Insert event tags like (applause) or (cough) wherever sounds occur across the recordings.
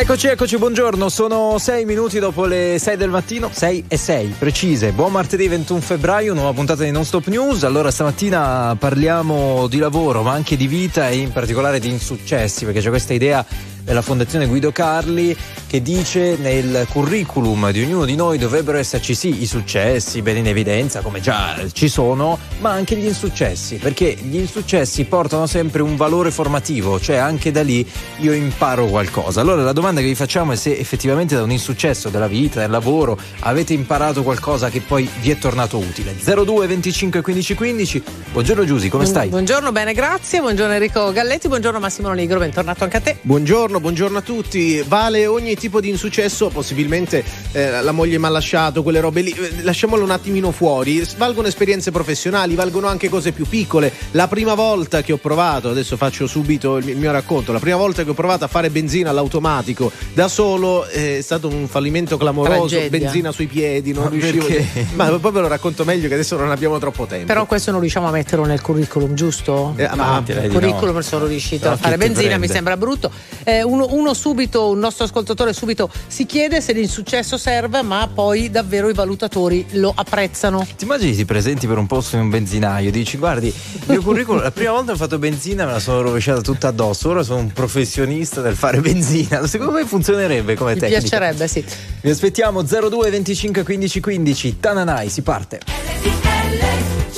Eccoci, eccoci, buongiorno. Sono sei minuti dopo le 6 del mattino, 6 e 6 precise. Buon martedì 21 febbraio, nuova puntata di Non Stop News. Allora, stamattina parliamo di lavoro, ma anche di vita e in particolare di insuccessi, perché c'è questa idea della Fondazione Guido Carli che dice nel curriculum di ognuno di noi dovrebbero esserci sì i successi, bene in evidenza come già ci sono, ma anche gli insuccessi, perché gli insuccessi portano sempre un valore formativo, cioè anche da lì io imparo qualcosa. Allora la domanda che vi facciamo è se effettivamente da un insuccesso della vita, del lavoro, avete imparato qualcosa che poi vi è tornato utile. 02 25 15 15. Buongiorno Giusy, come stai? Buongiorno, bene, grazie. Buongiorno Enrico Galletti, buongiorno Massimo Nigro, bentornato anche a te. Buongiorno buongiorno, buongiorno a tutti. Vale ogni tipo di insuccesso, possibilmente eh, la moglie mi ha lasciato, quelle robe lì, eh, lasciamolo un attimino fuori. Valgono esperienze professionali, valgono anche cose più piccole. La prima volta che ho provato, adesso faccio subito il mio racconto, la prima volta che ho provato a fare benzina all'automatico da solo eh, è stato un fallimento clamoroso, Tragedia. benzina sui piedi, non Ma riuscivo. perché? (laughs) Ma poi ve lo racconto meglio che adesso non abbiamo troppo tempo. Però questo non riusciamo a metterlo nel curriculum, giusto? Eh, ma il di no. curriculum sono riuscito No, a fare benzina, prende? mi sembra brutto. Eh, uno, uno subito, un nostro ascoltatore subito si chiede se l'insuccesso serve, ma poi davvero i valutatori lo apprezzano. Ti immagini ti presenti per un posto in un benzinaio, dici guardi, il mio curriculum, la prima volta ho fatto benzina me la sono rovesciata tutta addosso, ora sono un professionista del fare benzina, secondo me (laughs) funzionerebbe come Mi tecnica. piacerebbe, sì. Vi aspettiamo 02 25 15 15, Tananai, si parte. Non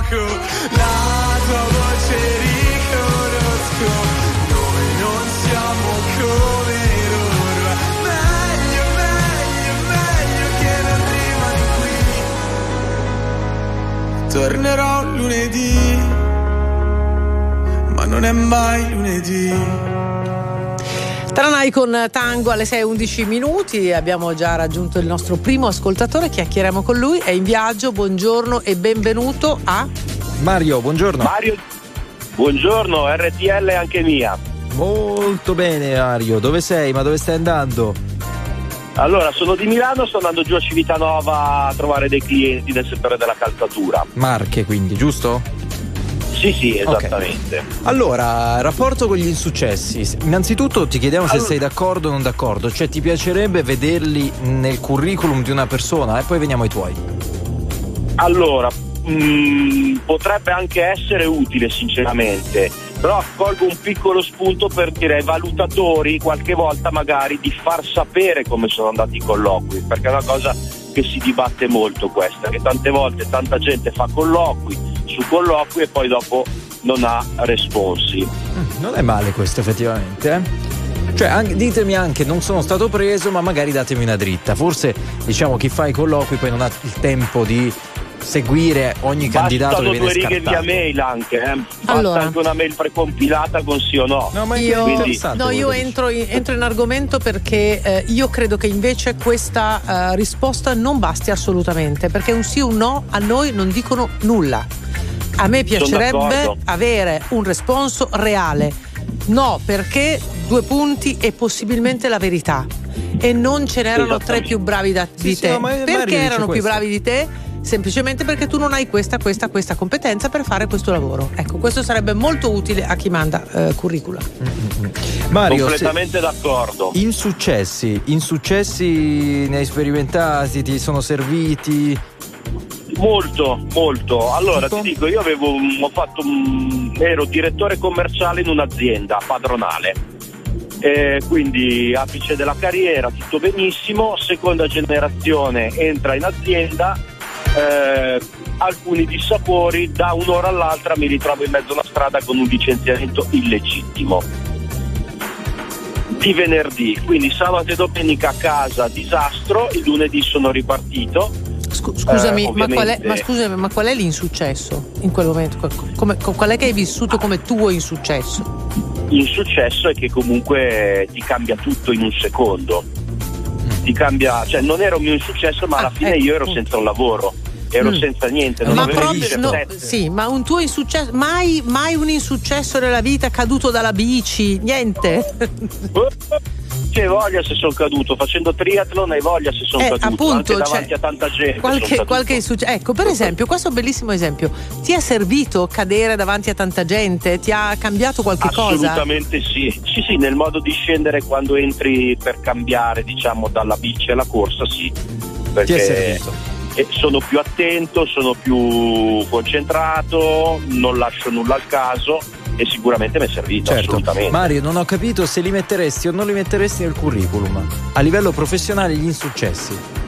fuoco, la tua voce riconosco. Noi non siamo come loro. Meglio, meglio, meglio che non rimani qui. Tornerò lunedì, ma non è mai lunedì. Taranai con Tango alle 6.11 minuti, abbiamo già raggiunto il nostro primo ascoltatore, chiacchieriamo con lui, è in viaggio, buongiorno e benvenuto a... Mario, buongiorno. Mario, buongiorno, RTL anche mia. Molto bene Mario, dove sei? Ma dove stai andando? Allora, sono di Milano, sto andando giù a Civitanova a trovare dei clienti nel settore della calzatura. Marche quindi, giusto? Sì, sì, esattamente. Okay. Allora, rapporto con gli insuccessi. Innanzitutto ti chiediamo se allora... sei d'accordo o non d'accordo, cioè ti piacerebbe vederli nel curriculum di una persona e poi veniamo ai tuoi. Allora, mh, mm, potrebbe anche essere utile sinceramente, però colgo un piccolo spunto per dire ai valutatori qualche volta magari di far sapere come sono andati i colloqui, perché è una cosa che si dibatte molto questa, che tante volte tanta gente fa colloqui su colloqui e poi dopo non ha responsi. Mm, non è male questo effettivamente, eh? Cioè, anche, ditemi anche, non sono stato preso, ma magari datemi una dritta. Forse, diciamo, chi fa i colloqui poi non ha il tempo di seguire ogni Bastano candidato che viene due righe scartato. via mail anche, eh? Basta allora. anche una mail precompilata con sì o no. No, ma io, Quindi... no, io entro, in, entro, in, argomento perché eh, io credo che invece questa eh, risposta non basti assolutamente, perché un sì o un no a noi non dicono nulla. A me piacerebbe avere un responso reale. No, perché due punti e possibilmente la verità. E non ce n'erano tre più bravi da, di sì, te. Sì, no, perché erano più bravi di te? Semplicemente perché tu non hai questa, questa, questa competenza per fare questo lavoro. Ecco, questo sarebbe molto utile a chi manda eh, curricula. Mm-hmm. Mario, completamente d'accordo. Insuccessi, insuccessi ne hai sperimentati, ti sono serviti? Molto, molto. Allora ti dico, io avevo, ho fatto, ero direttore commerciale in un'azienda padronale. Eh, quindi apice della carriera, tutto benissimo. Seconda generazione entra in azienda, eh, alcuni dissapori, da un'ora all'altra mi ritrovo in mezzo alla strada con un licenziamento illegittimo. Di venerdì, quindi sabato e domenica a casa disastro, il lunedì sono ripartito scusami, eh, ma, qual è, ma, scusami, ma qual è l'insuccesso in quel momento? Come, qual è che hai vissuto come tuo insuccesso? L'insuccesso è che comunque ti cambia tutto in un secondo. Ti cambia, cioè non era un mio insuccesso, ma alla ah, fine ecco, io ero senza un lavoro ero mm. senza niente, non ma avevo proprio, no, Sì, ma un tuo insuccesso, mai, mai un insuccesso nella vita caduto dalla bici, niente. (laughs) C'è voglia se sono caduto, facendo triathlon hai voglia se sono eh, caduto, appunto, anche davanti cioè, a tanta gente. Qualche, qualche insuccesso. Ecco, per esempio, questo è un bellissimo esempio. Ti è servito cadere davanti a tanta gente? Ti ha cambiato qualche Assolutamente cosa? Assolutamente sì. Sì, sì, nel modo di scendere quando entri per cambiare, diciamo, dalla bici alla corsa, sì. Perché... Ti è servito sono più attento, sono più concentrato, non lascio nulla al caso e sicuramente mi è servito certo. assolutamente. Mario, non ho capito se li metteresti o non li metteresti nel curriculum. A livello professionale gli insuccessi.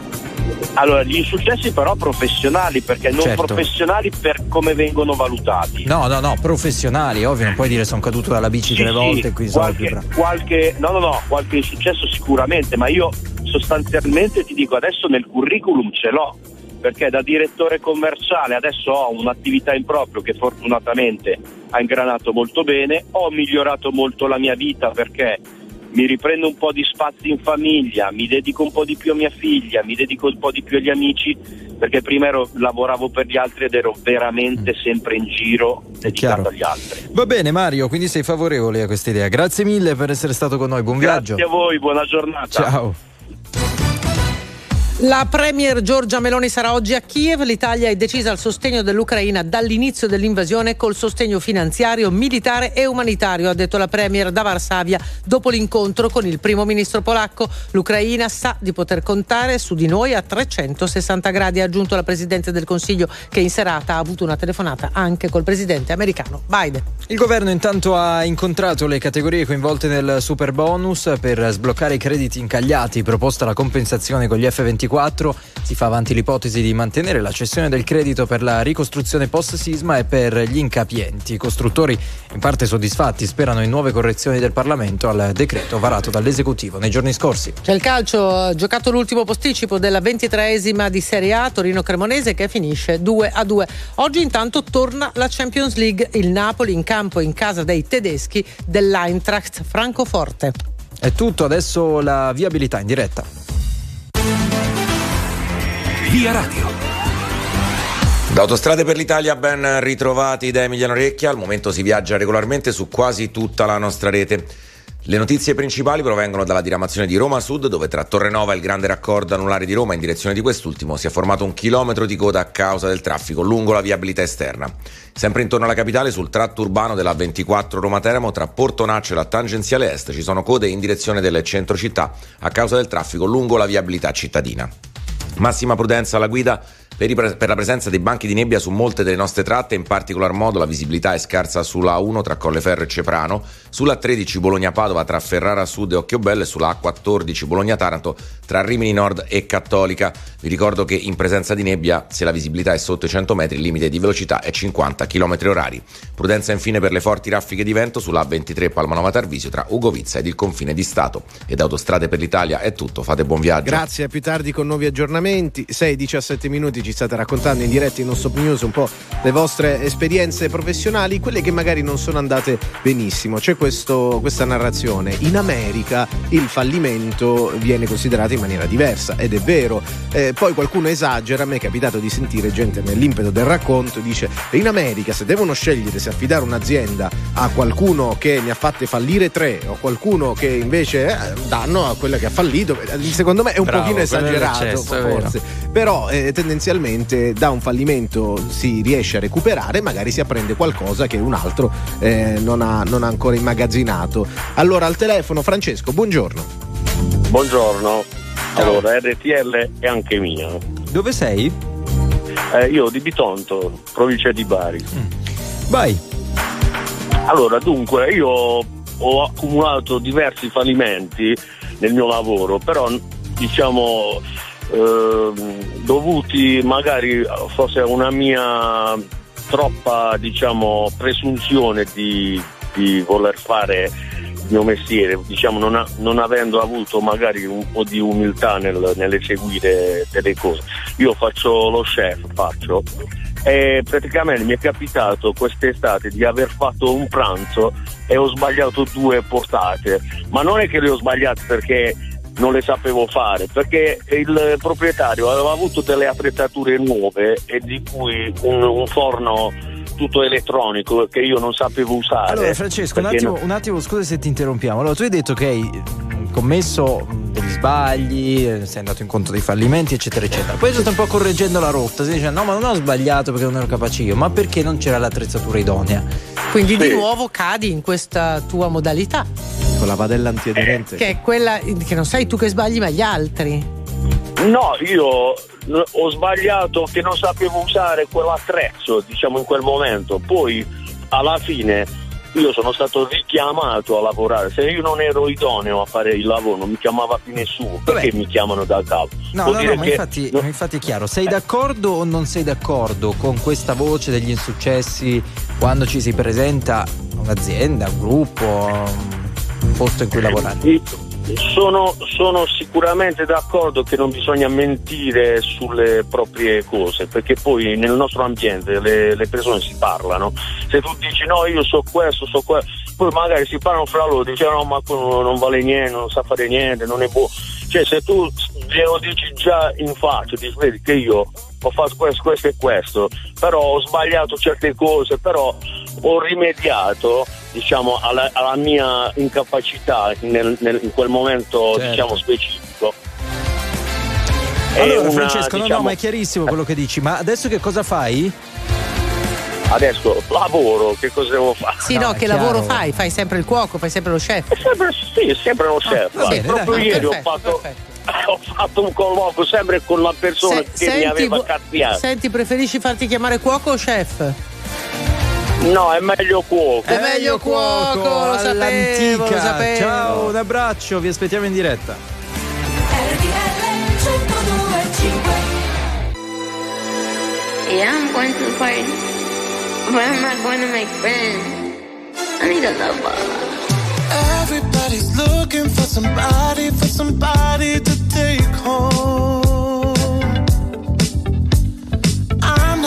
Allora, gli insuccessi però professionali, perché non certo. professionali per come vengono valutati. No, no, no, professionali, ovvio, non puoi dire sono caduto dalla bici sì, tre volte e qui qualche, sono qualche, no, no, no, qualche insuccesso sicuramente, ma io sostanzialmente ti dico adesso nel curriculum ce l'ho perché da direttore commerciale adesso ho un'attività in proprio che fortunatamente ha ingranato molto bene, ho migliorato molto la mia vita perché mi riprendo un po' di spazio in famiglia, mi dedico un po' di più a mia figlia, mi dedico un po' di più agli amici, perché prima ero, lavoravo per gli altri ed ero veramente sempre in giro dedicato agli altri. Va bene Mario, quindi sei favorevole a questa idea. Grazie mille per essere stato con noi, buon Grazie viaggio. Grazie a voi, buona giornata. Ciao. La Premier Giorgia Meloni sarà oggi a Kiev. L'Italia è decisa al sostegno dell'Ucraina dall'inizio dell'invasione col sostegno finanziario, militare e umanitario, ha detto la Premier da Varsavia dopo l'incontro con il primo ministro polacco. L'Ucraina sa di poter contare su di noi a 360 gradi, ha aggiunto la Presidente del Consiglio che in serata ha avuto una telefonata anche col Presidente americano Biden. Il governo intanto ha incontrato le categorie coinvolte nel super bonus per sbloccare i crediti incagliati, proposta la compensazione con gli F24 2024 si fa avanti l'ipotesi di mantenere la cessione del credito per la ricostruzione post sisma e per gli incapienti. I costruttori, in parte soddisfatti, sperano in nuove correzioni del Parlamento al decreto varato dall'esecutivo nei giorni scorsi. C'è il calcio, giocato l'ultimo posticipo della ventitreesima di Serie A Torino-Cremonese che finisce 2 a 2. Oggi intanto torna la Champions League, il Napoli in campo in casa dei tedeschi dell'Eintracht Francoforte. È tutto, adesso la viabilità in diretta. Via Radio. Da Autostrade per l'Italia ben ritrovati da Emiliano Recchia, al momento si viaggia regolarmente su quasi tutta la nostra rete. Le notizie principali provengono dalla diramazione di Roma Sud, dove tra Torrenova e il grande raccordo anulare di Roma in direzione di quest'ultimo si è formato un chilometro di coda a causa del traffico lungo la viabilità esterna. Sempre intorno alla capitale, sul tratto urbano della 24 Roma Teramo, tra Porto Naccio e la tangenziale est, ci sono code in direzione del centro città a causa del traffico lungo la viabilità cittadina. Massima prudenza alla guida per, per, la presenza dei banchi di nebbia su molte delle nostre tratte, in particolar modo la visibilità è scarsa sulla A1 tra Colleferro e Ceprano, sulla 13 Bologna-Padova tra Ferrara Sud e Occhiobello e sulla A14 Bologna-Taranto tra Rimini Nord e Cattolica. Vi ricordo che in presenza di nebbia, se la visibilità è sotto i 100 metri, il limite di velocità è 50 km orari. Prudenza infine per le forti raffiche di vento sulla A23 Palmanova Tarvisio tra Ugovizza ed il confine di Stato. Ed Autostrade per l'Italia è tutto, fate buon viaggio. Grazie, a più tardi con nuovi aggiornamenti. 6-17 minuti ci state raccontando in diretta in Non Stop News un po' le vostre esperienze professionali, quelle che magari non sono andate benissimo. C'è questo, questa narrazione. In America il fallimento viene considerato in maniera diversa ed è vero. Eh, poi qualcuno esagera, a me è capitato di sentire gente nell'impeto del racconto dice in America se devono scegliere se affidare un'azienda a qualcuno che ne ha fatte fallire tre o qualcuno che invece eh, danno a quella che ha fallito, secondo me è un Bravo, pochino esagerato forse, però eh, tendenzialmente da un fallimento si riesce a recuperare, magari si apprende qualcosa che un altro eh, non, ha, non ha ancora immagazzinato. Allora al telefono Francesco, buongiorno. Buongiorno. Ciao. Allora, RTL è anche mia. Dove sei? Eh, io di Bitonto, provincia di Bari. Mm. Vai. Allora, dunque, io ho accumulato diversi fallimenti nel mio lavoro, però diciamo eh, dovuti magari forse a una mia troppa diciamo presunzione di, di voler fare il mio mestiere, diciamo non, ha, non, avendo avuto magari un po' di umiltà nel, nell'eseguire delle cose. Io faccio lo chef, faccio e praticamente mi è capitato quest'estate di aver fatto un pranzo e ho sbagliato due portate, ma non è che le ho sbagliate perché non le sapevo fare perché il proprietario aveva avuto delle attrezzature nuove e di cui un, un forno tutto elettronico che io non sapevo usare. Allora Francesco, un attimo, non... un attimo, scusa se ti interrompiamo. Allora tu hai detto che hai commesso degli sbagli, eh, sei andato incontro dei fallimenti, eccetera, eccetera. Poi stai un po' correggendo la rotta, si dice no, ma non ho sbagliato perché non ero capace io, ma perché non c'era l'attrezzatura idonea. Quindi sì. di nuovo cadi in questa tua modalità. Con la padella antiaderente. Eh, che è quella che non sei tu che sbagli, ma gli altri. No, io ho sbagliato che non sapevo usare quell'attrezzo, diciamo in quel momento. Poi alla fine io sono stato richiamato a lavorare. Se io non ero idoneo a fare il lavoro, non mi chiamava più nessuno. Perché Beh. mi chiamano da capo? No, Vuol no, no, ma infatti, no. infatti, è chiaro. Sei d'accordo o non sei d'accordo con questa voce degli insuccessi quando ci si presenta un'azienda, un gruppo, un posto in cui lavorare? Sono, sono, sicuramente d'accordo che non bisogna mentire sulle proprie cose, perché poi nel nostro ambiente le, le persone si parlano. Se tu dici no, io so questo, so questo, poi magari si parlano fra loro, dicono no, ma non vale niente, non sa fare niente, non è buono. Cioè se tu glielo dici già in faccia, dici vedi che io ho fatto questo, questo e questo, però ho sbagliato certe cose, però ho rimediato diciamo, alla, alla mia incapacità nel, nel, in quel momento certo. diciamo, specifico. Allora, una, Francesco, diciamo, no, no, diciamo ma è chiarissimo quello che dici, ma adesso che cosa fai? Adesso lavoro, che cosa devo fare? Sì, no, no che chiaro. lavoro fai? Fai sempre il cuoco, fai sempre lo chef? Sempre, sì, sempre lo ah, chef. Ah, bene, proprio dai, ieri perfetto, ho fatto. Perfetto (laughs) ho fatto un colloquio sempre con la persona Se, che senti, mi aveva cazziato. Senti, preferisci farti chiamare cuoco o chef? No, è meglio cuoco. È meglio cuoco, lo sapevo, lo sapevo. Ciao, un abbraccio, vi aspettiamo in diretta. Yeah, I'm going to the party, but I'm not going to make friends. I need a lover. Everybody's looking for somebody, for somebody to take home.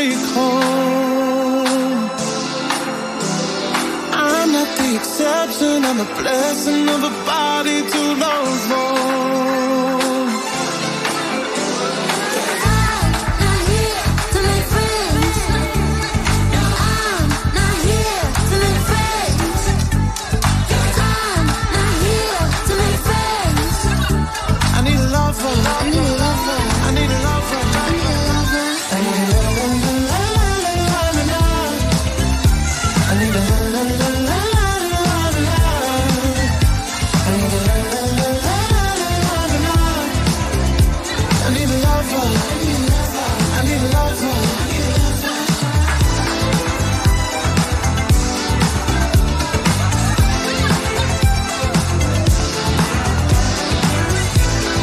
take home. I'm not the exception, I'm a blessing of a body to love more.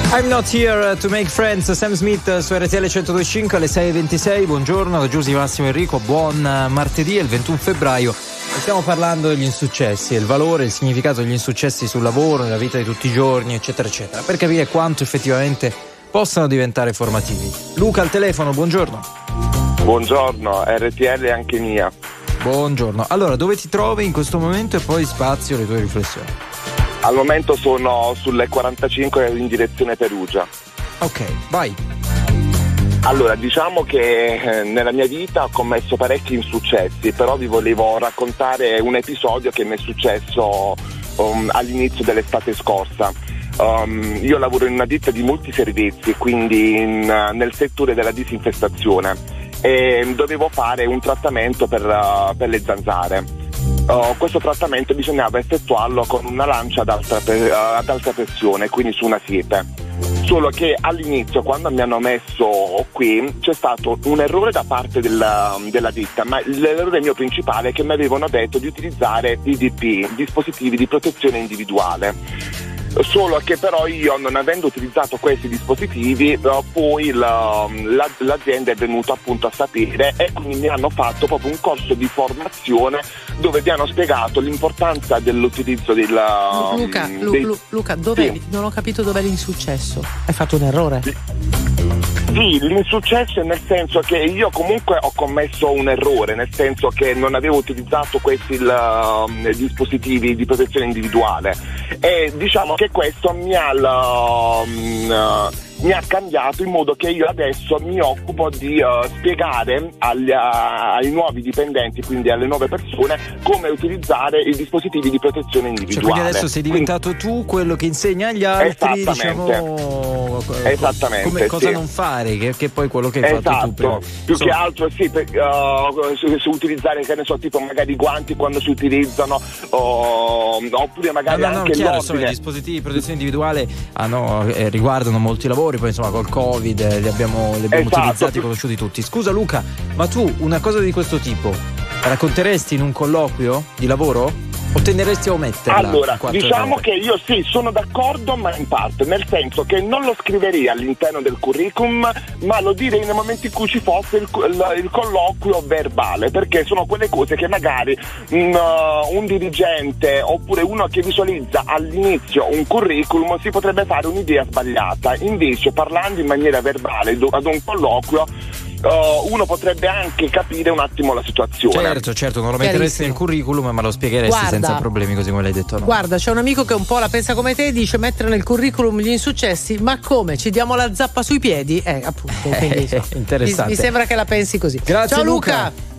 I'm not here to make friends. Sam Smith su RTL 1025 alle 6.26. Buongiorno da Giusy Massimo Enrico. Buon eh, martedì, il 21 febbraio. Stiamo parlando degli insuccessi, il valore, il significato degli insuccessi sul lavoro, nella vita di tutti i giorni, eccetera, eccetera, per capire quanto effettivamente possano diventare formativi. Luca al telefono, buongiorno. Buongiorno, RTL è anche mia. Buongiorno. Allora, dove ti trovi in questo momento e poi spazio le tue riflessioni? Al momento sono sulle 45 in direzione Perugia. Ok, vai. Allora, diciamo che eh, nella mia vita ho commesso parecchi insuccessi, però vi volevo raccontare un episodio che mi è successo um, all'inizio dell'estate scorsa. Um, io lavoro in una ditta di multiservizi, quindi in, nel settore della disinfestazione e dovevo fare un trattamento per, uh, per le zanzare. Uh, questo trattamento bisognava effettuarlo con una lancia ad alta, pre- ad alta pressione, quindi su una siepe. Solo che all'inizio, quando mi hanno messo qui, c'è stato un errore da parte della, della ditta, ma l'errore mio principale è che mi avevano detto di utilizzare IDP, dispositivi di protezione individuale. Solo che però io non avendo utilizzato questi dispositivi eh, poi la- la- l'azienda è venuta appunto a sapere e quindi mi hanno fatto proprio un corso di formazione dove mi hanno spiegato l'importanza dell'utilizzo del, Luca, Lu- dei- Lu- Luca, dov'è? Sì. Non ho capito dov'è l'insuccesso. Hai fatto un errore. Sì, l'insuccesso è nel senso che io comunque ho commesso un errore, nel senso che non avevo utilizzato questi il, um, dispositivi di protezione individuale. E diciamo che questo mi ha, la- um, mi ha cambiato in modo che io adesso mi occupo di uh, spiegare agli- a- ai nuovi dipendenti, quindi alle nuove persone, come utilizzare i dispositivi di protezione Cioè, individuale. quindi adesso sei diventato tu quello che insegna agli altri, Esattamente. diciamo, Esattamente, come- cosa sì. non fare, che, che poi quello che hai fatto tu prima. Esatto, più Insomma, che altro sì, per, uh, su, su utilizzare che ne so, tipo magari i guanti quando si utilizzano, oppure No, magari no, no, anche chiaro, insomma, i dispositivi di protezione individuale hanno, eh, riguardano molti lavori, poi insomma col Covid eh, li abbiamo, li abbiamo Esatto. utilizzati, conosciuti tutti. Scusa Luca, ma tu una cosa di questo tipo racconteresti in un colloquio di lavoro? O tenderesti a ometterla? Allora, diciamo che io sì, sono d'accordo, ma in parte, nel senso che non lo scriverei all'interno del curriculum, ma lo direi nel momento in cui ci fosse il, il, il colloquio verbale, perché sono quelle cose che magari un, uh, un dirigente oppure uno che visualizza all'inizio un curriculum si potrebbe fare un'idea sbagliata. Invece, parlando in maniera verbale ad un colloquio, uh, uno potrebbe anche capire un attimo la situazione. Certo, certo, non lo metteresti nel curriculum, ma lo spiegheresti guarda, senza problemi, così come l'hai detto. No? Guarda, c'è un amico che un po' la pensa come te, dice mettere nel curriculum gli insuccessi, ma come? Ci diamo la zappa sui piedi? Eh, appunto. (laughs) Quindi, interessante. Mi, mi, sembra che la pensi così. Grazie, Ciao Luca. Luca.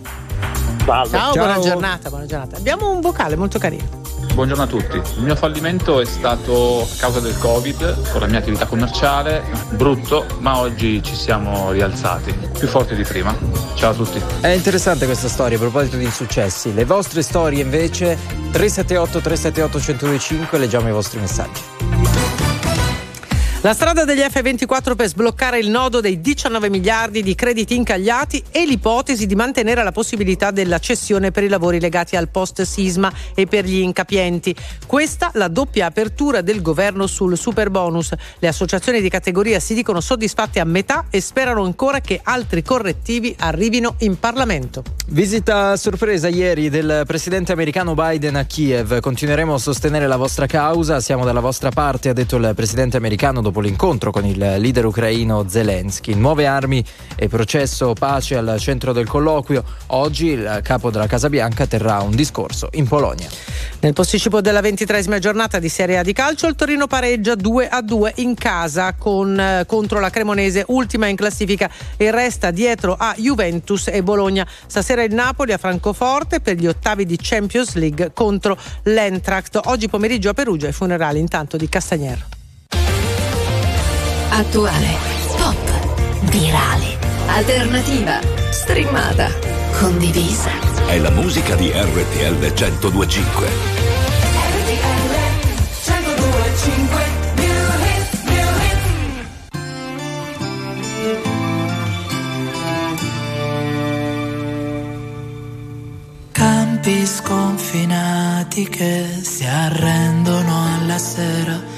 Ciao, Ciao, buona giornata, buona giornata. Abbiamo un vocale molto carino. Buongiorno a tutti. Il mio fallimento è stato a causa del Covid con la mia attività commerciale, brutto, ma oggi ci siamo rialzati, più forti di prima. Ciao a tutti. È interessante questa storia a proposito di insuccessi. Le vostre storie invece 378 378 1025 leggiamo i vostri messaggi. La strada degli F24 per sbloccare il nodo dei 19 miliardi di crediti incagliati e l'ipotesi di mantenere la possibilità della cessione per i lavori legati al post sisma e per gli incapienti. Questa la doppia apertura del governo sul super bonus. Le associazioni di categoria si dicono soddisfatte a metà e sperano ancora che altri correttivi arrivino in Parlamento. Visita sorpresa ieri del presidente americano Biden a Kiev. Continueremo a sostenere la vostra causa, siamo dalla vostra parte, ha detto il presidente americano dopo l'incontro con il leader ucraino Zelensky. Nuove armi e processo pace al centro del colloquio. Oggi il capo della Casa Bianca terrà un discorso in Polonia. Nel posticipo della ventitresima giornata di Serie A di calcio, il Torino pareggia 2 a 2 in casa con, eh, contro la Cremonese, ultima in classifica e resta dietro a Juventus e Bologna. Stasera il Napoli a Francoforte per gli ottavi di Champions League contro l'Entract. Oggi pomeriggio a Perugia i funerali intanto di Castagnier. Attuale, pop, virale, alternativa, streamata, condivisa. È la musica di RTL 1025. RTL 1025. Campi sconfinati che si arrendono alla sera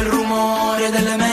el rumore delle me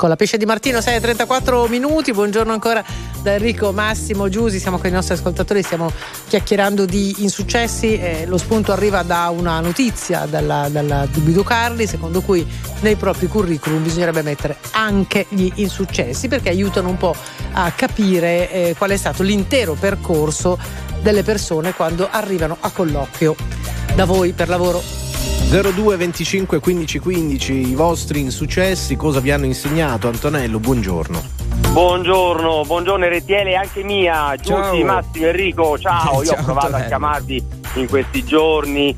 Con la pesce di Martino 6.34 minuti. Buongiorno ancora da Enrico Massimo Giusi. Siamo con i nostri ascoltatori stiamo chiacchierando di insuccessi eh, lo spunto arriva da una notizia dalla, dalla, di Guido Carli secondo cui nei propri curriculum bisognerebbe mettere anche gli insuccessi perché aiutano un po' a capire eh, qual è stato l'intero percorso delle persone quando arrivano a colloquio da voi per lavoro 02 25 15 15 i vostri insuccessi cosa vi hanno insegnato Antonello buongiorno buongiorno buongiorno RTL anche mia Ciao. Giussi Massimo Enrico ciao (laughs) io Ciao, ho provato Antonello. a chiamarvi in questi giorni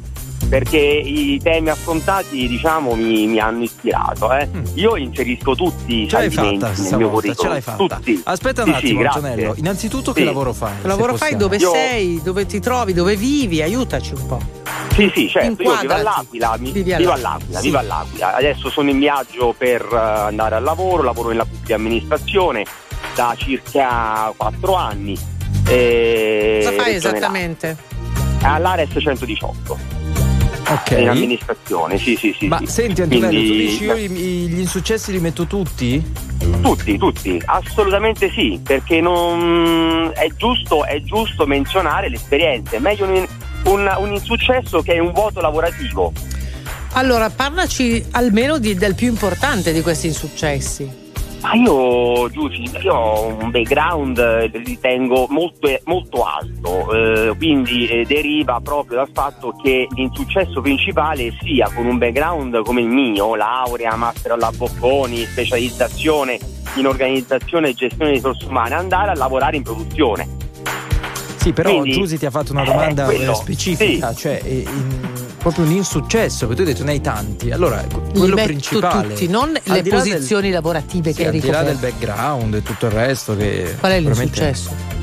perché i temi affrontati diciamo mi, mi hanno ispirato eh. io inserisco tutti i Mm. Ce l'hai fatta nel mio stavolta, curriculum ce l'hai fatta. tutti Aspetta un Sì, attimo, sì. Antonello. Innanzitutto, che Sì. lavoro fai? che lavoro fai dove Io- sei dove ti trovi dove vivi aiutaci un po' Sì, sì, certo, io vivo all'Aquila, mi- vivo all'Aquila. all'Aquila, Sì. vivo all'Aquila. Adesso sono in viaggio per eh, andare al lavoro, lavoro nella pubblica amministrazione da circa 4 anni. E cosa fai esattamente? All'Ares 118, Ok. in amministrazione, sì, sì, sì. Ma sì. senti Antonello, tu Quindi- dici io i- gli insuccessi li metto tutti? Tutti, tutti, assolutamente sì, perché non è giusto, è giusto menzionare le esperienze, è meglio un, un- un insuccesso che un vuoto lavorativo. allora parlaci almeno di- del più importante di questi insuccessi Ma io, Giussi, io ho un background eh, ritengo molto, molto alto, eh, quindi eh, deriva proprio dal fatto che l'insuccesso principale sia con un background come il mio, laurea, master alla Bocconi, specializzazione in organizzazione e gestione di risorse umane, andare a lavorare in produzione. Sì, però Quindi- Giusy ti ha fatto una domanda (laughs) eh, specifica, cioè eh, in- proprio un insuccesso, che tu hai detto ne hai tanti. Allora, quello principale. tutti non le là del- posizioni lavorative sì, che hai al di là del background e tutto il resto che qual è l'insuccesso?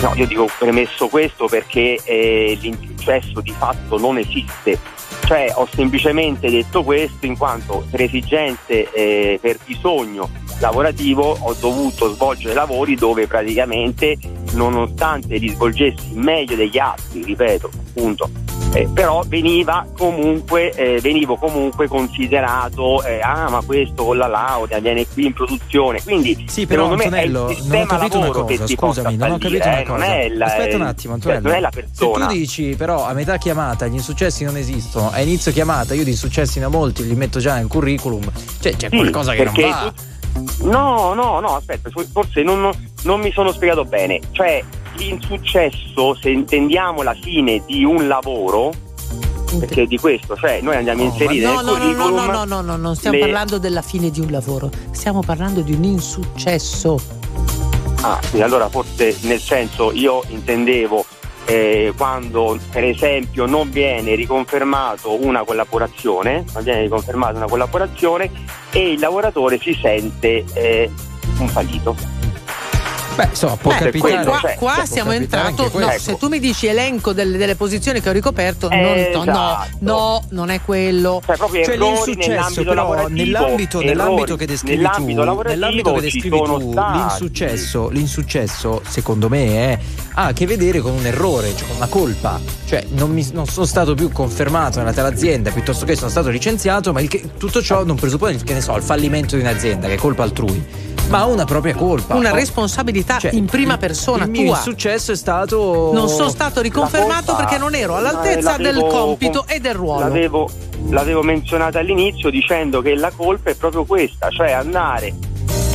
No, io dico premesso questo perché eh, l'insuccesso di fatto non esiste. Cioè ho semplicemente detto questo in quanto per esigenze, eh, per bisogno lavorativo ho dovuto svolgere lavori dove praticamente nonostante li svolgessi meglio degli altri, ripeto, appunto, eh, però veniva comunque, eh, venivo comunque considerato, eh, ah ma questo con la laurea viene qui in produzione, quindi Sì, però me Antonello, il non ho capito una cosa, scusami, non ho capito una eh, cosa. la- Aspetta un eh, attimo, cioè, Antonello. non è la Se persona. tu dici però a metà chiamata gli insuccessi non esistono, a inizio chiamata io di insuccessi ne ho molti, li metto già nel curriculum, cioè c'è Sì, qualcosa che non va. tu- No, no, no, aspetta, forse non, non- non mi sono spiegato bene. Cioè, l'insuccesso, se intendiamo la fine di un lavoro, perché di questo, cioè noi andiamo a inserire no, nel no, no, no, curriculum no, no, no, no, non stiamo le- parlando della fine di un lavoro, stiamo parlando di un insuccesso. Ah, sì, allora forse nel senso io intendevo eh, quando per esempio non viene riconfermato una collaborazione, non viene riconfermata una collaborazione e il lavoratore si sente eh, un fallito. Beh, insomma, può Beh, capitare. qua, cioè, qua siamo entrati. No, questo. se tu mi dici elenco delle, delle posizioni che ho ricoperto, non- Esatto. no, no, non è quello. Cioè, proprio Cioè l'insuccesso nell'ambito però nell'ambito, nell'ambito che descrivi nell'ambito tu, nell'ambito che descrivi tu l'insuccesso, l'insuccesso secondo me è- ha a che vedere con un errore, cioè con una colpa. Cioè non, mi- non sono stato più confermato nella tale azienda piuttosto che sono stato licenziato, ma il che- tutto ciò non presuppone che ne so, il fallimento di un'azienda che è colpa altrui, ma ha una propria colpa. Una Oh, responsabilità cioè, in prima persona il tua. insuccesso è stato Non sono stato riconfermato perché non ero all'altezza eh, del compito e del ruolo. L'avevo, l'avevo menzionata all'inizio dicendo che la colpa è proprio questa, cioè andare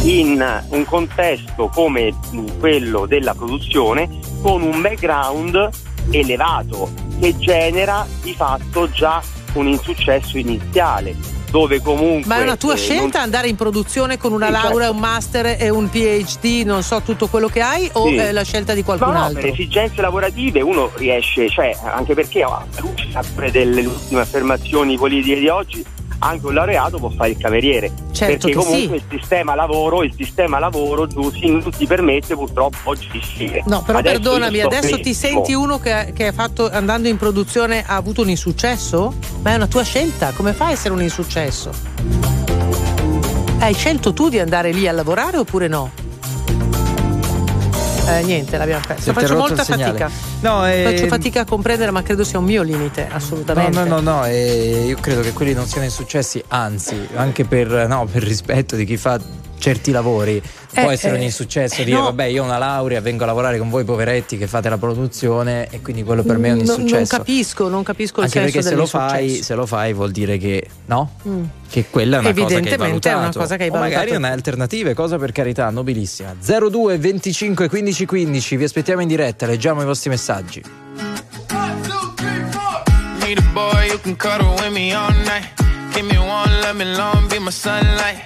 in un contesto come quello della produzione con un background elevato che genera di fatto già un insuccesso iniziale dove comunque Ma è una tua eh, scelta non- andare in produzione con una Sì, laurea, certo. un master e un PhD, non so tutto quello che hai, o Sì. è la scelta di qualcun no, no, altro? per esigenze lavorative uno riesce, cioè, anche perché luce sempre delle ultime affermazioni politiche di oggi, anche un laureato può fare il cameriere. Certo perché comunque sì. il sistema lavoro, il sistema lavoro Giussi, non ti permette purtroppo oggi di uscire. No, però Adesso perdonami, adesso ti benissimo. senti uno che, che ha fatto, andando in produzione ha avuto un insuccesso? Ma è una tua scelta, come fai a essere un insuccesso? Hai scelto tu di andare lì a lavorare oppure no? Eh, niente, l'abbiamo è Faccio molta fatica. No, eh, Faccio fatica a comprendere, ma credo sia un mio limite, No, assolutamente. no, no, no, e io credo che quelli non siano insuccessi, anzi, anche per, no, per rispetto di chi fa certi lavori, può Eh, essere un eh, insuccesso eh, dire no. vabbè io ho una laurea, vengo a lavorare con voi poveretti che fate la produzione e quindi quello per me è un insuccesso. Non capisco, non capisco il anche senso perché se lo, fai, se lo fai vuol dire che no, Mm. che quella è una cosa che hai Evidentemente è una valutato. cosa che hai O magari valutato. non hai alternative, cosa per carità, nobilissima. 02 25 15 15, vi aspettiamo in diretta, leggiamo i vostri messaggi. Need a boy you can cuddle with me all night. Give me one, let me long, be my sunlight.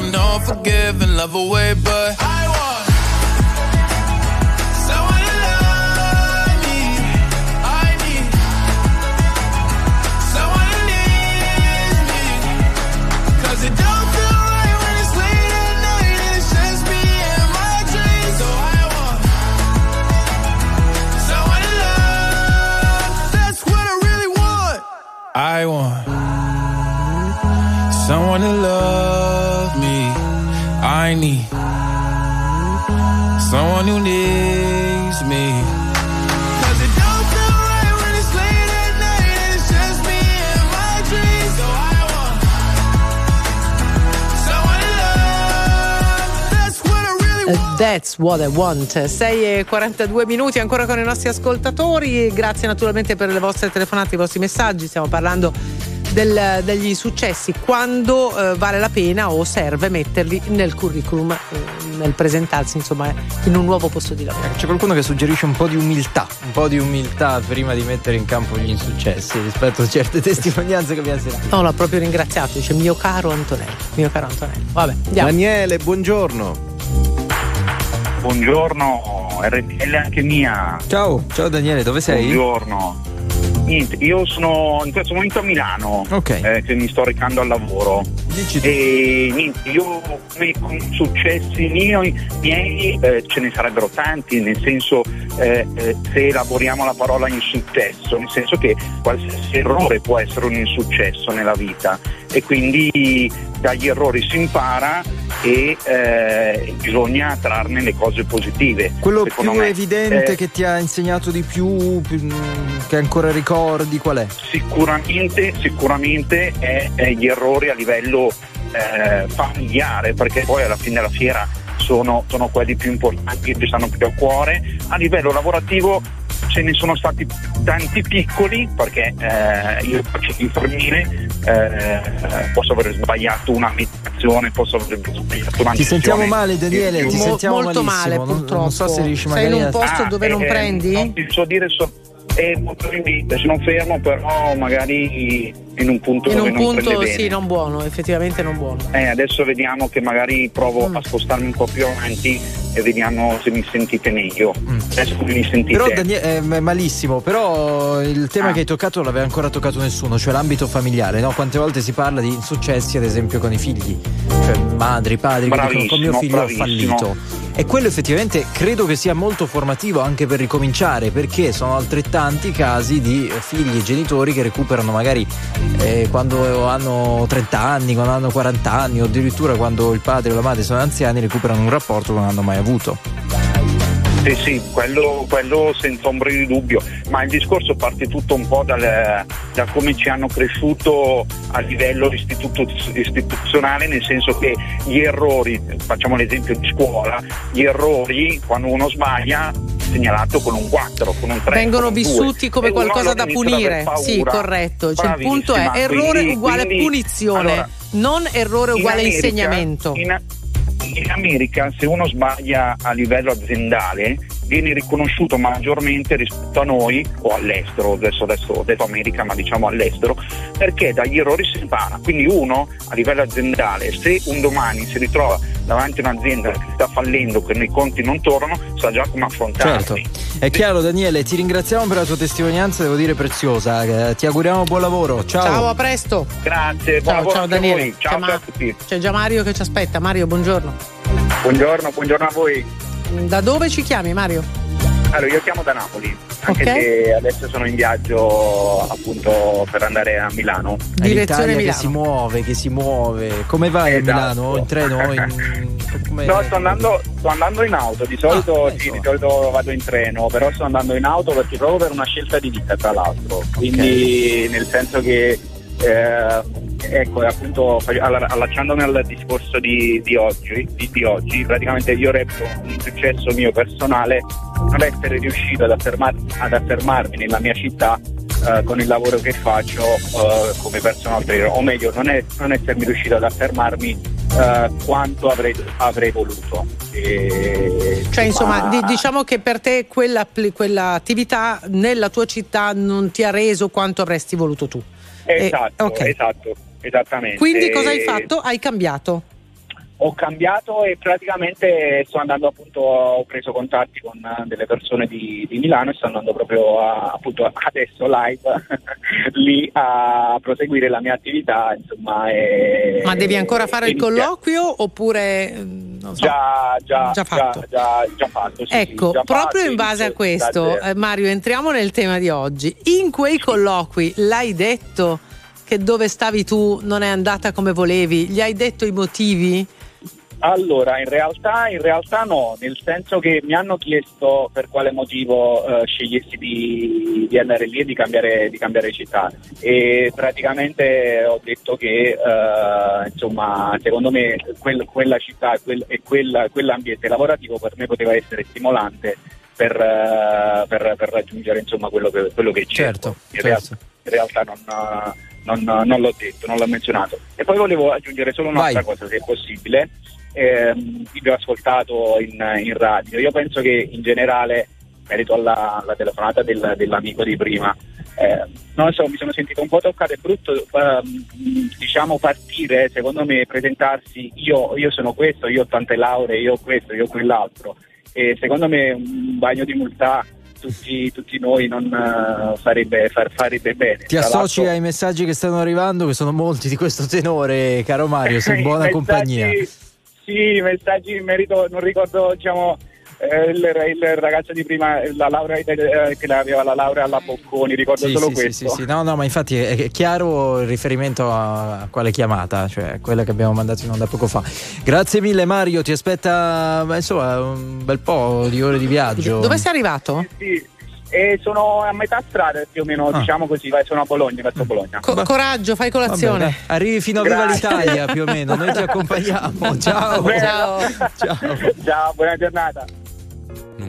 And I'm not forgiving, love away, but I want someone to love me. I need someone to leave me. 'Cause it don't feel right when it's late at night and it's just me and my dreams. So I want someone to love. That's what I really want. I want Want someone I really Eh, want. That's what I want. 6 e 42 minuti ancora con i nostri ascoltatori. Grazie naturalmente per le vostre telefonate, i vostri messaggi. Stiamo parlando del- degli successi, quando eh, vale la pena o serve metterli nel curriculum, eh, nel presentarsi insomma in un nuovo posto di lavoro. C'è qualcuno che suggerisce un po' di umiltà, un po' di umiltà prima di mettere in campo gli insuccessi rispetto a certe (laughs) testimonianze che abbiamo sentito. No, l'ha proprio ringraziato, dice mio caro Antonello. Mio caro Antonello. Vabbè, andiamo. Daniele, buongiorno. Buongiorno, RTL anche mia. Ciao, ciao Daniele, dove sei? Buongiorno. Niente, io sono in questo momento a Milano, eh, che mi sto recando al lavoro. E niente, io come con successi miei, miei eh, ce ne sarebbero tanti, nel senso eh, eh, se elaboriamo la parola insuccesso, nel senso che qualsiasi errore può essere un insuccesso nella vita e quindi dagli errori si impara e eh, bisogna trarne le cose positive. Quello più me. evidente Eh, che ti ha insegnato di più, più- che ancora ricordi, qual è? Sicuramente, sicuramente è, è gli errori a livello eh, familiare, perché poi alla fine della fiera sono, sono quelli più importanti che ci stanno più a cuore. A livello lavorativo ce ne sono stati tanti piccoli, perché eh, io faccio l'infermiere, eh, posso aver sbagliato una meditazione, posso aver sbagliato una Ti sentiamo male Daniele, ti sentiamo molto malissimo. male, non- purtroppo. Non so se riesci Sei in un posto dove non eh, prendi? Non ti so dire so, eh, quindi sono fermo, però magari in un punto In dove un non punto prende bene. sì, non buono, effettivamente non buono. Eh, adesso vediamo che magari provo Mm. a spostarmi un po' più avanti e vediamo se mi sentite meglio. Adesso come mi sentite? Però Daniele, eh, ma- malissimo, però il tema Ah. che hai toccato non l'aveva ancora toccato nessuno, cioè l'ambito familiare, no? Quante volte si parla di insuccessi ad esempio con i figli, cioè madri, padri che dicono con mio Bravissimo, figlio ho fallito. E quello effettivamente credo che sia molto formativo anche per ricominciare, perché sono altrettanti casi di figli e genitori che recuperano magari eh, quando hanno 30 anni, quando hanno 40 anni o addirittura quando il padre o la madre sono anziani recuperano un rapporto che non hanno mai avuto. Sì, sì, quello, quello senza ombra di dubbio, ma il discorso parte tutto un po' dal, da come ci hanno cresciuto a livello istituzionale, nel senso che gli errori, facciamo l'esempio di scuola, gli errori quando uno sbaglia segnalato con un 4, con un 3. Vengono un 2. vissuti come E uno qualcosa da punire. Sì, corretto. Cioè, il punto è errore quindi- uguale quindi- punizione, allora, non errore in uguale America- insegnamento. In, in America se uno sbaglia a livello aziendale viene riconosciuto maggiormente rispetto a noi o all'estero, adesso, adesso ho detto America ma diciamo all'estero, perché dagli errori si impara. Quindi uno a livello aziendale, se un domani si ritrova davanti a un'azienda che sta fallendo, che i conti non tornano, sa già come affrontarli. Certo, è chiaro Daniele, ti ringraziamo per la tua testimonianza, devo dire preziosa, Eh, ti auguriamo buon lavoro, ciao. Ciao, a presto. Grazie, buon Ciao, lavoro ciao Daniele. voi. Ciao, ciao a tutti. c'è già Mario che ci aspetta. Mario, buongiorno. Buongiorno, buongiorno a voi. Da dove ci chiami, Mario? Allora, io chiamo da Napoli, anche Ok. se adesso sono in viaggio appunto per andare a Milano. È l'Italia che si muove, che si muove. Come vai a Esatto. Milano? In treno? (laughs) In... come- No, sto andando, sto andando in auto, di solito, sì, di solito vado in treno, però sto andando in auto perché proprio per una scelta di vita tra l'altro, quindi nel senso che eh, ecco appunto allacciandomi al discorso di, di oggi, di, di oggi, praticamente io reputo un successo mio personale non essere riuscito ad, affermar- ad affermarmi nella mia città eh, con il lavoro che faccio eh, come personal trainer, o meglio non, è- non essermi riuscito ad affermarmi eh, quanto avrei, avrei voluto. E, Cioè, insomma, di- diciamo che per te quella, quell'attività nella tua città non ti ha reso quanto avresti voluto tu. Esatto, Eh, ok. esatto, esattamente. Quindi cosa hai fatto? Hai cambiato. Ho cambiato e praticamente sto andando appunto, ho preso contatti con delle persone di, di Milano e sto andando proprio a- appunto adesso live (laughs) lì a proseguire la mia attività, insomma. E, Ma devi ancora fare il inizia- colloquio oppure mm, non so, Già, già, Già fatto. Già, già- fatto, sì, Ecco, sì, proprio fatto, in base a questo, eh, Mario, entriamo nel tema di oggi. In quei colloqui l'hai detto che dove stavi tu non è andata come volevi? Gli hai detto i motivi? Allora, in realtà, in realtà no, nel senso che mi hanno chiesto per quale motivo eh, scegliessi di, di andare lì e di cambiare, di cambiare città e praticamente ho detto che eh, insomma secondo me quel- quella città e quel- e quella- quell'ambiente lavorativo per me poteva essere stimolante per, eh, per- per raggiungere insomma quello che, quello che cerco. in, realtà, in realtà non, non- non l'ho detto, non l'ho menzionato. E poi volevo aggiungere solo un'altra cosa, se è possibile. Ehm, vi ho ascoltato in, in radio. Io penso che in generale, in merito alla, alla telefonata del- dell'amico di prima, eh, non so, mi sono sentito un po' toccato e brutto, ehm, diciamo partire, secondo me, presentarsi, io, io sono questo, io ho tante lauree, io ho questo, io ho quell'altro. E secondo me un bagno di multa tutti, tutti noi non eh, farebbe, far- farebbe bene. Ti associ ai messaggi che stanno arrivando, che sono molti di questo tenore, caro Mario, sei in (laughs) buona Messaggi- compagnia. Sì, messaggi in merito, non ricordo, diciamo, eh, il, il ragazzo di prima, la laurea, eh, che aveva la laurea alla Bocconi, ricordo Sì, solo sì, sì, questo. sì, sì. No, no, ma infatti è chiaro il riferimento a quale chiamata, cioè quella che abbiamo mandato in onda poco fa. Grazie mille Mario, ti aspetta insomma un bel po' di ore di viaggio. Dove sei arrivato? Sì, e sono a metà strada più o meno, Ah. diciamo così, vai, sono a Bologna, verso Bologna. Co- coraggio, fai colazione. Vabbè, arrivi fino a Viva l'Italia più o meno, noi ti accompagniamo. (laughs) Ciao. Ciao. Ciao, buona giornata.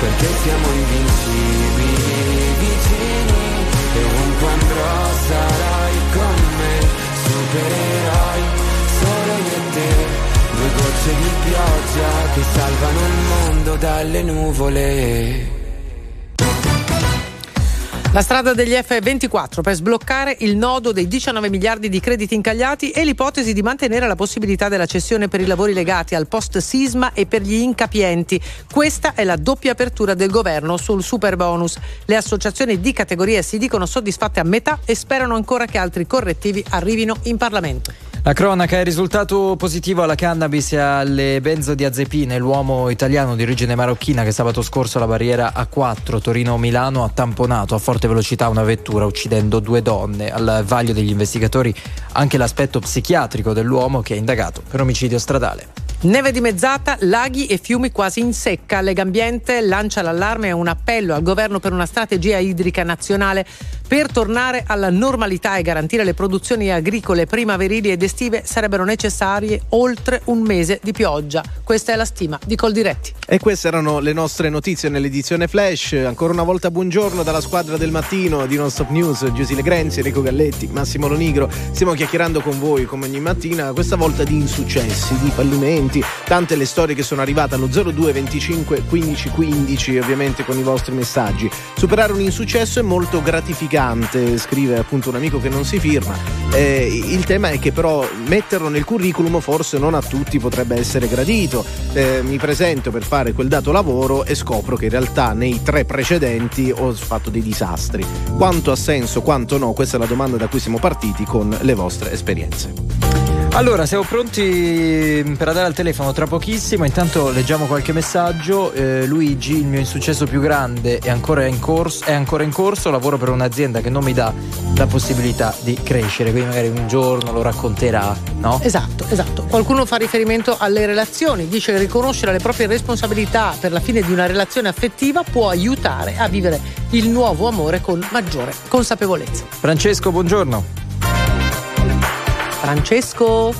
perché siamo invincibili vicini e ovunque andrò sarai con me, supereroi solo io e te. Due gocce di pioggia che salvano il mondo dalle nuvole. La strada degli F24 per sbloccare il nodo dei 19 miliardi di crediti incagliati e l'ipotesi di mantenere la possibilità della cessione per i lavori legati al post sisma e per gli incapienti. Questa è la doppia apertura del governo sul super bonus. Le associazioni di categoria si dicono soddisfatte a metà e sperano ancora che altri correttivi arrivino in Parlamento. La cronaca è risultato positivo alla cannabis e alle benzodiazepine. L'uomo italiano di origine marocchina che sabato scorso alla barriera A4 Torino-Milano ha tamponato a forte velocità una vettura uccidendo due donne. Al vaglio degli investigatori anche l'aspetto psichiatrico dell'uomo che è indagato per omicidio stradale. Neve dimezzata, laghi e fiumi quasi in secca. Legambiente lancia l'allarme e un appello al governo per una strategia idrica nazionale per tornare alla normalità e garantire le produzioni agricole primaverili ed estive sarebbero necessarie oltre un mese di pioggia. Questa è la stima di Coldiretti. E queste erano le nostre notizie nell'edizione Flash. Ancora una volta buongiorno dalla squadra del mattino di Non Stop News, Giusile Grenzi, Enrico Galletti, Massimo Lonigro. Stiamo chiacchierando con voi come ogni mattina, questa volta di insuccessi, di fallimenti commenti, tante le storie che sono arrivate allo 02 25 15 15 ovviamente con i vostri messaggi. Superare un insuccesso è molto gratificante, scrive appunto un amico che non si firma. Eh, il tema è che però metterlo nel curriculum forse non a tutti potrebbe essere gradito. Eh, mi presento per fare quel dato lavoro e scopro che in realtà nei tre precedenti ho fatto dei disastri. Quanto ha senso, quanto no? Questa è la domanda da cui siamo partiti con le vostre esperienze. Allora, siamo pronti per andare al telefono tra pochissimo. Intanto leggiamo qualche messaggio. Eh, Luigi, il mio insuccesso più grande è ancora in, corso, è ancora in corso. Lavoro per un'azienda che non mi dà la possibilità di crescere. Quindi magari un giorno lo racconterà, no? Esatto, esatto. Qualcuno fa riferimento alle relazioni. Dice che riconoscere le proprie responsabilità per la fine di una relazione affettiva può aiutare a vivere il nuovo amore con maggiore consapevolezza. Francesco, buongiorno. Francesco?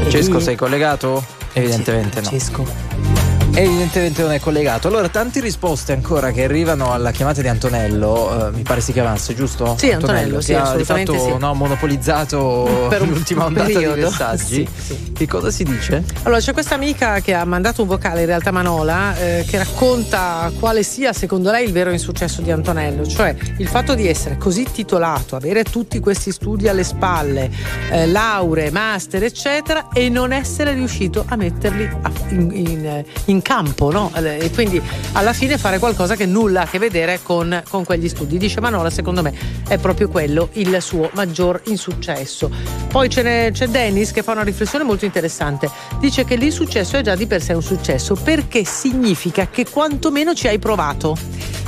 Francesco, sei collegato? Evidentemente Francesco. no. Evidentemente non è collegato. Allora, tante risposte ancora che arrivano alla chiamata di Antonello, eh, mi pare si chiamasse, giusto? Sì, Antonello, sì, che ha di fatto sì. no, monopolizzato (laughs) Per l'ultima ondata periodo. di messaggi. Sì, Che cosa si dice? Allora, c'è questa amica che ha mandato un vocale, in realtà Manola, eh, che racconta quale sia secondo lei il vero insuccesso di Antonello, cioè il fatto di essere così titolato, avere tutti questi studi alle spalle, eh, lauree, master, eccetera, e non essere riuscito a metterli a- in, in- in campo, no? Eh, E quindi alla fine fare qualcosa che nulla ha a che vedere con, con quegli studi. Dice Manola, secondo me è proprio quello il suo maggior insuccesso. Poi c'è Dennis che fa una riflessione molto interessante. Dice che l'insuccesso è già di per sé un successo perché significa che quantomeno ci hai provato.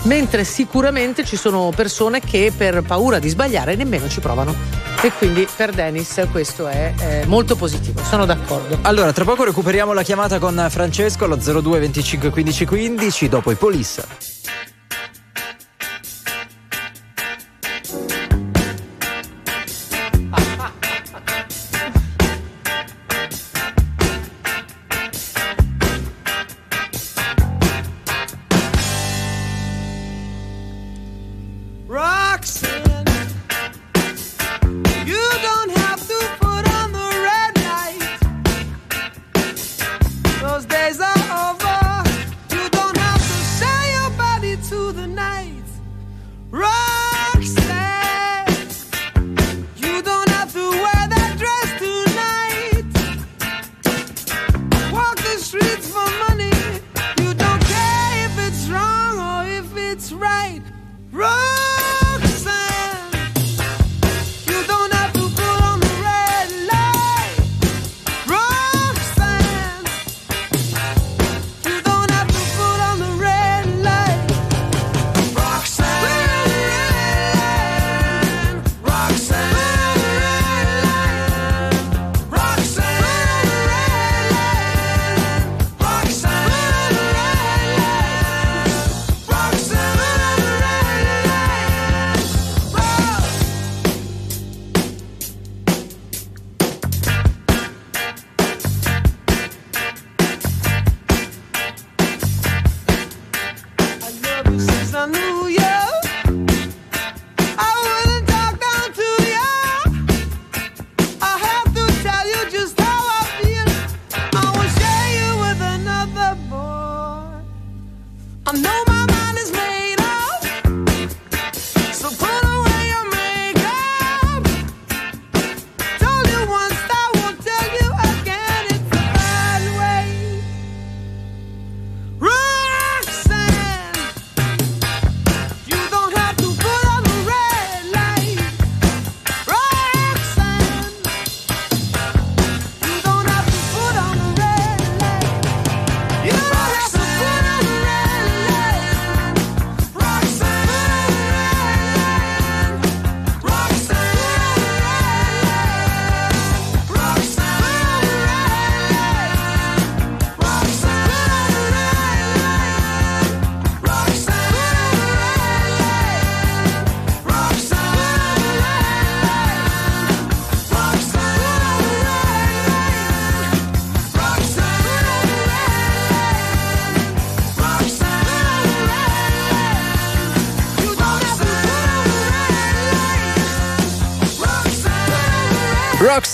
Mentre sicuramente ci sono persone che per paura di sbagliare nemmeno ci provano. E quindi per Dennis questo è eh, molto positivo, sono d'accordo. Allora, tra poco recuperiamo la chiamata con Francesco allo 02 25 15 15 dopo i Police.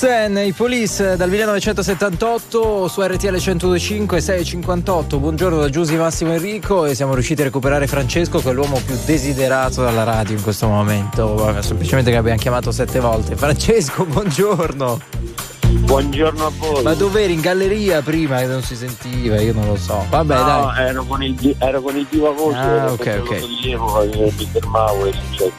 Roxanne, i Police dal 1978 su RTL 1025 658. Buongiorno da Giusy Massimo Enrico e siamo riusciti a recuperare Francesco che è l'uomo più desiderato dalla radio in questo momento. Semplicemente che abbiamo chiamato sette volte. Francesco, buongiorno. Buongiorno a voi. Ma dove eri? In galleria prima che non si sentiva, io non lo so. Vabbè, no, dai. ero con il, ero con il viva voce, Ah, ok, ok. eh, mi fermavo, è successo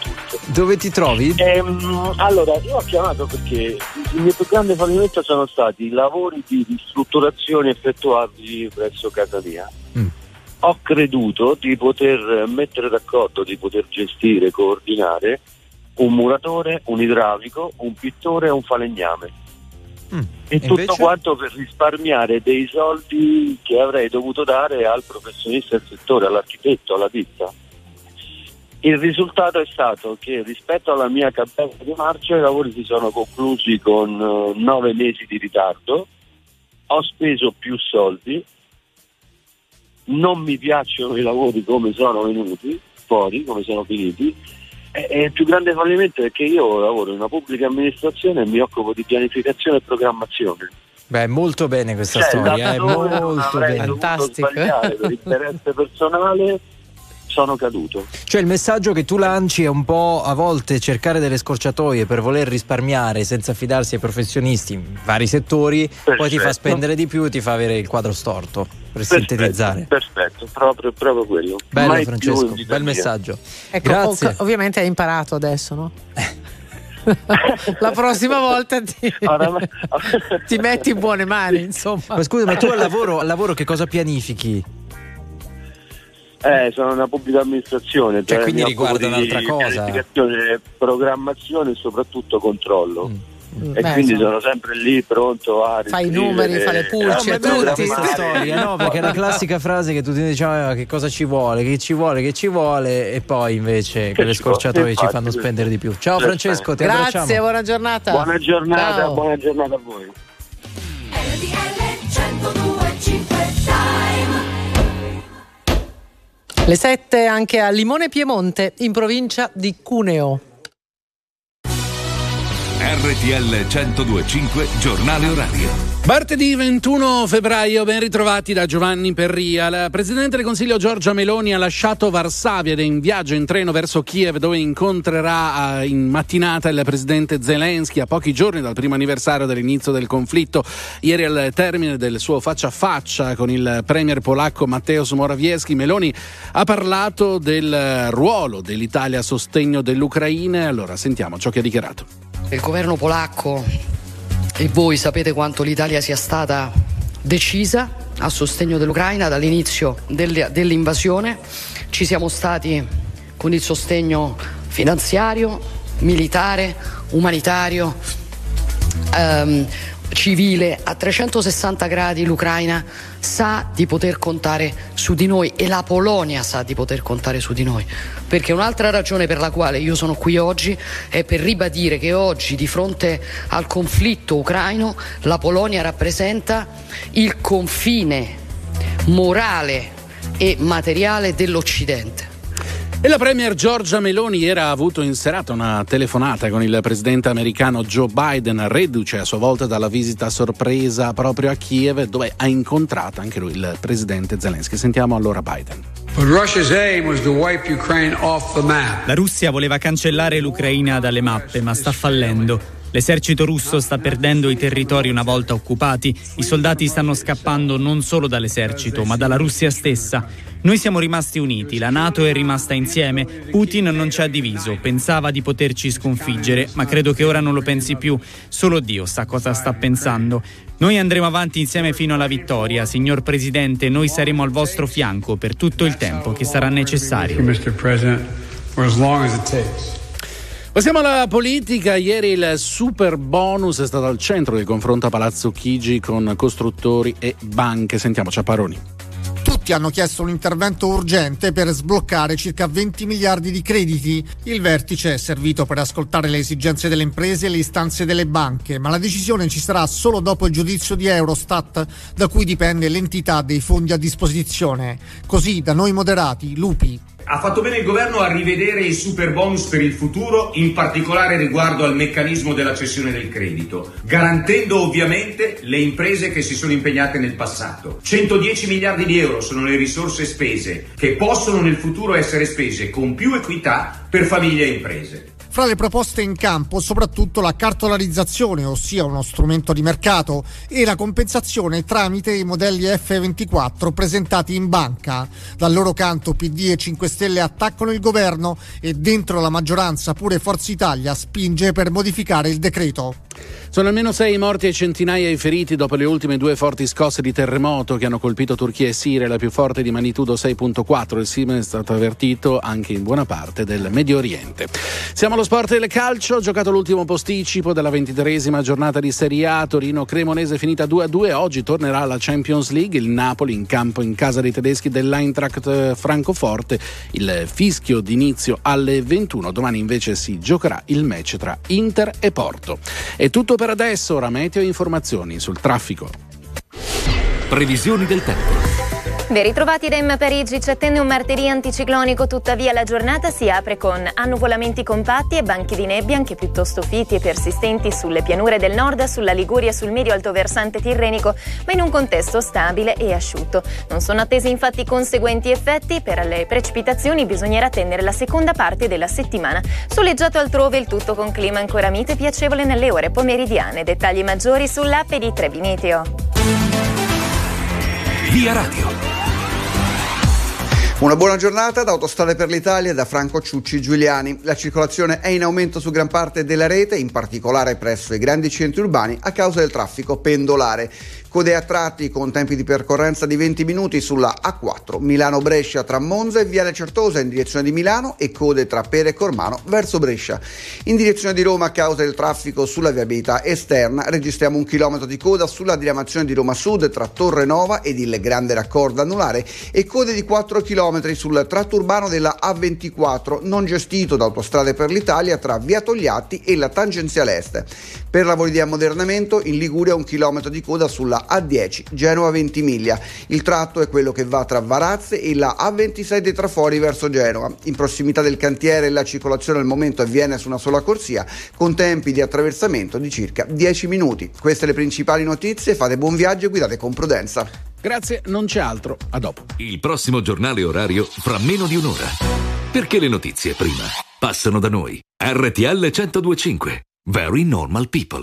tutto. Dove ti trovi? Ehm, allora, io ho chiamato perché il mio più grande fallimento sono stati i lavori di ristrutturazione effettuati presso casa mia. Mm. Ho creduto di poter mettere d'accordo, di poter gestire, coordinare un muratore, un idraulico, un pittore e un falegname. E tutto invece? quanto per risparmiare dei soldi che avrei dovuto dare al professionista del settore, all'architetto, alla ditta. Il risultato è stato che rispetto alla mia cabella di marcia i lavori si sono conclusi con eh, nove mesi di ritardo, ho speso più soldi non mi piacciono i lavori come sono venuti fuori, come sono finiti. E, il più grande fallimento è che io lavoro in una pubblica amministrazione e mi occupo di pianificazione e programmazione. Beh, molto bene questa Cioè, storia, è non molto bene. sbagliare per interesse personale sono caduto. Cioè il messaggio che tu lanci è un po' a volte cercare delle scorciatoie per voler risparmiare senza affidarsi ai professionisti in vari settori, poi ti fa Perfetto. spendere di più e ti fa avere il quadro storto, per sintetizzare. Perfetto, proprio, proprio quello. Bello Mai Francesco, bel messaggio. Ecco, Grazie. ov- ovviamente hai imparato adesso, no? (laughs) La prossima volta ti, (laughs) ti metti in buone mani, insomma. Ma scusa, ma tu al lavoro, al lavoro che cosa pianifichi? Eh, sono una pubblica amministrazione, Cioè, cioè, quindi riguarda di un'altra cosa. pianificazione, programmazione e soprattutto controllo. E Mm. Beh, quindi insomma. sono sempre lì pronto a Fai i numeri, fai le pulce, a a tutti. questa programmare. storia, no? Perché è la classica frase che tutti diciamo "Ah, che cosa ci vuole, che ci vuole, che ci vuole, e poi invece quelle ci vuole, scorciatoie ci infatti, fanno questo. spendere di più. Ciao. Francesco, ti Grazie, abbracciamo. buona giornata. Buona giornata, Ciao. buona giornata a voi. Le 7 anche a Limone Piemonte, in provincia di Cuneo. RTL 1025 Giornale Orario. Martedì 21 febbraio, ben ritrovati da Giovanni Perria. La Presidente del Consiglio Giorgia Meloni ha lasciato Varsavia ed è in viaggio in treno verso Kiev dove incontrerà eh, in mattinata il Presidente Zelensky a pochi giorni dal primo anniversario dell'inizio del conflitto. Ieri al termine del suo faccia a faccia con il Premier polacco Mateusz Morawiecki, Meloni ha parlato del ruolo dell'Italia a sostegno dell'Ucraina. Allora sentiamo ciò che ha dichiarato. Il governo polacco e voi sapete quanto l'Italia sia stata decisa a sostegno dell'Ucraina dall'inizio dell'invasione. Ci siamo stati con il sostegno finanziario, militare, umanitario, ehm, civile a 360 gradi l'Ucraina sa di poter contare su di noi e la Polonia sa di poter contare su di noi. Perché un'altra ragione per la quale io sono qui oggi è per ribadire che oggi di fronte al conflitto ucraino la Polonia rappresenta il confine morale e materiale dell'Occidente. E la Premier Giorgia Meloni ieri ha avuto in serata una telefonata con il presidente americano Joe Biden, reduce a sua volta dalla visita sorpresa proprio a Kiev, dove ha incontrato anche lui il presidente Zelensky. Sentiamo allora Biden. But Russia's aim was to wipe Ukraine off the map. La Russia voleva cancellare l'Ucraina dalle mappe, ma sta fallendo. L'esercito russo sta perdendo i territori una volta occupati, i soldati stanno scappando non solo dall'esercito, ma dalla Russia stessa. Noi siamo rimasti uniti, la Nato è rimasta insieme, Putin non ci ha diviso, pensava di poterci sconfiggere, ma credo che ora non lo pensi più, solo Dio sa cosa sta pensando. Noi andremo avanti insieme fino alla vittoria, signor Presidente, noi saremo al vostro fianco per tutto il tempo che sarà necessario. Passiamo alla politica. Ieri il super bonus è stato al centro del confronto a Palazzo Chigi con costruttori e banche. Sentiamo Ciapparoni. Tutti hanno chiesto un intervento urgente per sbloccare circa 20 miliardi di crediti. Il vertice è servito per ascoltare le esigenze delle imprese e le istanze delle banche, ma la decisione ci sarà solo dopo il giudizio di Eurostat, da cui dipende l'entità dei fondi a disposizione. Così, da noi moderati, lupi. Ha fatto bene il governo a rivedere il super bonus per il futuro, in particolare riguardo al meccanismo della cessione del credito, garantendo ovviamente le imprese che si sono impegnate nel passato. 110 miliardi di euro sono le risorse spese che possono nel futuro essere spese con più equità per famiglie e imprese. Fra le proposte in campo soprattutto la cartolarizzazione, ossia uno strumento di mercato, e la compensazione tramite i modelli F24 presentati in banca. Dal loro canto PD e 5 Stelle attaccano il governo e dentro la maggioranza pure Forza Italia spinge per modificare il decreto. Sono almeno sei morti e centinaia i feriti dopo le ultime due forti scosse di terremoto che hanno colpito Turchia e Siria, la più forte di magnitudo 6.4. Il sisma è stato avvertito anche in buona parte del Medio Oriente. Siamo allo sport del calcio, giocato l'ultimo posticipo della ventitresima giornata di Serie A, Torino-Cremonese finita 2-2, oggi tornerà alla Champions League, il Napoli in campo in casa dei tedeschi dell'Eintracht Francoforte, il fischio d'inizio alle 21, domani invece si giocherà il match tra Inter e Porto. È tutto per adesso, ora meteo e informazioni sul traffico. Previsioni del tempo. Ben ritrovati Dem Parigi, ci attende un martedì anticiclonico, tuttavia la giornata si apre con annuvolamenti compatti e banchi di nebbia anche piuttosto fiti e persistenti sulle pianure del nord, sulla Liguria e sul medio alto versante tirrenico, ma in un contesto stabile e asciutto. Non sono attesi infatti conseguenti effetti, per le precipitazioni bisognerà attendere la seconda parte della settimana. Soleggiato altrove il tutto con clima ancora mite e piacevole nelle ore pomeridiane. Dettagli maggiori sull'app di Trebimeteo. Via Radio. Una buona giornata da Autostrade per l'Italia da Franco Ciucci Giuliani. La circolazione è in aumento su gran parte della rete, in particolare presso i grandi centri urbani, a causa del traffico pendolare. Code a tratti con tempi di percorrenza di 20 minuti sulla A4 Milano-Brescia tra Monza e Viale Certosa in direzione di Milano e code tra Pere e Cormano verso Brescia. In direzione di Roma a causa del traffico sulla viabilità esterna registriamo un chilometro di coda sulla diramazione di Roma Sud tra Torre Nova ed il grande raccordo anulare e code di 4 km sul tratto urbano della A24 non gestito da Autostrade per l'Italia tra Via Togliatti e la tangenziale est. Per lavori di ammodernamento in Liguria un chilometro di coda sulla A10 Genova-Ventimiglia. Il tratto è quello che va tra Varazze e la A26 dei Trafori verso Genova. In prossimità del cantiere la circolazione al momento avviene su una sola corsia con tempi di attraversamento di circa 10 minuti. Queste le principali notizie, fate buon viaggio e guidate con prudenza. Grazie, non c'è altro. A dopo. Il prossimo giornale orario fra meno di un'ora. Perché le notizie prima passano da noi. RTL 1025. Very normal people.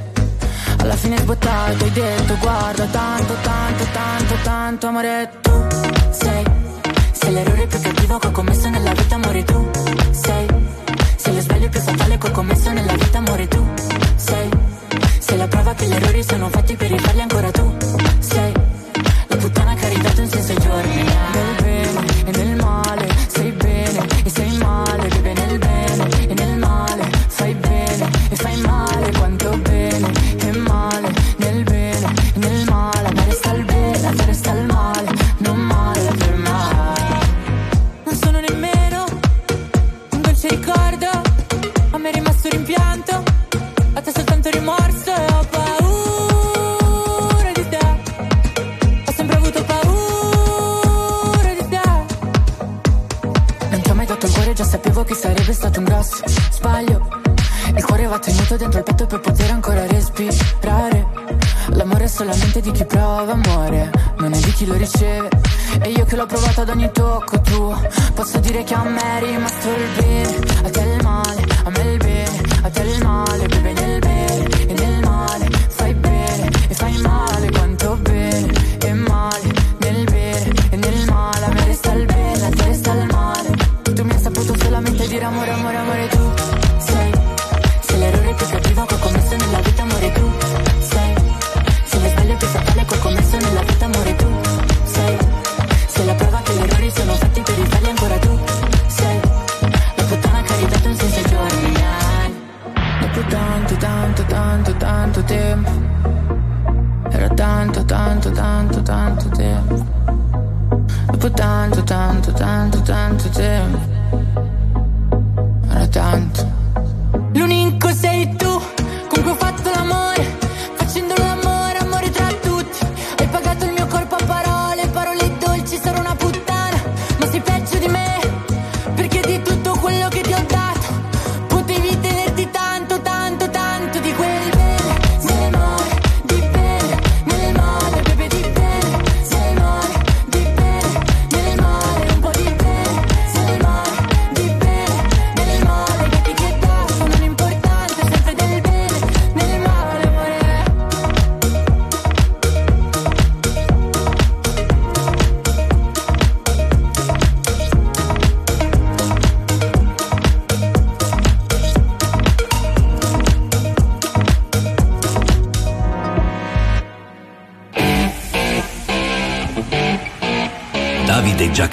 alla fine sbottato hai detto guarda tanto, tanto, tanto, tanto amore tu sei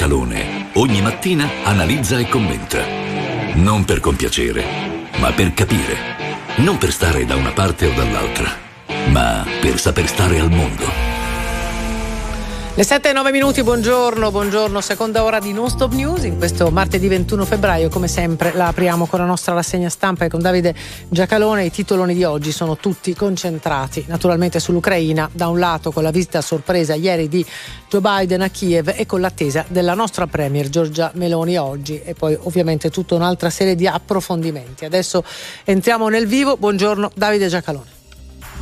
Giacalone ogni mattina analizza e commenta. Non per compiacere, ma per capire. Non per stare da una parte o dall'altra, ma per saper stare al mondo. Le 7 e 9 minuti, buongiorno, buongiorno, seconda ora di Non Stop News. In questo martedì 21 febbraio, come sempre, la apriamo con la nostra rassegna stampa e con Davide Giacalone. I titoloni di oggi sono tutti concentrati naturalmente sull'Ucraina, da un lato con la visita sorpresa ieri di Joe Biden a Kiev e con l'attesa della nostra Premier Giorgia Meloni oggi e poi ovviamente tutta un'altra serie di approfondimenti. Adesso entriamo nel vivo. Buongiorno Davide Giacalone.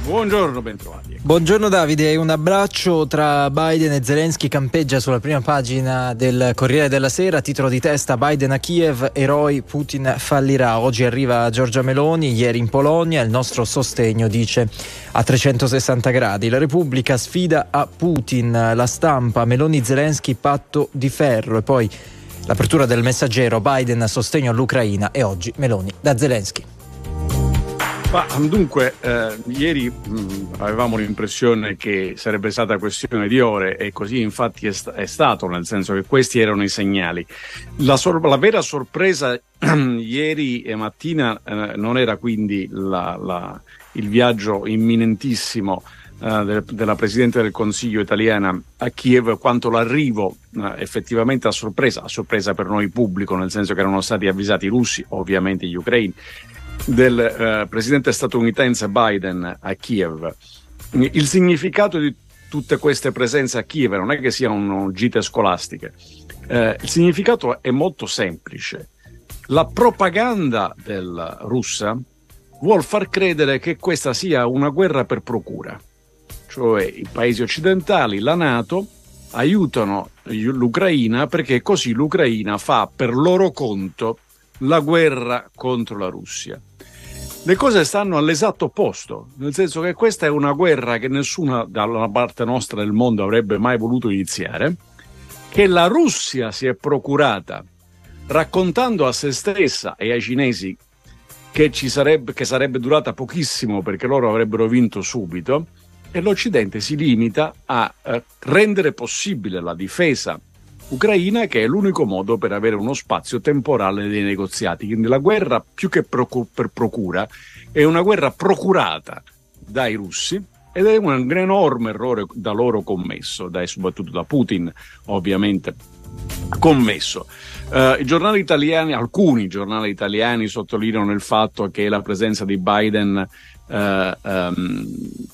Buongiorno, bentrovati. Buongiorno Davide, un abbraccio tra Biden e Zelensky campeggia sulla prima pagina del Corriere della Sera, titolo di testa Biden a Kiev, eroi Putin fallirà. Oggi arriva Giorgia Meloni, ieri in Polonia, il nostro sostegno dice a 360 gradi. La Repubblica sfida a Putin, la stampa, Meloni Zelensky patto di ferro e poi l'apertura del messaggero Biden a sostegno all'Ucraina e oggi Meloni da Zelensky. Ma dunque, eh, ieri mh, avevamo l'impressione che sarebbe stata questione di ore e così infatti è, sta- è stato, nel senso che questi erano i segnali. La, sor- la vera sorpresa (clears throat) ieri mattina eh, non era quindi la- la- il viaggio imminentissimo eh, del- della Presidente del Consiglio italiana a Kiev, quanto l'arrivo eh, effettivamente a sorpresa, a sorpresa per noi pubblico, nel senso che erano stati avvisati i russi, ovviamente gli ucraini, del eh, presidente statunitense Biden a Kiev. Il significato di tutte queste presenze a Kiev non è che siano gite scolastiche, Eh, il significato è molto semplice. La propaganda del russa vuol far credere che questa sia una guerra per procura, cioè i paesi occidentali, la Nato, aiutano l'Ucraina perché così l'Ucraina fa per loro conto la guerra contro la Russia. Le cose stanno all'esatto opposto, nel senso che questa è una guerra che nessuna dalla parte nostra del mondo avrebbe mai voluto iniziare, che la Russia si è procurata raccontando a se stessa e ai cinesi che, ci sarebbe, che sarebbe durata pochissimo perché loro avrebbero vinto subito, e l'Occidente si limita a eh, rendere possibile la difesa ucraina, che è l'unico modo per avere uno spazio temporale dei negoziati. Quindi la guerra, più che procu- per procura, è una guerra procurata dai russi ed è un enorme errore da loro commesso, dai, soprattutto da Putin, ovviamente commesso. Eh, I giornali italiani, alcuni giornali italiani sottolineano il fatto che la presenza di Biden eh, ehm,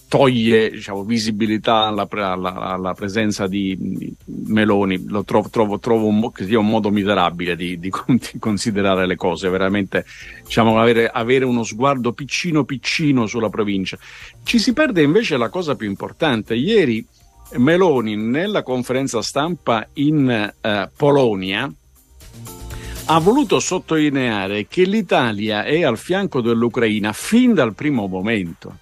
toglie diciamo, visibilità alla, alla- alla presenza di Meloni. Lo trovo, trovo, trovo un, che sia un modo miserabile di, di di considerare le cose, veramente diciamo, avere, avere uno sguardo piccino piccino sulla provincia. Ci si perde invece la cosa più importante. Ieri Meloni nella conferenza stampa in eh, Polonia ha voluto sottolineare che l'Italia è al fianco dell'Ucraina fin dal primo momento.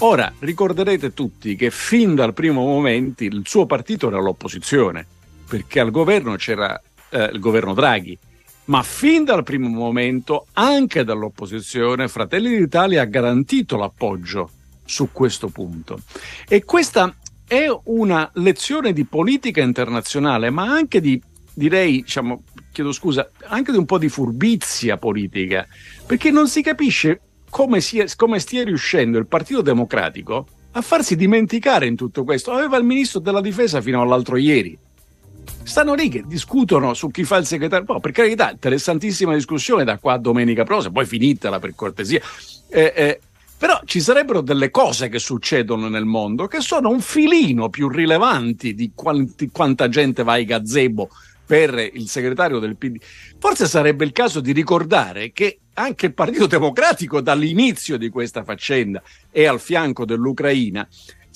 Ora, ricorderete tutti che fin dal primo momento il suo partito era all'opposizione, perché al governo c'era eh, il governo Draghi, ma fin dal primo momento anche dall'opposizione Fratelli d'Italia ha garantito l'appoggio su questo punto. E questa è una lezione di politica internazionale, ma anche di, direi, diciamo, chiedo scusa, anche di un po' di furbizia politica, perché non si capisce come, sia, come stia riuscendo il Partito Democratico a farsi dimenticare in tutto questo. Aveva il ministro della difesa fino all'altro ieri. Stanno lì che discutono su chi fa il segretario. No, per carità, interessantissima discussione da qua a domenica prossima, poi finitela per cortesia. Eh, eh, però ci sarebbero delle cose che succedono nel mondo che sono un filino più rilevanti di quanti- quanta gente va ai gazebo per il segretario del PD. Forse sarebbe il caso di ricordare che anche il Partito Democratico dall'inizio di questa faccenda è al fianco dell'Ucraina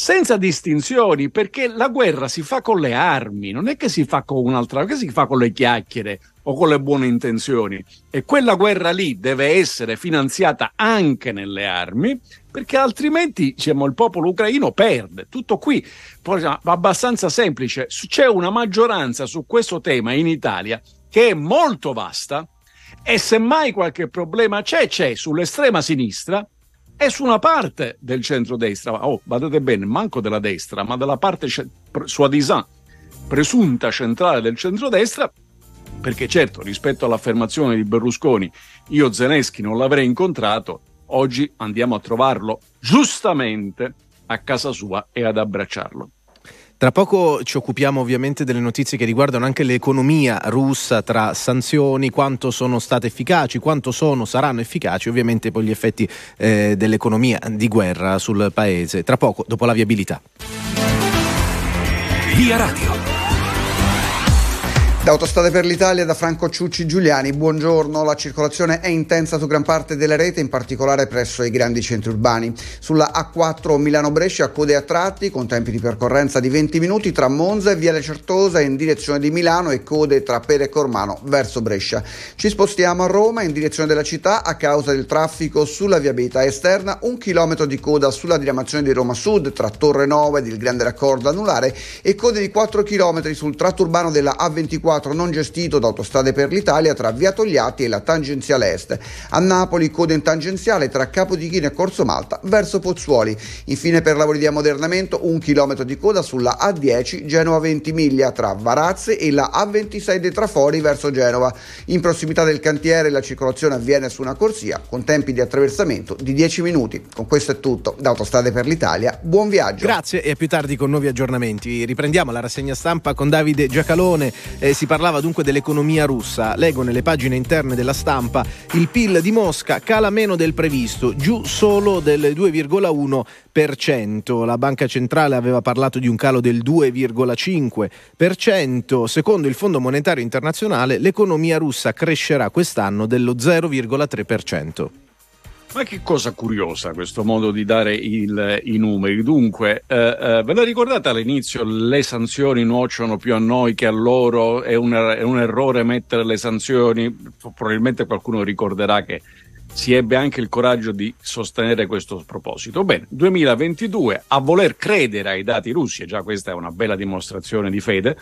senza distinzioni, perché la guerra si fa con le armi, non è che si fa con un'altra, che si fa con le chiacchiere o con le buone intenzioni. E quella guerra lì deve essere finanziata anche nelle armi, perché altrimenti diciamo, il popolo ucraino perde. Tutto qui poi, abbastanza semplice. C'è una maggioranza su questo tema in Italia che è molto vasta e semmai qualche problema c'è, c'è sull'estrema sinistra e su una parte del centrodestra. Oh, badate bene, manco della destra, ma della parte soi-disant presunta centrale del centrodestra, perché certo rispetto all'affermazione di Berlusconi io Zelensky non l'avrei incontrato, oggi andiamo a trovarlo giustamente a casa sua e ad abbracciarlo. Tra poco ci occupiamo ovviamente delle notizie che riguardano anche l'economia russa tra sanzioni, quanto sono state efficaci, quanto sono, saranno efficaci, ovviamente poi gli effetti eh, dell'economia di guerra sul paese. Tra poco, dopo la viabilità. Via Radio. Da Autostrade per l'Italia, da Franco Ciucci Giuliani, buongiorno. La circolazione è intensa su gran parte della rete, in particolare presso i grandi centri urbani. Sulla A4 Milano-Brescia, code a tratti con tempi di percorrenza di 20 minuti tra Monza e Viale Certosa in direzione di Milano e code tra Pere e Cormano verso Brescia. Ci spostiamo a Roma in direzione della città a causa del traffico sulla viabilità esterna, un chilometro di coda sulla diramazione di Roma Sud tra Torre Nova ed il Grande Raccordo anulare e code di 4 chilometri sul tratto urbano della A24 non gestito da Autostrade per l'Italia tra Via Togliatti e la tangenziale est. A Napoli coda in tangenziale tra Capodichino e Corso Malta verso Pozzuoli. Infine per lavori di ammodernamento un chilometro di coda sulla A10 Genova Ventimiglia tra Varazze e la A26 dei Trafori verso Genova. In prossimità del cantiere la circolazione avviene su una corsia con tempi di attraversamento di 10 minuti. Con questo è tutto da Autostrade per l'Italia. Buon viaggio. Grazie e a più tardi con nuovi aggiornamenti. Riprendiamo la rassegna stampa con Davide Giacalone. Eh, si parlava dunque dell'economia russa. Leggo nelle pagine interne della stampa il PIL di Mosca cala meno del previsto, giù solo del 2,1%. La banca centrale aveva parlato di un calo del 2,5%. Secondo il Fondo Monetario Internazionale l'economia russa crescerà quest'anno dello 0,3%. Ma che cosa curiosa questo modo di dare il, i numeri. Dunque, eh, eh, ve la ricordate all'inizio le sanzioni nuociono più a noi che a loro? È un, è un errore mettere le sanzioni? Probabilmente qualcuno ricorderà che si ebbe anche il coraggio di sostenere questo proposito. Bene, 2022, a voler credere ai dati russi, e già questa è una bella dimostrazione di fede,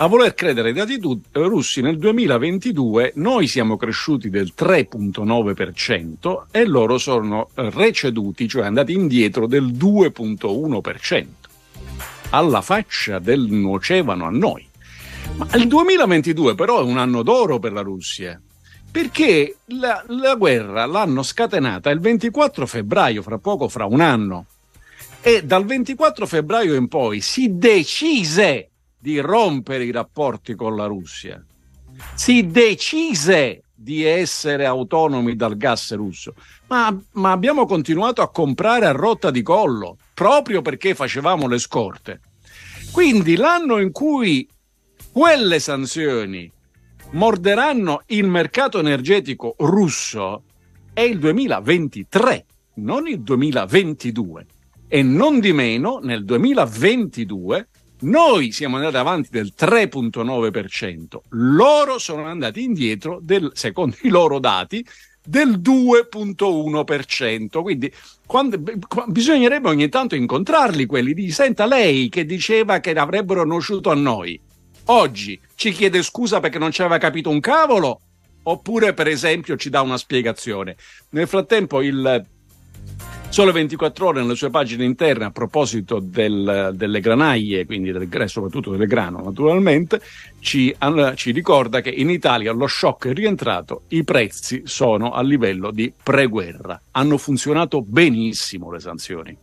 a voler credere ai dati tu- russi nel 2022 noi siamo cresciuti del 3.9% e loro sono receduti, cioè andati indietro del 2.1%. Alla faccia del nuocevano a noi. Ma il 2022 però è un anno d'oro per la Russia. Perché la, la guerra l'hanno scatenata il 24 febbraio, fra poco, fra un anno. E dal 24 febbraio in poi si decise di rompere i rapporti con la Russia. Si decise di essere autonomi dal gas russo, ma, ma, abbiamo continuato a comprare a rotta di collo proprio perché facevamo le scorte. Quindi l'anno in cui quelle sanzioni morderanno il mercato energetico russo è il 2023, non il 2022. E non di meno, nel 2022 noi siamo andati avanti del 3.9%, loro sono andati indietro, del, secondo i loro dati, del 2.1%. Quindi quando, bisognerebbe ogni tanto incontrarli quelli di senta lei che diceva che avrebbero nociuto a noi. Oggi ci chiede scusa perché non ci aveva capito un cavolo? Oppure, per esempio, ci dà una spiegazione. Nel frattempo, il Sole 24 ore nelle sue pagine interne a proposito del, delle granaglie, quindi del, soprattutto del grano naturalmente, ci, ci ricorda che in Italia lo shock è rientrato, i prezzi sono a livello di preguerra. Hanno funzionato benissimo le sanzioni.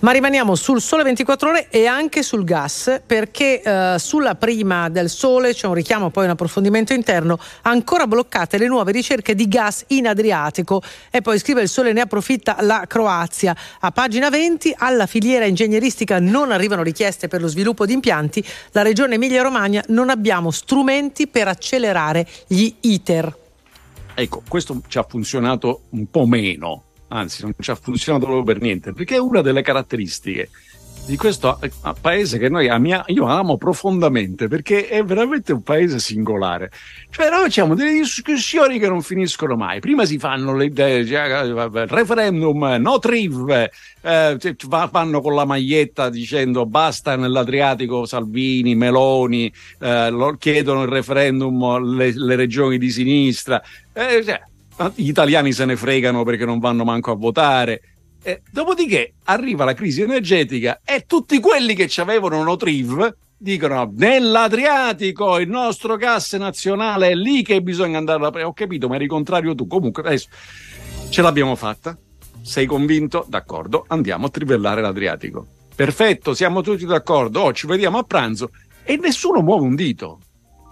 Ma rimaniamo sul sole 24 ore e anche sul gas, perché eh, sulla prima del sole c'è un richiamo, poi un approfondimento interno, ancora bloccate le nuove ricerche di gas in Adriatico. E poi scrive il sole ne approfitta la Croazia. A pagina 20, alla filiera ingegneristica non arrivano richieste per lo sviluppo di impianti. La regione Emilia-Romagna non abbiamo strumenti per accelerare gli ITER. Ecco, questo ci ha funzionato un po' meno anzi non ci ha funzionato proprio per niente, perché è una delle caratteristiche di questo eh, paese che noi amiamo, io amo profondamente perché è veramente un paese singolare. Cioè, noi facciamo delle discussioni che non finiscono mai. Prima si fanno le cioè, referendum, no triv, eh, vanno con la maglietta dicendo basta nell'Adriatico Salvini, Meloni, eh, chiedono il referendum le, le regioni di sinistra. Eh, cioè, gli italiani se ne fregano perché non vanno manco a votare. Eh, dopodiché arriva la crisi energetica e tutti quelli che ci avevano no triv dicono nell'Adriatico il nostro gas nazionale è lì che bisogna andare a Ho capito, ma eri contrario tu. Comunque adesso ce l'abbiamo fatta. Sei convinto? D'accordo, andiamo a trivellare l'Adriatico. Perfetto, siamo tutti d'accordo. Oh, ci vediamo a pranzo e nessuno muove un dito.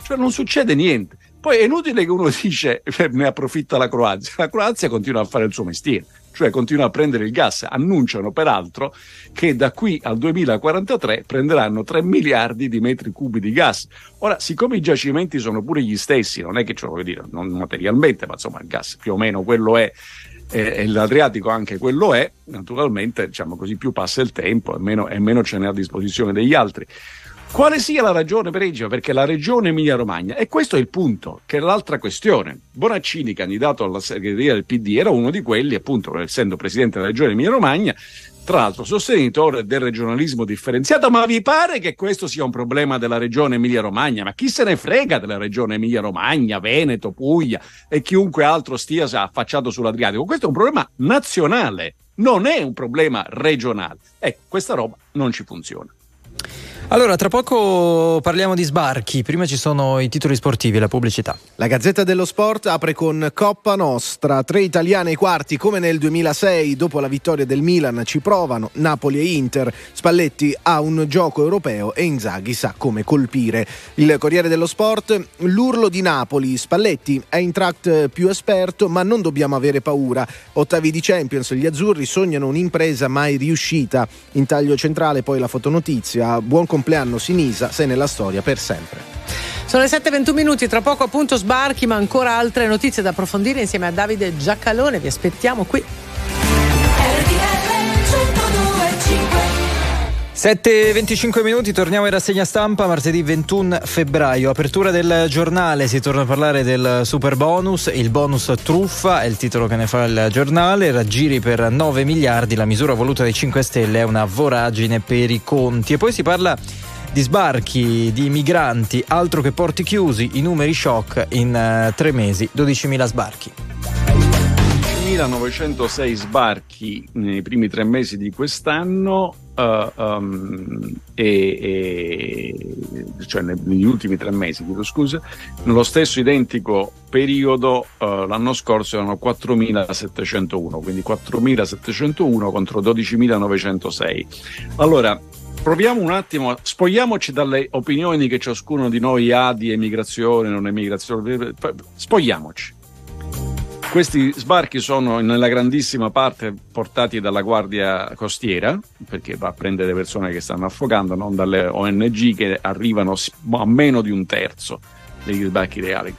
Cioè non succede niente. Poi è inutile che uno (laughs) dice ne approfitta la Croazia. La Croazia continua a fare il suo mestiere, cioè continua a prendere il gas. Annunciano peraltro che da qui al 2043 prenderanno 3 miliardi di metri cubi di gas. Ora, siccome i giacimenti sono pure gli stessi, non è che ce lo voglio dire, non materialmente, ma insomma il gas più o meno quello è e l'Adriatico anche quello è, naturalmente diciamo così più passa il tempo e meno, e meno ce n'è a disposizione degli altri. Quale sia la ragione per Egio? Perché la regione Emilia-Romagna, e questo è il punto, che è l'altra questione. Bonaccini, candidato alla segreteria del PD, era uno di quelli, appunto, essendo presidente della regione Emilia-Romagna, tra l'altro sostenitore del regionalismo differenziato, ma vi pare che questo sia un problema della regione Emilia-Romagna? Ma chi se ne frega della regione Emilia-Romagna, Veneto, Puglia e chiunque altro stia affacciato sull'Adriatico? Questo è un problema nazionale, non è un problema regionale. Ecco, questa roba non ci funziona. Allora, tra poco parliamo di sbarchi. Prima ci sono i titoli sportivi e la pubblicità. La Gazzetta dello Sport apre con Coppa Nostra. Tre italiane ai quarti come nel 2006. Dopo la vittoria del Milan ci provano Napoli e Inter. Spalletti ha un gioco europeo e Inzaghi sa come colpire. Il Corriere dello Sport, l'urlo di Napoli. Spalletti è in tract più esperto, ma non dobbiamo avere paura. Ottavi di Champions, gli azzurri sognano un'impresa mai riuscita. In taglio centrale poi la fotonotizia. Buon compleanno Sinisa, sei nella storia per sempre. Sono le 7.21 minuti, tra poco appunto sbarchi, ma ancora altre notizie da approfondire insieme a Davide Giacalone. Vi aspettiamo qui. 7.25 minuti, torniamo in rassegna stampa martedì 21 febbraio. Apertura del giornale, si torna a parlare del super bonus, il bonus truffa è il titolo che ne fa il giornale, raggiri per 9 miliardi, la misura voluta dai 5 Stelle è una voragine per i conti. E poi si parla di sbarchi di migranti, altro che porti chiusi, i numeri shock in uh, tre mesi, 12.000 sbarchi. 1906 sbarchi nei primi tre mesi di quest'anno, uh, um, e, e, cioè negli ultimi tre mesi, chiedo scusa, nello stesso identico periodo uh, l'anno scorso erano 4.701, quindi 4.701 contro 12.906. Allora, proviamo un attimo, spogliamoci dalle opinioni che ciascuno di noi ha di emigrazione, non emigrazione, spogliamoci. Questi sbarchi sono nella grandissima parte portati dalla Guardia Costiera, perché va a prendere persone che stanno affogando, non dalle ONG che arrivano a meno di un terzo degli sbarchi reali.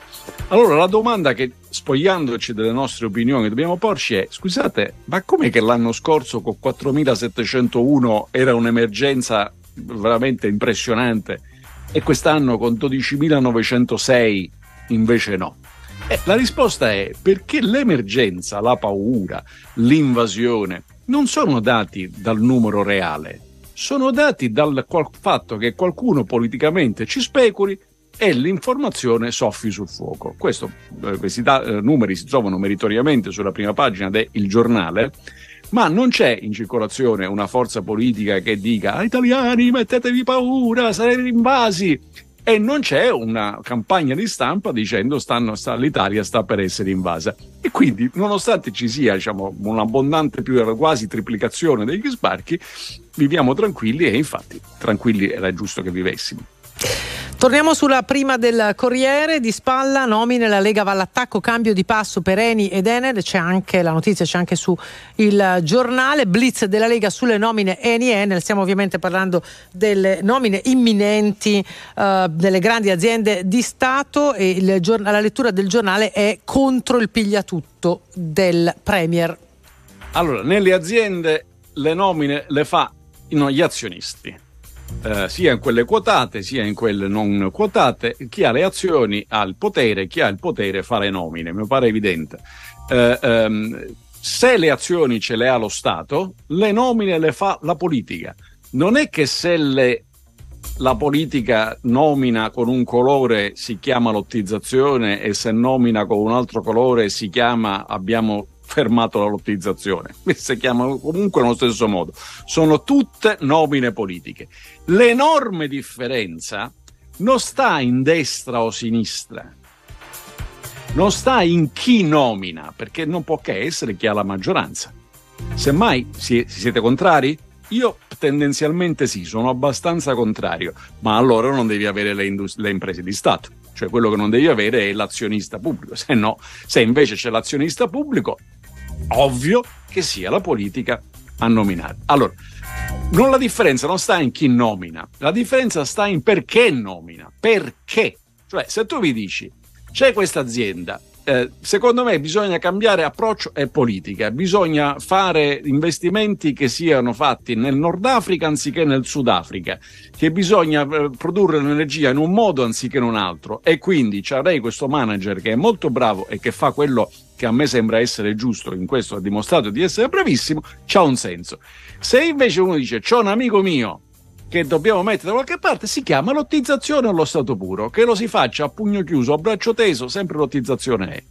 Allora la domanda che spogliandoci delle nostre opinioni dobbiamo porci è scusate, ma com'è che l'anno scorso con 4701 era un'emergenza veramente impressionante e quest'anno con 12906 invece no? Eh, la risposta è perché l'emergenza, la paura, l'invasione non sono dati dal numero reale, sono dati dal qual- fatto che qualcuno politicamente ci speculi e l'informazione soffi sul fuoco. Questo, eh, questi da- eh, numeri si trovano meritoriamente sulla prima pagina del giornale, ma non c'è in circolazione una forza politica che dica italiani mettetevi paura, sarete invasi e non c'è una campagna di stampa dicendo stanno, sta, l'Italia sta per essere invasa. E quindi, nonostante ci sia diciamo, un'abbondante più quasi triplicazione degli sbarchi, viviamo tranquilli e infatti tranquilli era giusto che vivessimo. Torniamo sulla prima del Corriere. Di spalla, nomine la Lega va all'attacco, cambio di passo per Eni ed Enel, c'è anche la notizia, c'è anche su il giornale, blitz della Lega sulle nomine Eni e Enel, stiamo ovviamente parlando delle nomine imminenti uh, delle grandi aziende di Stato e il, la lettura del giornale è contro il pigliatutto del Premier. Allora, nelle aziende le nomine le fa gli azionisti eh, sia in quelle quotate sia in quelle non quotate, chi ha le azioni ha il potere, chi ha il potere fa le nomine, mi pare evidente. Eh, ehm, se le azioni ce le ha lo Stato, le nomine le fa la politica. Non è che se le, la politica nomina con un colore si chiama lottizzazione e se nomina con un altro colore si chiama abbiamo fermato la lottizzazione. Si chiamano comunque nello stesso modo. Sono tutte nomine politiche. L'enorme differenza non sta in destra o sinistra, non sta in chi nomina, perché non può che essere chi ha la maggioranza. Semmai si- siete contrari? Io tendenzialmente sì, sono abbastanza contrario, ma allora non devi avere le, indus- le imprese di Stato. Cioè quello che non devi avere è l'azionista pubblico, se no, se invece c'è l'azionista pubblico, ovvio che sia la politica a nominare. Allora, non la differenza non sta in chi nomina, la differenza sta in perché nomina. Perché? Cioè, se tu mi dici c'è questa azienda, eh, secondo me bisogna cambiare approccio e politica, bisogna fare investimenti che siano fatti nel Nord Africa anziché nel Sudafrica, che bisogna eh, produrre l'energia in un modo anziché in un altro e quindi avrei questo manager che è molto bravo e che fa quello che a me sembra essere giusto, in questo ha dimostrato di essere bravissimo, c'ha un senso. Se invece uno dice c'ho un amico mio che dobbiamo mettere da qualche parte, si chiama lottizzazione allo stato puro, che lo si faccia a pugno chiuso, a braccio teso, sempre lottizzazione è.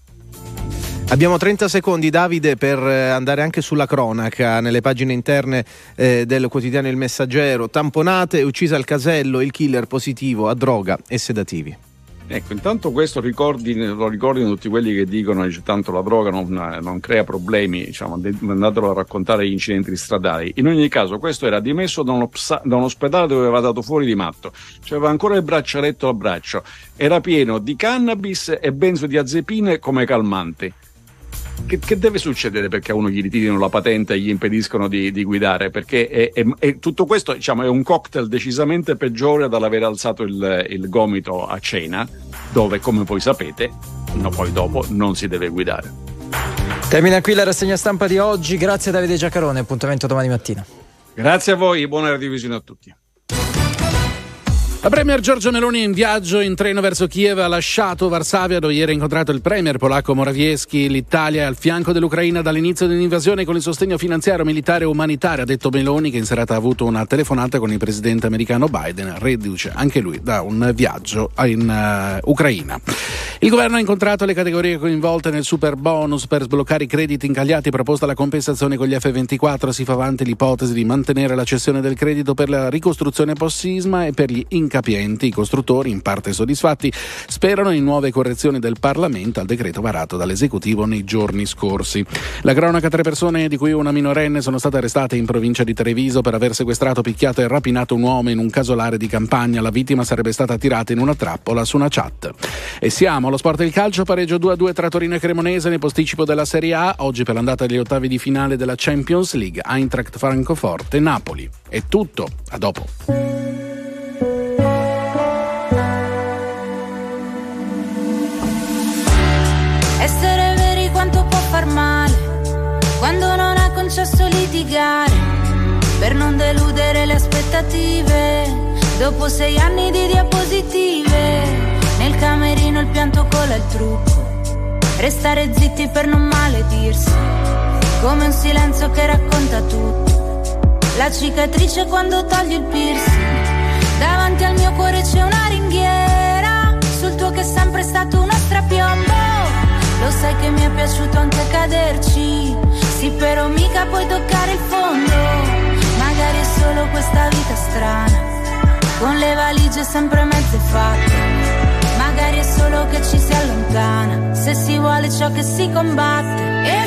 Abbiamo 30 secondi, Davide, per eh, andare anche sulla cronaca, nelle pagine interne eh, del quotidiano Il Messaggero. Tamponate, uccisa al casello, il killer positivo a droga e sedativi. Ecco, intanto questo ricordi, lo ricordino tutti quelli che dicono che tanto la droga non, non crea problemi, diciamo, andatelo a raccontare agli incidenti stradali. In ogni caso, questo era dimesso da, uno da un ospedale dove aveva dato fuori di matto, cioè aveva ancora il braccialetto al braccio, era pieno di cannabis e benzodiazepine come calmanti. Che, che deve succedere perché a uno gli ritirino la patente e gli impediscono di, di guidare? Perché è, è- è- tutto questo diciamo, è un cocktail decisamente peggiore dall'aver alzato il, il gomito a cena, dove, come voi sapete, no, poi dopo non si deve guidare. Termina qui la rassegna stampa di oggi. Grazie a Davide Giacarone. Appuntamento domani mattina. Grazie a voi e buona radiovisione a tutti. La Premier Giorgio Meloni in viaggio in treno verso Kiev ha lasciato Varsavia dove ieri ha incontrato il Premier polacco Morawiecki. L'Italia è al fianco dell'Ucraina dall'inizio dell'invasione con il sostegno finanziario, militare e umanitario, ha detto Meloni che in serata ha avuto una telefonata con il presidente americano Biden, reduce anche lui da un viaggio in eh, Ucraina. Il governo ha incontrato le categorie coinvolte nel super bonus per sbloccare i crediti incagliati proposta la compensazione con gli F24 si fa avanti l'ipotesi di mantenere la cessione del credito per la ricostruzione post-sisma e per gli incapienti. I costruttori, in parte soddisfatti, sperano in nuove correzioni del Parlamento al decreto varato dall'esecutivo nei giorni scorsi. La cronaca tre persone, di cui una minorenne, sono state arrestate in provincia di Treviso per aver sequestrato, picchiato e rapinato un uomo in un casolare di campagna. La vittima sarebbe stata tirata in una trappola su una chat. E siamo allo sport del calcio, pareggio 2-2 tra Torino e Cremonese nel posticipo della Serie A. Oggi per l'andata agli ottavi di finale della Champions League, Eintracht Francoforte, Napoli. È tutto, a dopo. Concesso litigare per non deludere le aspettative. Dopo sei anni di diapositive, nel camerino il pianto cola il trucco. Restare zitti per non maledirsi, come un silenzio che racconta tutto. La cicatrice quando togli il piercing. Davanti al mio cuore c'è una ringhiera, sul tuo che è sempre stato uno strapiombo. Lo sai che mi è piaciuto anche caderci, sì però mica puoi toccare il fondo. Magari è solo questa vita strana, con le valigie sempre mezze fatte. Magari è solo che ci si allontana, se si vuole ciò che si combatte. E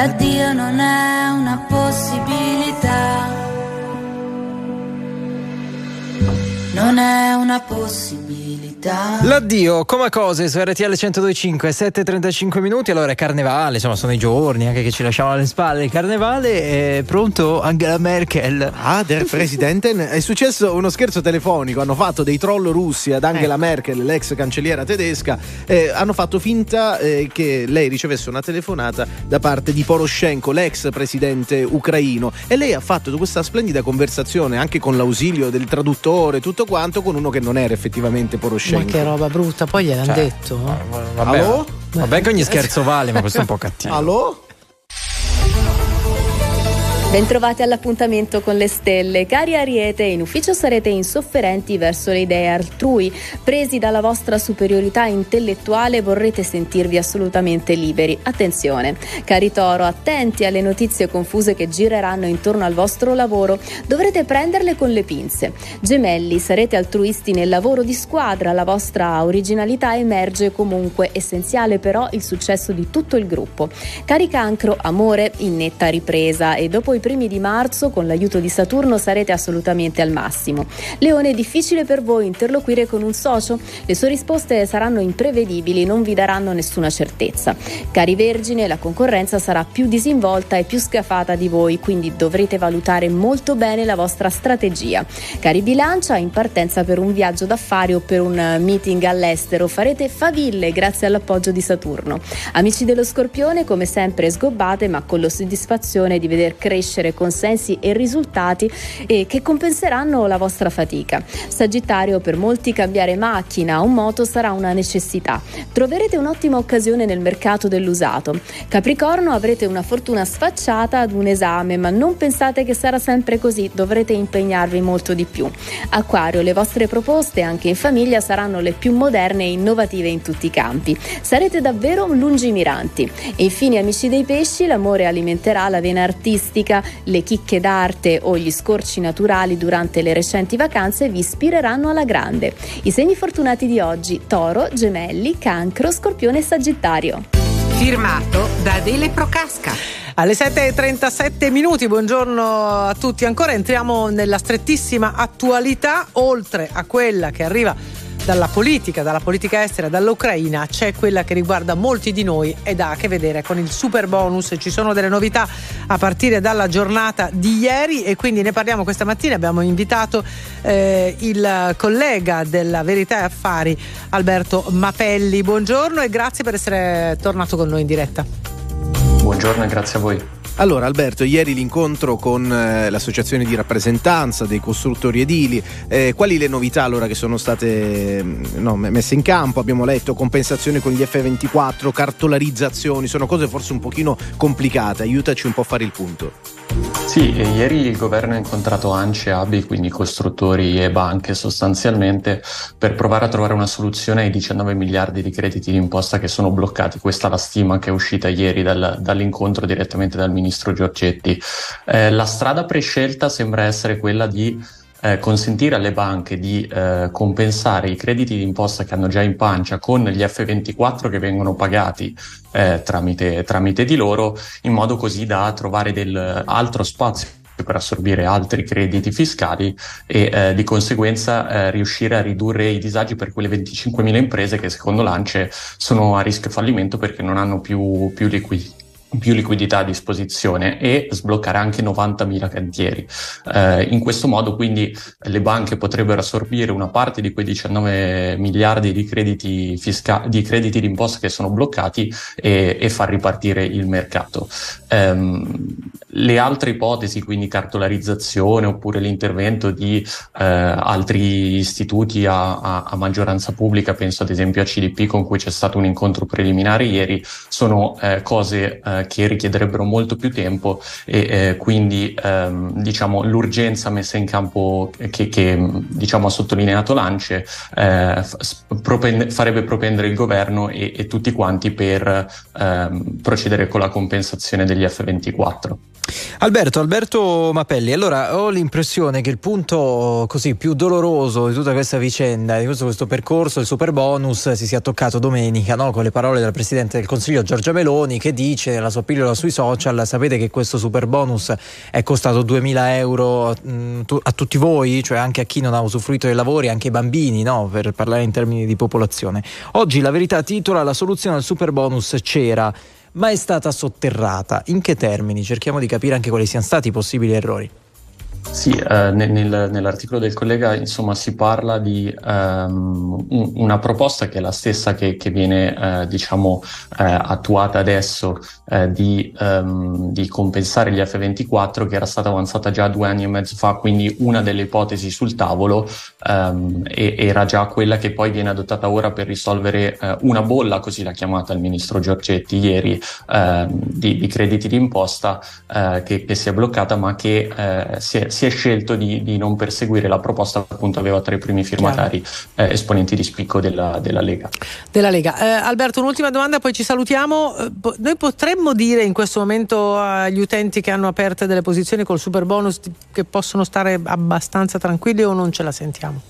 L'addio non è una possibilità. Non è una possibilità L'addio come cose su RTL 1025 7.35 minuti allora è carnevale insomma sono i giorni anche che ci lasciamo alle spalle il carnevale è pronto Angela Merkel Ah, der Presidenten è successo uno scherzo telefonico. Hanno fatto dei troll russi ad Angela Merkel, l'ex cancelliera tedesca. eh, hanno fatto finta eh, che lei ricevesse una telefonata da parte di Poroshenko, l'ex presidente ucraino. E lei ha fatto questa splendida conversazione anche con l'ausilio del traduttore, tutto quanto, con uno che non era effettivamente Ma Poroshenko. che roba brutta, poi gliel'hanno Cioè, detto. vabbè, Allo? vabbè che ogni scherzo vale ma questo è un po' (laughs) cattivo Allo? Bentrovati all'appuntamento con le stelle. Cari Ariete, in ufficio sarete insofferenti verso le idee altrui. Presi dalla vostra superiorità intellettuale vorrete sentirvi assolutamente liberi. Attenzione. Cari Toro, attenti alle notizie confuse che gireranno intorno al vostro lavoro. Dovrete prenderle con le pinze. Gemelli, sarete altruisti nel lavoro di squadra. La vostra originalità emerge comunque. Essenziale però il successo di tutto il gruppo. Cari Cancro, amore in netta ripresa e dopo i primi di marzo con l'aiuto di Saturno sarete assolutamente al massimo. Leone, è difficile per voi interloquire con un socio? Le sue risposte saranno imprevedibili, non vi daranno nessuna certezza. Cari Vergine, la concorrenza sarà più disinvolta e più scafata di voi, quindi dovrete valutare molto bene la vostra strategia. Cari Bilancia, in partenza per un viaggio d'affari o per un eh, meeting all'estero farete faville grazie all'appoggio di Saturno. Amici dello Scorpione, come sempre sgobbate, ma con la soddisfazione di veder crescere consensi e risultati eh, che compenseranno la vostra fatica. Sagittario, per molti cambiare macchina o moto sarà una necessità. Troverete un'ottima occasione nel mercato dell'usato. Capricorno, avrete una fortuna sfacciata ad un esame, ma non pensate che sarà sempre così, dovrete impegnarvi molto di più. Acquario, le vostre proposte anche in famiglia saranno le più moderne e innovative in tutti i campi. Sarete davvero lungimiranti. E infine, amici dei pesci, l'amore alimenterà la vena artistica, le chicche d'arte o gli scorci naturali durante le recenti vacanze vi ispireranno alla grande. I segni fortunati di oggi: Toro, Gemelli, Cancro, Scorpione e Sagittario. Firmato da Adele Procasca. Alle 7.37 minuti, buongiorno a tutti. Ancora entriamo nella strettissima attualità, oltre a quella che arriva dalla politica, dalla politica estera, dall'Ucraina, c'è quella che riguarda molti di noi ed ha a che vedere con il super bonus. Ci sono delle novità a partire dalla giornata di ieri e quindi ne parliamo questa mattina. Abbiamo invitato eh, il collega della Verità e Affari, Alberto Mapelli. Buongiorno e grazie per essere tornato con noi in diretta. Buongiorno e grazie a voi. Allora Alberto, ieri l'incontro con eh, l'associazione di rappresentanza dei costruttori edili, eh, quali le novità allora che sono state mm, no, messe in campo? Abbiamo letto compensazioni con gli F24, cartolarizzazioni, sono cose forse un pochino complicate, aiutaci un po' a fare il punto. Sì, ieri il governo ha incontrato ANCI e ABI, quindi costruttori e banche sostanzialmente, per provare a trovare una soluzione ai 19 miliardi di crediti d'imposta che sono bloccati. Questa è la stima che è uscita ieri dal, dall'incontro direttamente dal ministro Giorgetti. Eh, la strada prescelta sembra essere quella di eh, consentire alle banche di eh, compensare i crediti d'imposta che hanno già in pancia con gli F24 che vengono pagati eh, tramite, tramite di loro, in modo così da trovare del altro spazio per assorbire altri crediti fiscali e eh, di conseguenza eh, riuscire a ridurre i disagi per quelle 25.000 imprese che secondo l'ANCE sono a rischio fallimento perché non hanno più, più liquidità più liquidità a disposizione e sbloccare anche 90.000 cantieri. Eh, in questo modo quindi le banche potrebbero assorbire una parte di quei 19 miliardi di crediti, fisca- di crediti d'imposta che sono bloccati e, e far ripartire il mercato. Um, le altre ipotesi, quindi cartolarizzazione oppure l'intervento di eh, altri istituti a, a, a, maggioranza pubblica, penso ad esempio a CDP con cui c'è stato un incontro preliminare ieri, sono eh, cose che richiederebbero molto più tempo e eh, quindi ehm, diciamo, l'urgenza messa in campo che, che diciamo, ha sottolineato l'ANCE eh, propende, farebbe propendere il governo e, e tutti quanti per ehm, procedere con la compensazione degli F24. Alberto, Alberto Mapelli, allora ho l'impressione che il punto così più doloroso di tutta questa vicenda, di questo, questo percorso, il super bonus, si sia toccato domenica no? con le parole del Presidente del Consiglio Giorgia Meloni che dice nella sua pillola sui social, sapete che questo super bonus è costato 2000 euro mh, a tutti voi, cioè anche a chi non ha usufruito dei lavori, anche ai bambini, no? per parlare in termini di popolazione. Oggi la verità titola la soluzione al super bonus c'era ma è stata sotterrata. In che termini? Cerchiamo di capire anche quali siano stati i possibili errori. Sì, eh, nel, nell'articolo del collega insomma si parla di um, una proposta che è la stessa che, che viene eh, diciamo eh, attuata adesso eh, di, um, di, compensare gli F24 che era stata avanzata già due anni e mezzo fa, quindi una delle ipotesi sul tavolo um, e, era già quella che poi viene adottata ora per risolvere eh, una bolla, così l'ha chiamata il ministro Giorgetti ieri, di, di, crediti d'imposta eh, che, che, si è bloccata ma che si è si è scelto di, di, non perseguire la proposta, appunto aveva tra i primi firmatari eh, esponenti di spicco della, della Lega. Della Lega. Eh, Alberto, un'ultima domanda, poi ci salutiamo. Eh, noi potremmo dire in questo momento agli utenti che hanno aperte delle posizioni col super bonus che possono stare abbastanza tranquilli o non ce la sentiamo?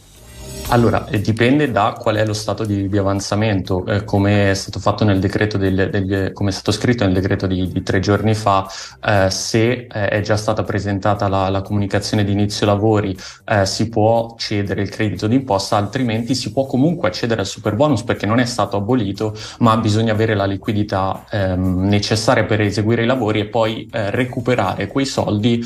Allora, eh, dipende da qual è lo stato di, di avanzamento, eh, come è stato fatto nel decreto del, del, come è stato scritto nel decreto di, di tre giorni fa, eh, se eh, è già stata presentata la, la comunicazione di inizio lavori eh, si può cedere il credito d'imposta, altrimenti si può comunque accedere al super bonus perché non è stato abolito, ma bisogna avere la liquidità ehm, necessaria per eseguire i lavori e poi eh, recuperare quei soldi,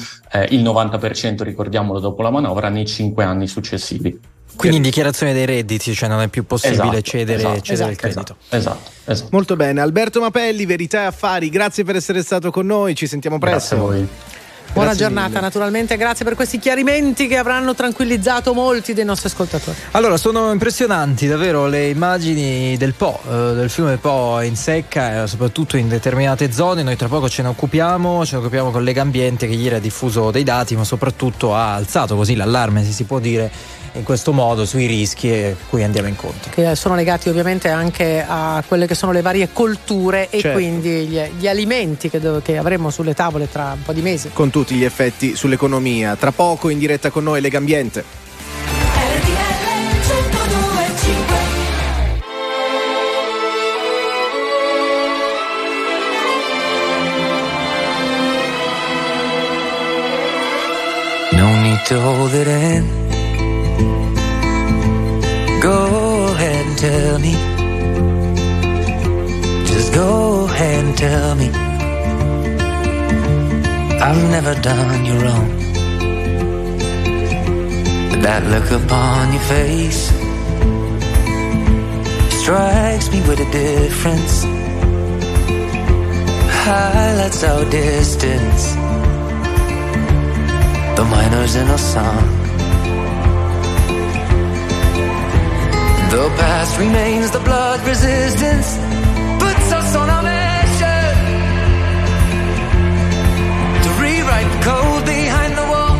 il 90% ricordiamolo dopo la manovra, nei cinque anni successivi. Quindi in dichiarazione dei redditi, cioè non è più possibile esatto, cedere, esatto, cedere esatto, il credito. Esatto, esatto, Molto bene, Alberto Mapelli, Verità e Affari, grazie per essere stato con noi, ci sentiamo presto. Grazie a voi. Buona Grazie giornata, mille. naturalmente, grazie per questi chiarimenti che avranno tranquillizzato molti dei nostri ascoltatori. Allora, sono impressionanti davvero le immagini del Po, eh, del fiume Po in secca, eh, soprattutto in determinate zone. Noi tra poco ce ne occupiamo, ce ne occupiamo con Lega Ambiente che ieri ha diffuso dei dati, ma soprattutto ha alzato così l'allarme, se si può dire, in questo modo sui rischi a cui andiamo incontro. Che sono legati ovviamente anche a quelle che sono le varie colture e Certo. quindi gli, gli alimenti che, dov- che avremo sulle tavole tra un po' di mesi. Con tutti gli effetti sull'economia. Tra poco in diretta con noi Lega Ambiente. No need to hold it in. Go ahead and tell me. Just go ahead and tell me. I've never done you wrong. But that look upon your face strikes me with a difference. Highlights our distance the miners in our song. The past remains, the blood resistance puts us on a mission to rewrite the code behind the wall.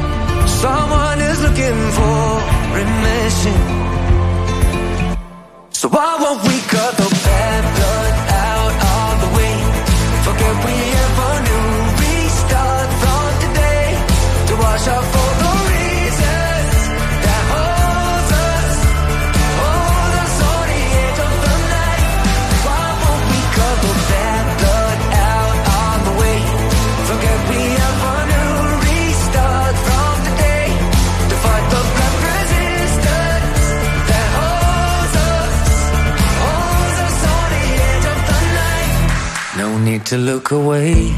Someone is looking for remission. So why won't we cut the to look away.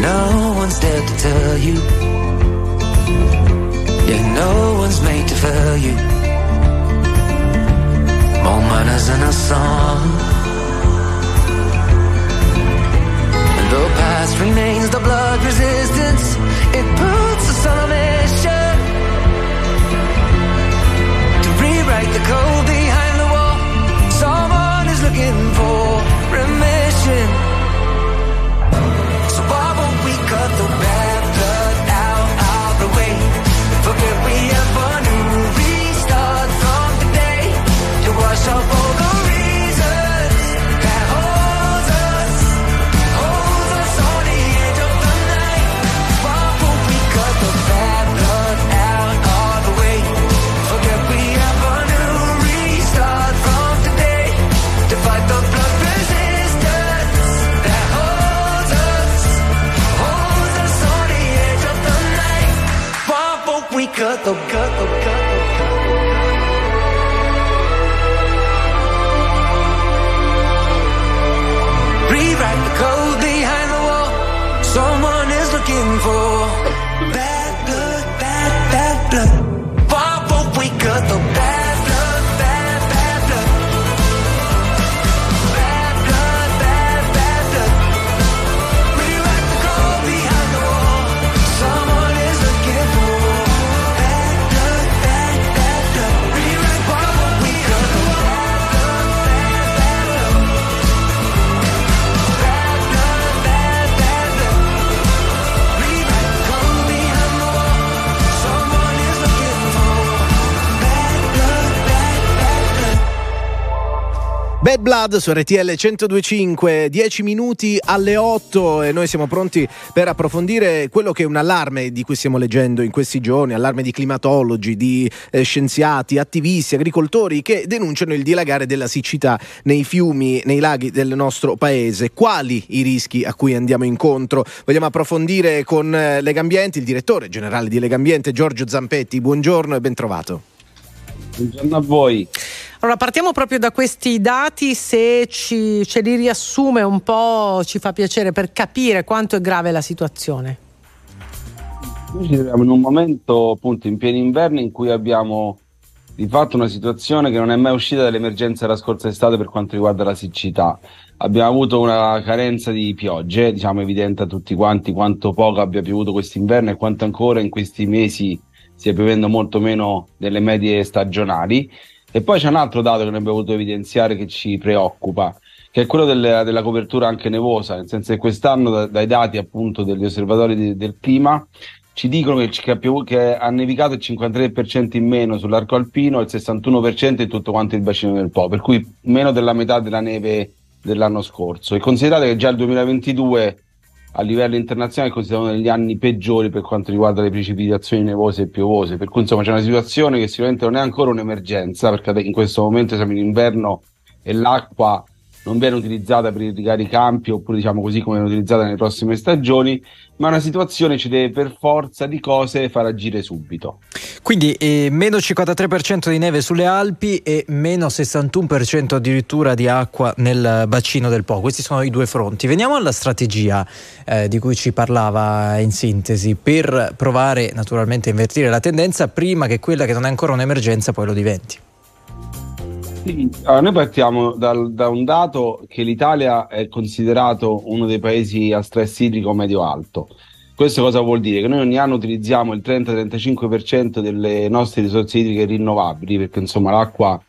No one's there to tell you. Yeah, no one's made to fail you. More manners than a song. And the past remains the blood resistance. It puts us on a mission to rewrite the code Blood su RTL 1025, 10 minuti alle 8 e noi siamo pronti per approfondire quello che è un allarme di cui stiamo leggendo in questi giorni, allarme di climatologi, di eh, scienziati, attivisti, agricoltori che denunciano il dilagare della siccità nei fiumi, nei laghi del nostro paese. Quali i rischi a cui andiamo incontro? Vogliamo approfondire con eh, Legambiente, il direttore generale di Legambiente Giorgio Zampetti. Buongiorno e ben trovato. Buongiorno a voi. Allora, partiamo proprio da questi dati, se ci, ce li riassume un po' ci fa piacere per capire quanto è grave la situazione. Noi ci troviamo in un momento appunto in pieno inverno in cui abbiamo di fatto una situazione che non è mai uscita dall'emergenza della scorsa estate per quanto riguarda la siccità. Abbiamo avuto una carenza di piogge, diciamo evidente a tutti quanti quanto poco abbia piovuto quest'inverno e quanto ancora in questi mesi stia piovendo molto meno delle medie stagionali. E poi c'è un altro dato che noi abbiamo voluto evidenziare che ci preoccupa, che è quello delle- della copertura anche nevosa, nel senso che quest'anno da- dai dati appunto degli osservatori di- del clima ci dicono che, che che ha nevicato il 53% in meno sull'arco alpino e il 61% in tutto quanto il bacino del Po, per cui meno della metà della neve dell'anno scorso. E considerate che già il 2022 a livello internazionale uno degli anni peggiori per quanto riguarda le precipitazioni nevose e piovose, per cui insomma c'è una situazione che sicuramente non è ancora un'emergenza, perché in questo momento siamo in inverno e l'acqua non viene utilizzata per irrigare i campi oppure diciamo così come viene utilizzata nelle prossime stagioni, ma una situazione ci deve per forza di cose far agire subito. Quindi eh, meno 53% di neve sulle Alpi e meno 61% addirittura di acqua nel bacino del Po. Questi sono i due fronti. Veniamo alla strategia eh, di cui ci parlava in sintesi per provare naturalmente a invertire la tendenza prima che quella che non è ancora un'emergenza poi lo diventi. Sì, allora, noi partiamo dal- da un dato che l'Italia è considerato uno dei paesi a stress idrico medio-alto. Questo cosa vuol dire? Che noi ogni anno utilizziamo il 30-35% delle nostre risorse idriche rinnovabili, perché insomma l'acqua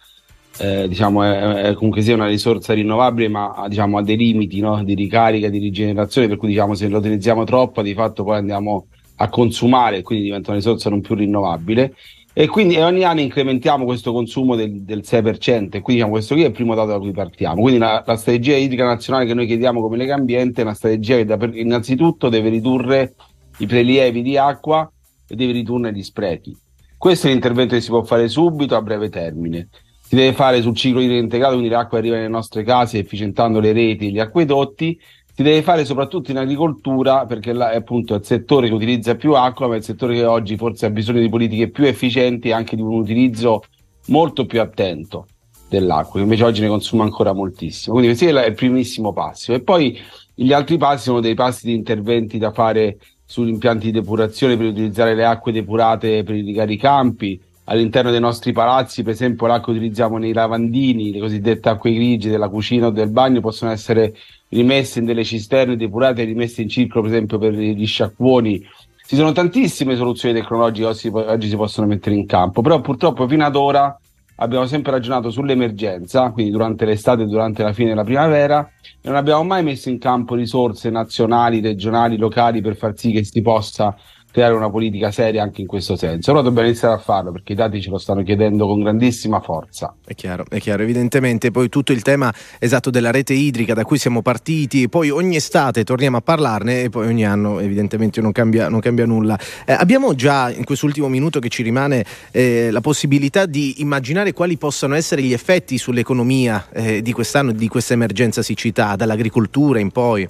eh, diciamo, è, è comunque sia una risorsa rinnovabile, ma diciamo, ha dei limiti no? di ricarica, di rigenerazione, per cui diciamo, se la utilizziamo troppo, di fatto poi andiamo a consumare e quindi diventa una risorsa non più rinnovabile. E quindi e ogni anno incrementiamo questo consumo del, del 6%, e quindi diciamo, questo qui è il primo dato da cui partiamo. Quindi la, la strategia idrica nazionale che noi chiediamo come Lega Ambiente è una strategia che da- innanzitutto deve ridurre i prelievi di acqua e deve ridurre gli sprechi. Questo è l'intervento che si può fare subito a breve termine. Si deve fare sul ciclo idrico integrato, quindi l'acqua arriva nelle nostre case efficientando le reti e gli acquedotti. Si deve fare soprattutto in agricoltura perché là è appunto il settore che utilizza più acqua, ma è il settore che oggi forse ha bisogno di politiche più efficienti e anche di un utilizzo molto più attento. dell'acqua, che invece oggi ne consuma ancora moltissimo. Quindi questo è il primissimo passo. E poi gli altri passi sono dei passi di interventi da fare sugli impianti di depurazione per utilizzare le acque depurate per irrigare i campi. All'interno dei nostri palazzi, per esempio, l'acqua che utilizziamo nei lavandini, le cosiddette acque grigie della cucina o del bagno, possono essere rimesse in delle cisterne depurate e rimesse in circolo, per esempio, per gli sciacquoni. Ci sono tantissime soluzioni tecnologiche che oggi, si possono mettere in campo, però purtroppo fino ad ora abbiamo sempre ragionato sull'emergenza, quindi durante l'estate e durante la fine della primavera, e non abbiamo mai messo in campo risorse nazionali, regionali, locali per far sì che si possa creare una politica seria anche in questo senso. Però dobbiamo iniziare a farlo perché i dati ce lo stanno chiedendo con grandissima forza. È chiaro, è chiaro, evidentemente poi tutto il tema esatto della rete idrica da cui siamo partiti, poi ogni estate torniamo a parlarne e poi ogni anno evidentemente non cambia, non cambia nulla. Eh, abbiamo già in quest'ultimo minuto che ci rimane eh, la possibilità di immaginare quali possano essere gli effetti sull'economia eh, di quest'anno, di questa emergenza siccità, dall'agricoltura in poi.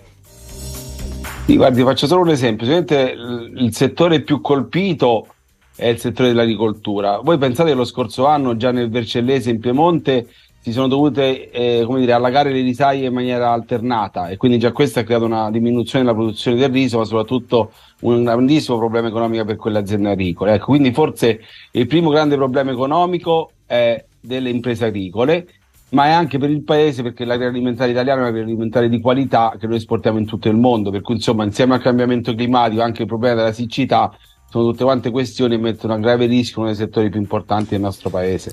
Sì, guardi, faccio solo un esempio. Sicuramente il settore più colpito è il settore dell'agricoltura. Voi pensate che lo scorso anno, già nel Vercellese in Piemonte, si sono dovute eh, come dire, allagare le risaie in maniera alternata e quindi già questo ha creato una diminuzione della produzione del riso, ma soprattutto un grandissimo problema economico per quelle aziende agricole. Ecco, quindi forse il primo grande problema economico è delle imprese agricole ma è anche per il paese perché l'agroalimentare italiano è un agroalimentare di qualità che noi esportiamo in tutto il mondo, per cui insomma insieme al cambiamento climatico anche il problema della siccità sono tutte quante questioni che mettono a grave rischio uno dei settori più importanti del nostro paese.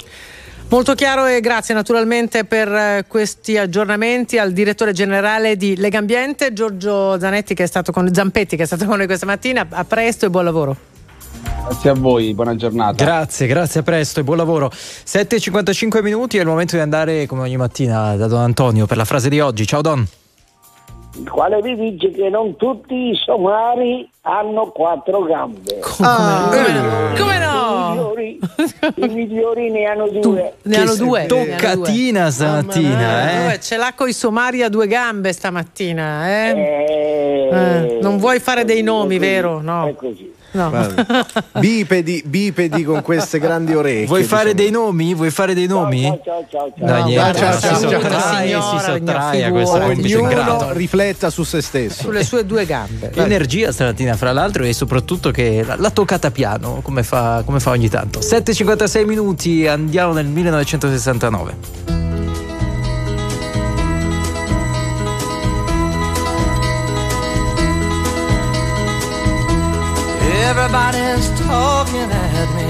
Molto chiaro e grazie naturalmente per eh, questi aggiornamenti al direttore generale di Legambiente, Giorgio Zanetti che è stato con, Zampetti che è stato con noi questa mattina. A presto e buon lavoro. Grazie a voi, buona giornata. Grazie, grazie, a presto e buon lavoro. 7.55 minuti è il momento di andare come ogni mattina da Don Antonio per la frase di oggi. Ciao Don. Il quale vi dice che non tutti i somari hanno quattro gambe. Come, ah, come no? Come no? I migliori, (laughs) I migliori ne hanno due. Tu, ne hanno due. Toccatina stamattina. Eh. Ce l'ha coi somari a due gambe stamattina. Eh? Eh, eh non vuoi fare dei nomi, vero? No. È così. No. (laughs) Bipedi, bipedi con queste grandi orecchie. Vuoi fare dei nomi? Vuoi fare dei nomi? Ciao, ciao, ciao. ciao. Dai, niente, ciao, ciao, si sottrae, signora, si sottrae a questa Ognuno rifletta su se stesso. Sulle sue due gambe. Che energia stamattina, fra l'altro, e soprattutto che l'ha toccata piano, come fa, come fa ogni tanto. 7.56 minuti, andiamo nel 1969. Everybody's talking at me.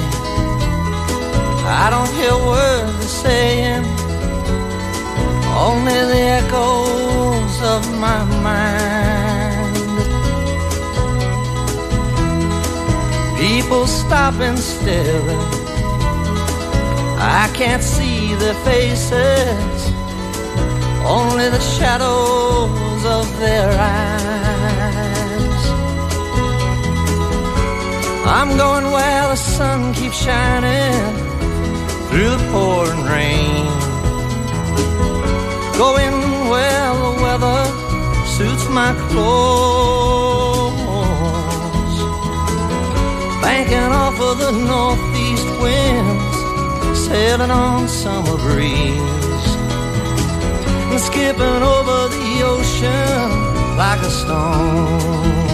I don't hear words they're saying, only the echoes of my mind. People stop and staring. I can't see their faces, only the shadows of their eyes. I'm going where the sun keeps shining through the pouring rain. Going where the weather suits my clothes. Banking off of the northeast winds, sailing on summer breeze. And skipping over the ocean like a stone.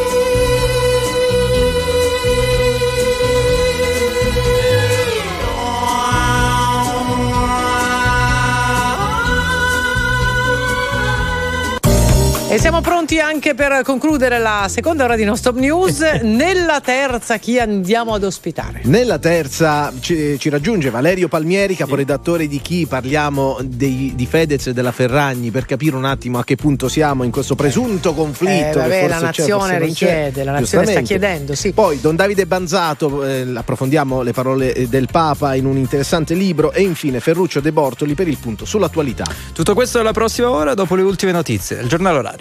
E siamo pronti anche per concludere la seconda ora di Non Stop News. (laughs) Nella terza chi andiamo ad ospitare? Nella terza ci, ci raggiunge Valerio Palmieri, caporedattore di Chi. Parliamo dei, di Fedez e della Ferragni per capire un attimo a che punto siamo in questo presunto conflitto. Eh, vabbè, che la nazione richiede, la nazione sta chiedendo, sì. Poi Don Davide Banzato, eh, approfondiamo le parole eh, del Papa in un interessante libro. E infine Ferruccio De Bortoli per il punto sull'attualità. Tutto questo alla prossima ora dopo le ultime notizie. Il giornale orario.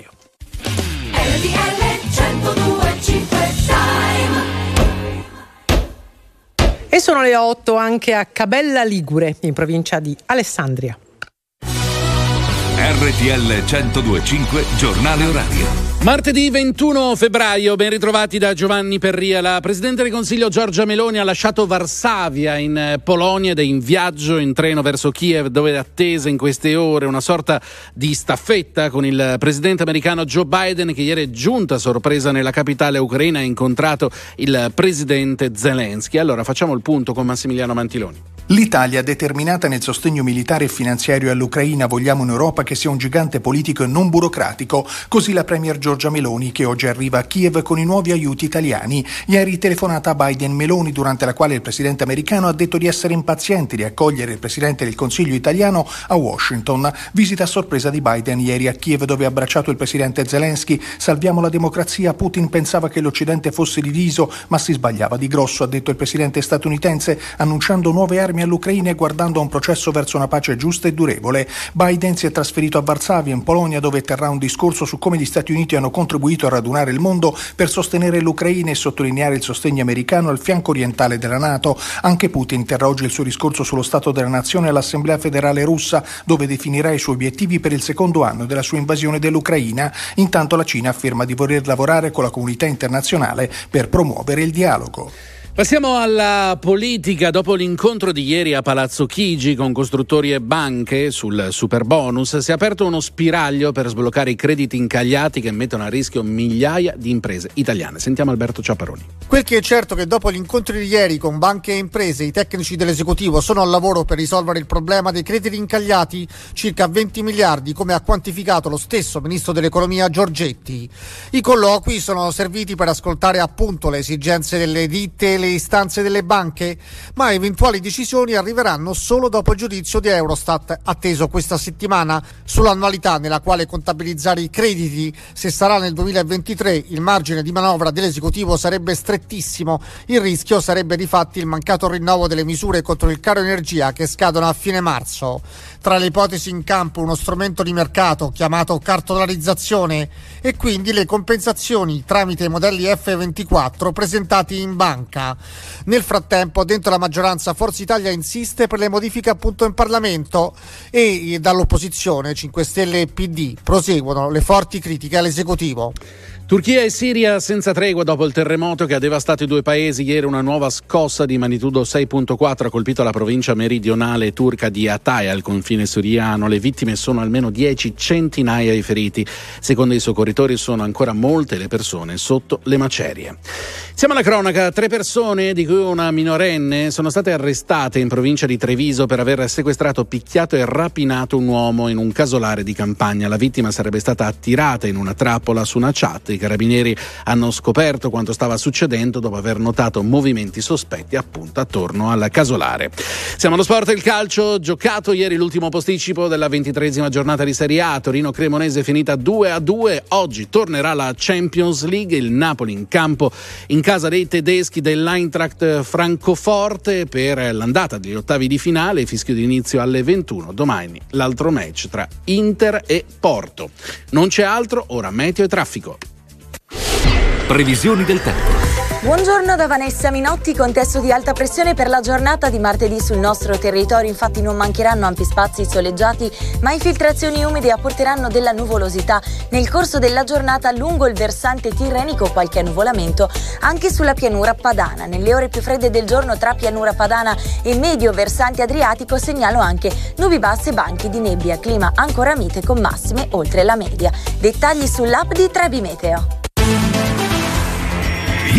E sono le 8 anche a Cabella Ligure, in provincia di Alessandria. RTL 1025 Giornale Orario. Martedì 21 febbraio, ben ritrovati da Giovanni Perria. La Presidente del Consiglio Giorgia Meloni ha lasciato Varsavia in eh, Polonia ed è in viaggio in treno verso Kiev dove è attesa in queste ore una sorta di staffetta con il Presidente americano Joe Biden che ieri è giunta a sorpresa nella capitale ucraina e ha incontrato il Presidente Zelensky. Allora facciamo il punto con Massimiliano Mantiloni. L'Italia, determinata nel sostegno militare e finanziario all'Ucraina, vogliamo un'Europa che sia un gigante politico e non burocratico. Così la Premier Giorgia Meloni, che oggi arriva a Kiev con i nuovi aiuti italiani. Ieri telefonata a Biden Meloni, durante la quale il presidente americano ha detto di essere impaziente di accogliere il presidente del Consiglio italiano a Washington. Visita a sorpresa di Biden ieri a Kiev, dove ha abbracciato il presidente Zelensky. Salviamo la democrazia. Putin pensava che l'Occidente fosse diviso, ma si sbagliava di grosso, ha detto il presidente statunitense, annunciando nuove armi all'Ucraina e guardando a un processo verso una pace giusta e durevole. Biden si è trasferito a Varsavia, in Polonia, dove terrà un discorso su come gli Stati Uniti hanno contribuito a radunare il mondo per sostenere l'Ucraina e sottolineare il sostegno americano al fianco orientale della Nato. Anche Putin terrà oggi il suo discorso sullo Stato della Nazione all'Assemblea federale russa, dove definirà i suoi obiettivi per il secondo anno della sua invasione dell'Ucraina. Intanto la Cina afferma di voler lavorare con la comunità internazionale per promuovere il dialogo. Passiamo alla politica. Dopo l'incontro di ieri a Palazzo Chigi con costruttori e banche sul super bonus, si è aperto uno spiraglio per sbloccare i crediti incagliati che mettono a rischio migliaia di imprese italiane. Sentiamo Alberto Ciaparoni. Quel che è certo è che dopo gli incontri di ieri con banche e imprese, i tecnici dell'esecutivo sono al lavoro per risolvere il problema dei crediti incagliati, circa 20 miliardi, come ha quantificato lo stesso ministro dell'economia Giorgetti. I colloqui sono serviti per ascoltare appunto le esigenze delle ditte e le istanze delle banche, ma eventuali decisioni arriveranno solo dopo il giudizio di Eurostat atteso questa settimana sull'annualità nella quale contabilizzare i crediti. Se sarà nel 2023 il margine di manovra dell'esecutivo sarebbe strettissimo, il rischio sarebbe di fatti il mancato rinnovo delle misure contro il caro energia che scadono a fine marzo. Tra le ipotesi in campo uno strumento di mercato chiamato cartolarizzazione e quindi le compensazioni tramite i modelli F24 presentati in banca. Nel frattempo, dentro la maggioranza, Forza Italia insiste per le modifiche appunto in Parlamento e dall'opposizione 5 Stelle e PD proseguono le forti critiche all'esecutivo. Turchia e Siria senza tregua dopo il terremoto che ha devastato i due paesi. Ieri una nuova scossa di magnitudo 6.4 ha colpito la provincia meridionale turca di Hatay al confine siriano. Le vittime sono almeno 10 centinaia di feriti. Secondo i soccorritori sono ancora molte le persone sotto le macerie. Siamo alla cronaca. Tre persone, di cui una minorenne, sono state arrestate in provincia di Treviso per aver sequestrato, picchiato e rapinato un uomo in un casolare di campagna. La vittima sarebbe stata attirata in una trappola su una chat. Carabinieri hanno scoperto quanto stava succedendo dopo aver notato movimenti sospetti appunto attorno al casolare. Siamo allo sport e il calcio. Giocato ieri l'ultimo posticipo della ventitresima giornata di Serie A. Torino Cremonese finita 2 a 2. Oggi tornerà la Champions League. Il Napoli in campo in casa dei tedeschi dell'Eintracht Francoforte per l'andata degli ottavi di finale. Fischio di inizio alle 21. Domani l'altro match tra Inter e Porto. Non c'è altro. Ora meteo e traffico. Previsioni del tempo. Buongiorno da Vanessa Minotti, contesto di alta pressione per la giornata di martedì sul nostro territorio, infatti non mancheranno ampi spazi soleggiati, ma infiltrazioni umide apporteranno della nuvolosità. Nel corso della giornata lungo il versante tirrenico qualche annuvolamento anche sulla pianura padana. Nelle ore più fredde del giorno tra pianura padana e medio versante adriatico segnalo anche nubi basse e banchi di nebbia, clima ancora mite con massime oltre la media. Dettagli sull'app di Trebi Meteo.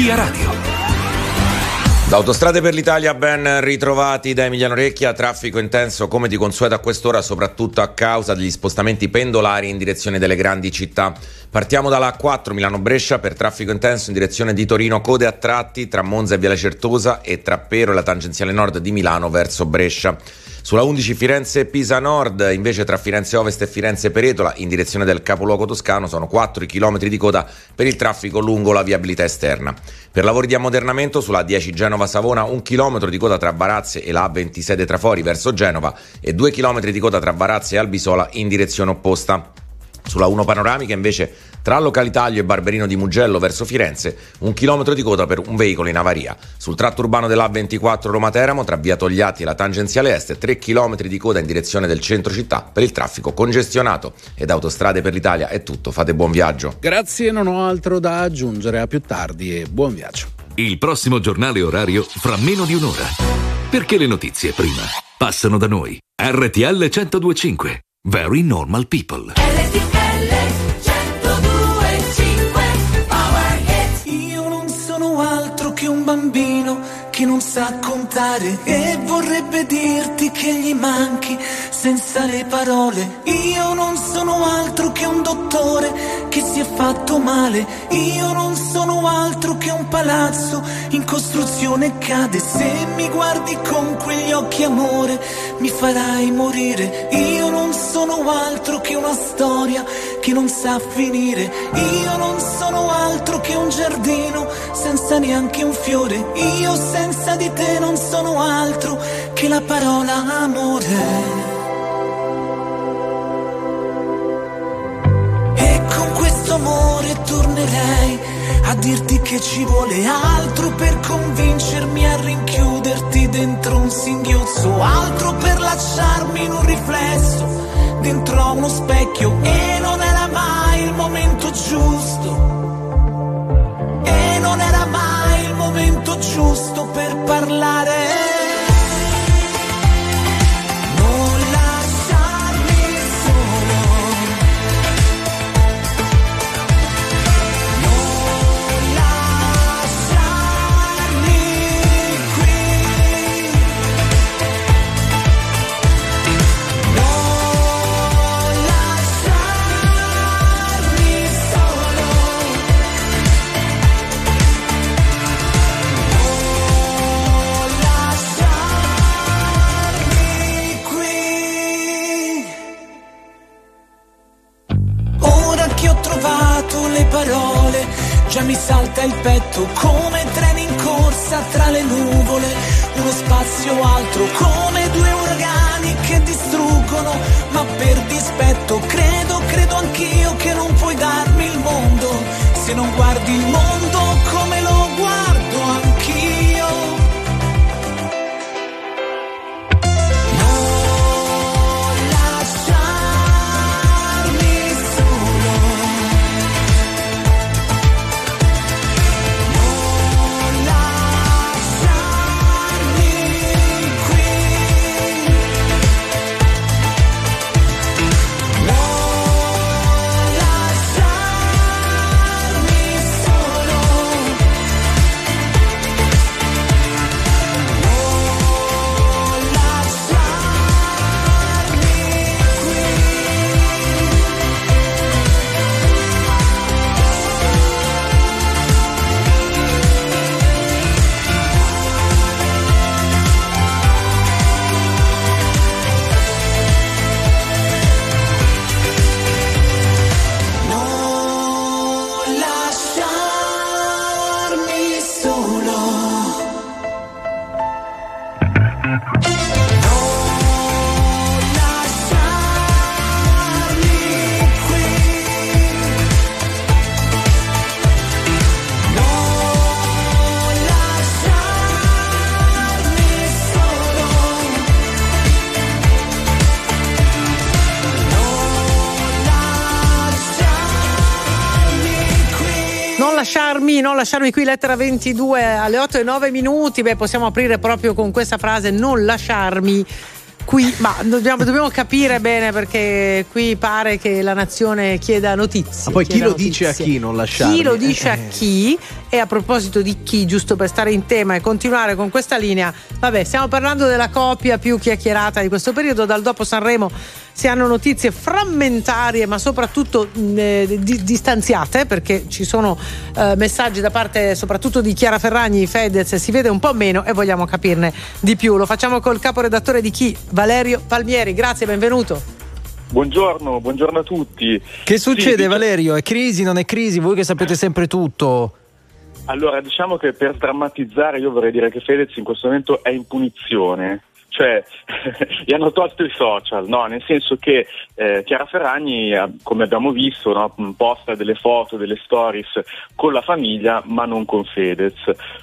Via Radio. Da Autostrade per l'Italia ben ritrovati da Emiliano Recchia, traffico intenso come di consueto a quest'ora soprattutto a causa degli spostamenti pendolari in direzione delle grandi città. Partiamo dalla A4 Milano-Brescia per traffico intenso in direzione di Torino, code a tratti tra Monza e Viale Certosa e tra Pero e la tangenziale nord di Milano verso Brescia. Sulla 11 Firenze-Pisa Nord, invece tra Firenze Ovest e Firenze Peretola, in direzione del capoluogo toscano, sono 4 km di coda per il traffico lungo la viabilità esterna. Per lavori di ammodernamento sulla 10 Genova-Savona, 1 km di coda tra Barazze e la A26 de Trafori verso Genova e 2 km di coda tra Barazze e Albisola in direzione opposta. Sulla 1 panoramica invece tra Localitaglio e Barberino di Mugello verso Firenze, un chilometro di coda per un veicolo in avaria. Sul tratto urbano dell'A24 Roma-Teramo, tra Via Togliatti e la tangenziale est, 3 chilometri di coda in direzione del centro città per il traffico congestionato. Ed Autostrade per l'Italia è tutto, fate buon viaggio. Grazie, non ho altro da aggiungere, a più tardi e buon viaggio. Il prossimo giornale orario fra meno di un'ora. Perché le notizie prima passano da noi. RTL 1025. Very normal people. Io bambino che non sa contare e vorrebbe dirti che gli manchi senza le parole. Io non sono altro che un dottore che si è fatto male. Io non sono altro che un palazzo in costruzione cade. Se mi guardi con quegli occhi amore mi farai morire. Io non sono altro che una storia che non sa finire. Io non sono altro che un giardino senza neanche un fiore. Io senza di te non sono altro che la parola amore. Questo amore tornerei a dirti che ci vuole altro per convincermi a rinchiuderti dentro un singhiozzo, altro per lasciarmi in un riflesso dentro uno specchio e non era mai il momento giusto. E non era mai il momento giusto per parlare. Già mi salta il petto come treni in corsa tra le nuvole, uno spazio altro come due uragani che distruggono, ma per dispetto credo, credo anch'io che non puoi darmi il mondo, se non guardi il mondo come lo guardo lasciarmi, non lasciarmi qui, lettera 22 alle 8 e 9 minuti. Beh, possiamo aprire proprio con questa frase: non lasciarmi qui, ma dobbiamo, dobbiamo, capire bene perché qui pare che la nazione chieda notizie. Ma poi chi lo notizie. dice a chi non lasciarmi? Chi lo dice a Eh. chi? E a proposito di chi, giusto per stare in tema e continuare con questa linea, vabbè, stiamo parlando della coppia più chiacchierata di questo periodo. Dal dopo Sanremo si hanno notizie frammentarie, ma soprattutto mh, eh, di- distanziate, perché ci sono eh, messaggi da parte soprattutto di Chiara Ferragni, Fedez, si vede un po' meno e vogliamo capirne di più. Lo facciamo col caporedattore di chi? Valerio Palmieri. Grazie, benvenuto. Buongiorno, buongiorno a tutti. Che succede, Sì, Valerio? È crisi, non è crisi? Voi che sapete sempre tutto. Allora, diciamo che per drammatizzare io vorrei dire che Fedez in questo momento è in punizione. Cioè, (laughs) gli hanno tolto i social, no? nel senso che eh, Chiara Ferragni, eh, come abbiamo visto, no? posta delle foto, delle stories con la famiglia, ma non con Fedez.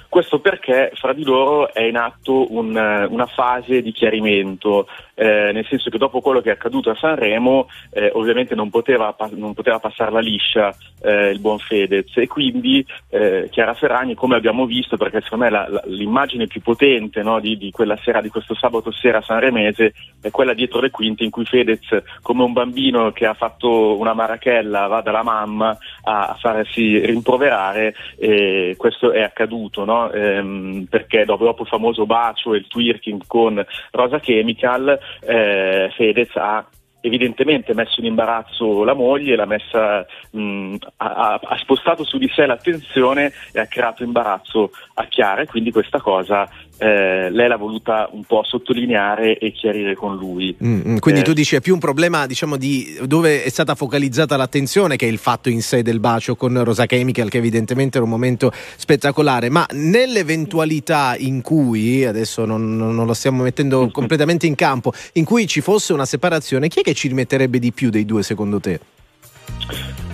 Questo perché fra di loro è in atto un, eh, una fase di chiarimento, eh, nel senso che dopo quello che è accaduto a Sanremo, eh, ovviamente non poteva, non poteva passarla liscia eh, il buon Fedez e quindi eh, Chiara Ferragni, come abbiamo visto, perché secondo me la- la- l'immagine più potente no, di, di quella sera, di questo sabato sera sanremese, è quella dietro le quinte in cui Fedez, come un bambino che ha fatto una marachella, va dalla mamma a, a farsi rimproverare, e questo è accaduto, no? Ehm, perché dopo, dopo il famoso bacio e il twerking con Rosa Chemical, eh, Fedez ha evidentemente messo in imbarazzo la moglie, messa, mh, ha, ha- ha spostato su di sé l'attenzione e ha creato imbarazzo a Chiara e quindi questa cosa eh, lei l'ha voluta un po' sottolineare e chiarire con lui. Mm, mm, quindi Eh, tu dici è più un problema diciamo di dove è stata focalizzata l'attenzione che il fatto in sé del bacio con Rosa Chemical che evidentemente era un momento spettacolare ma nell'eventualità in cui adesso non, non- non lo stiamo mettendo (laughs) completamente in campo in cui ci fosse una separazione chi è che ci rimetterebbe di più dei due secondo te?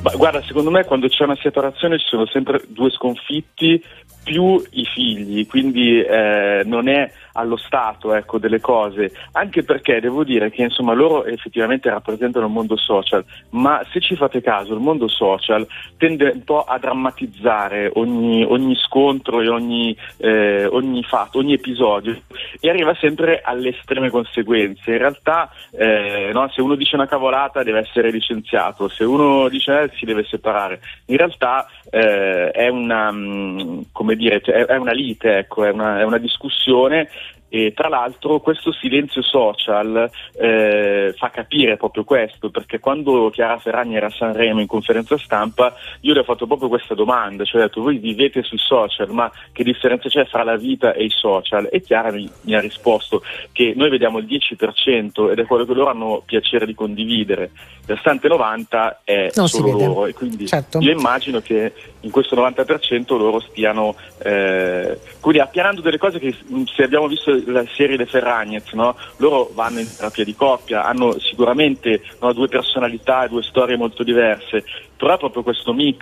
Ma guarda, secondo me quando c'è una separazione ci sono sempre due sconfitti più i figli, quindi eh, non è allo stato ecco, delle cose, anche perché devo dire che insomma loro effettivamente rappresentano il mondo social, ma se ci fate caso il mondo social tende un po' a drammatizzare ogni, ogni scontro e ogni, eh, ogni fatto, ogni episodio e arriva sempre alle estreme conseguenze. In realtà eh, no, se uno dice una cavolata deve essere licenziato, se uno dice eh, si deve separare. In realtà eh, è una, mm, dire, è una lite, ecco, è una, è una discussione e tra l'altro questo silenzio social eh, fa capire proprio questo, perché quando Chiara Ferragni era a Sanremo in conferenza stampa io le ho fatto proprio questa domanda, cioè ho detto voi vivete sui social, ma che differenza c'è fra la vita e i social? E Chiara mi, mi ha risposto che noi vediamo il 10% ed è quello che loro hanno piacere di condividere, il restante 90% è Non solo loro e quindi Certo. io immagino che in questo 90% loro stiano eh, quindi appianando delle cose che se abbiamo visto la serie Le Ferragnez, no? loro vanno in terapia di coppia, hanno sicuramente no, due personalità e due storie molto diverse, però è proprio questo mix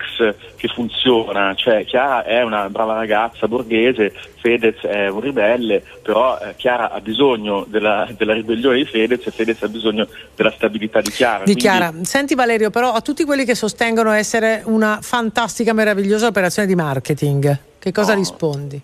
che funziona, cioè Chiara è una brava ragazza borghese, Fedez è un ribelle, però eh, Chiara ha bisogno della, della ribellione di Fedez e Fedez ha bisogno della stabilità di Chiara. Di Quindi- Chiara. Senti Valerio, però a tutti quelli che sostengono essere una fantastica, meravigliosa operazione di marketing, che cosa rispondi?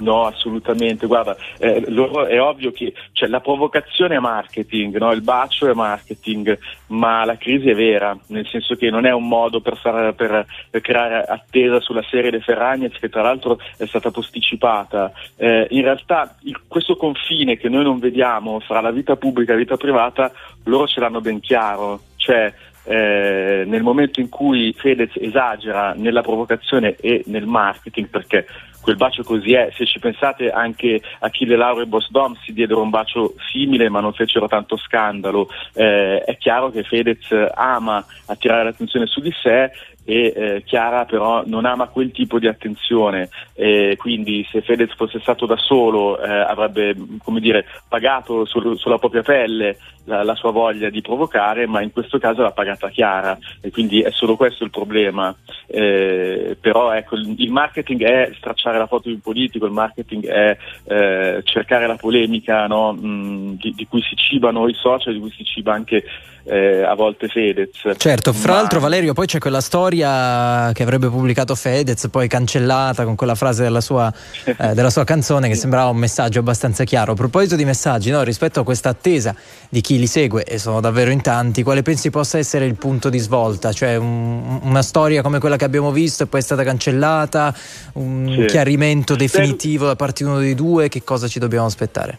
No, assolutamente. Guarda, eh, loro- è ovvio che cioè, la provocazione è marketing, no? il bacio è marketing, ma la crisi è vera, nel senso che non è un modo per, far- per- per creare attesa sulla serie dei Ferragnez, che tra l'altro è stata posticipata. Eh, in realtà il- questo confine che noi non vediamo fra la vita pubblica e la vita privata, loro ce l'hanno ben chiaro. Cioè, eh, nel momento in cui Fedez esagera nella provocazione e nel marketing, perché quel bacio così è, se ci pensate anche Achille Lauro e Boss Dom si diedero un bacio simile ma non fecero tanto scandalo, Eh, è chiaro che Fedez ama attirare l'attenzione su di sé e eh, Chiara però non ama quel tipo di attenzione, Eh, quindi se Fedez fosse stato da solo eh, avrebbe dire, pagato sul- sulla propria pelle la, la sua voglia di provocare, ma in questo caso l'ha pagata Chiara e quindi è solo questo il problema. Eh, però ecco, il, marketing è stracciare la foto di un politico, il marketing è eh, cercare la polemica no, mh, di, di cui si cibano i social, di cui si ciba anche eh, a volte Fedez. Certo, fra Ma- l'altro Valerio poi c'è quella storia che avrebbe pubblicato Fedez, poi cancellata con quella frase della sua, (laughs) eh, della sua canzone che sembrava un messaggio abbastanza chiaro. A proposito di messaggi, no, rispetto a questa attesa di chi li segue, e sono davvero in tanti, quale pensi possa essere il punto di svolta? Cioè un- una storia come quella che abbiamo visto e poi è stata cancellata, un Sì. chiarimento definitivo da parte di uno dei due, che cosa ci dobbiamo aspettare?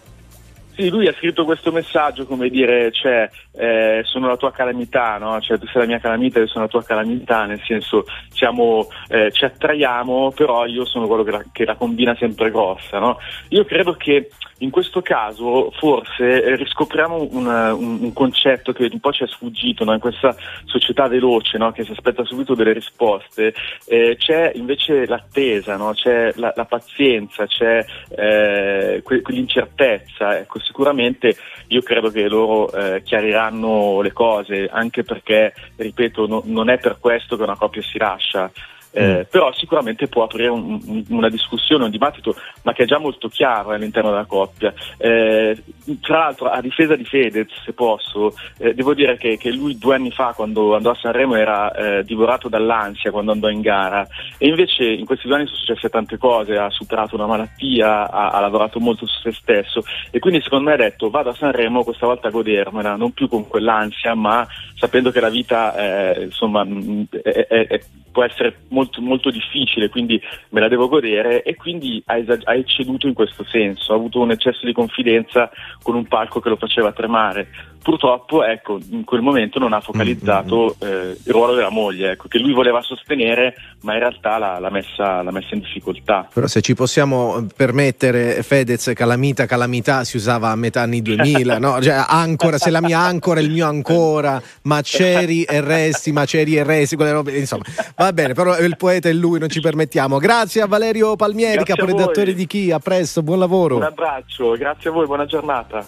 Sì, lui ha scritto questo messaggio come dire, cioè, eh, sono la tua calamità, no? Cioè, tu sei la mia calamita, io sono la tua calamità, nel senso, siamo, eh, ci attraiamo, però io sono quello che la, che la combina sempre grossa, no? Io credo che in questo caso forse eh, riscopriamo un, un- un concetto che un po' ci è sfuggito no? in questa società veloce no? che si aspetta subito delle risposte, eh, c'è invece l'attesa, no? c'è la, la pazienza, c'è eh, que- quell'incertezza. Ecco, sicuramente io credo che loro eh, chiariranno le cose, anche perché, ripeto, no- non è per questo che una coppia si lascia. Eh, Però sicuramente può aprire un- un- una discussione, un dibattito, ma che è già molto chiaro all'interno della coppia. Eh, tra l'altro, a difesa di Fedez, se posso, eh, devo dire che, che lui due anni fa, quando andò a Sanremo, era eh, divorato dall'ansia quando andò in gara, e invece in questi due anni sono successe tante cose, ha superato una malattia, ha, ha lavorato molto su se stesso, e quindi secondo me ha detto vado a Sanremo questa volta a godermela, non più con quell'ansia, ma sapendo che la vita eh, insomma, mh, è- è- è- può essere molto, molto difficile, quindi me la devo godere e quindi ha, esag- ha ecceduto in questo senso, ha avuto un eccesso di confidenza con un palco che lo faceva tremare. Purtroppo ecco, in quel momento non ha focalizzato eh, il ruolo della moglie, ecco, che lui voleva sostenere, ma in realtà l'ha, l'ha messa, l'ha messa in difficoltà. Però se ci possiamo permettere, Fedez, calamita, calamità si usava a metà anni 2000, no? Cioè, ancora, se la mia ancora, il mio ancora, maceri e resti, maceri e resti, quelle robe, insomma. Va bene, però il poeta è lui, non ci permettiamo. Grazie a Valerio Palmieri, caporedattore di Chi, a presto, buon lavoro. Un abbraccio, grazie a voi, buona giornata.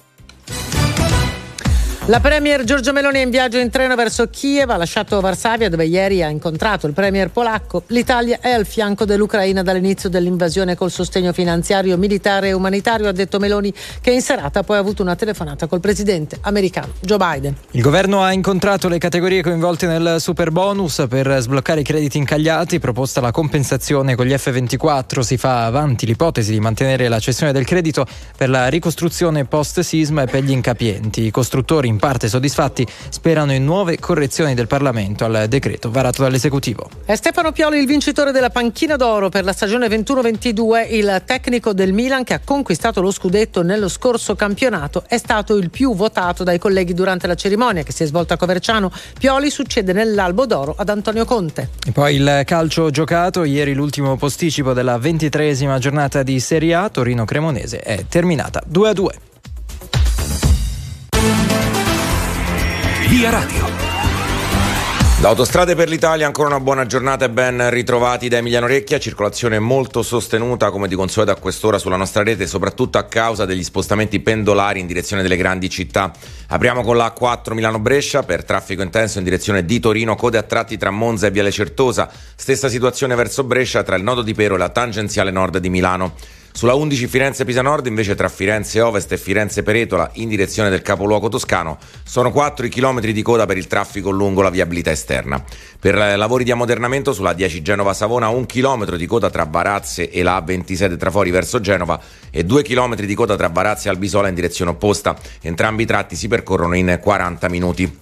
La premier Giorgia Meloni è in viaggio in treno verso Kiev, ha lasciato Varsavia dove ieri ha incontrato il premier polacco. L'Italia è al fianco dell'Ucraina dall'inizio dell'invasione col sostegno finanziario, militare e umanitario, ha detto Meloni, che in serata ha poi avuto una telefonata col presidente americano Joe Biden. Il governo ha incontrato le categorie coinvolte nel super bonus per sbloccare i crediti incagliati, proposta la compensazione con gli F24, si fa avanti l'ipotesi di mantenere la cessione del credito per la ricostruzione post sisma e per gli incapienti. I costruttori in parte soddisfatti sperano in nuove correzioni del Parlamento al decreto varato dall'esecutivo. È Stefano Pioli il vincitore della panchina d'oro per la stagione 21-22, il tecnico del Milan che ha conquistato lo scudetto nello scorso campionato è stato il più votato dai colleghi durante la cerimonia che si è svolta a Coverciano. Pioli succede nell'albo d'oro ad Antonio Conte. E poi il calcio giocato, ieri l'ultimo posticipo della ventitresima giornata di Serie A, Torino-Cremonese è terminata 2-2. Via Radio. Da Autostrade per l'Italia ancora una buona giornata e ben ritrovati da Emiliano Recchia, circolazione molto sostenuta come di consueto a quest'ora sulla nostra rete, soprattutto a causa degli spostamenti pendolari in direzione delle grandi città. Apriamo con la A4 Milano-Brescia per traffico intenso in direzione di Torino, code a tratti tra Monza e Viale Certosa, stessa situazione verso Brescia tra il nodo di Pero e la tangenziale nord di Milano. Sulla 11 Firenze-Pisa Nord invece tra Firenze Ovest e Firenze Peretola in direzione del capoluogo toscano sono 4 i chilometri di coda per il traffico lungo la viabilità esterna. Per eh, lavori di ammodernamento sulla 10 Genova-Savona 1 chilometro di coda tra Varazze e la A27 Trafori verso Genova e 2 chilometri di coda tra Varazze e Albisola in direzione opposta. Entrambi i tratti si percorrono in 40 minuti.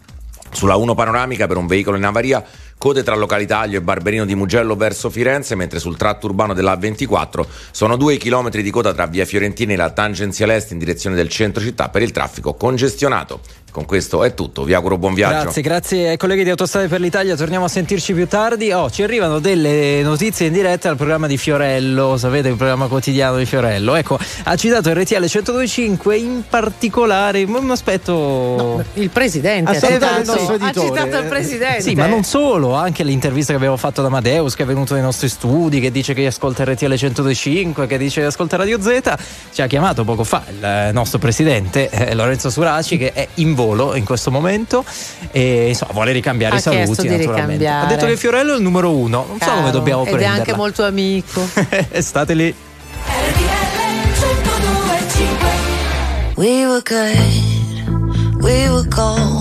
Sulla 1 panoramica per un veicolo in avaria, code tra Localitaglio e Barberino di Mugello verso Firenze, mentre sul tratto urbano della A24 sono 2 km di coda tra Via Fiorentina e la tangenziale est in direzione del centro città per il traffico congestionato. Con questo è tutto, vi auguro buon viaggio. Grazie, grazie ai colleghi di Autostrade per l'Italia, torniamo a sentirci più tardi. Oh, ci arrivano delle notizie in diretta al programma di Fiorello, sapete il programma quotidiano di Fiorello. Ecco, ha citato RTL 1025 in particolare un aspetto... il presidente ha citato, il ha citato il presidente. Sì, ma non solo, anche l'intervista che abbiamo fatto ad Amadeus, che è venuto nei nostri studi, che dice che ascolta RTL 1025, che dice che ascolta Radio Z, ci ha chiamato poco fa il nostro presidente eh, Lorenzo Suraci, che è in volo in questo momento e insomma vuole ricambiare Ha i saluti naturalmente. ricambiare. Ha detto che Fiorello è il numero uno, non so Caro, dove dobbiamo ed prenderla. è anche molto amico. (laughs) State lì. We were good, we were gold.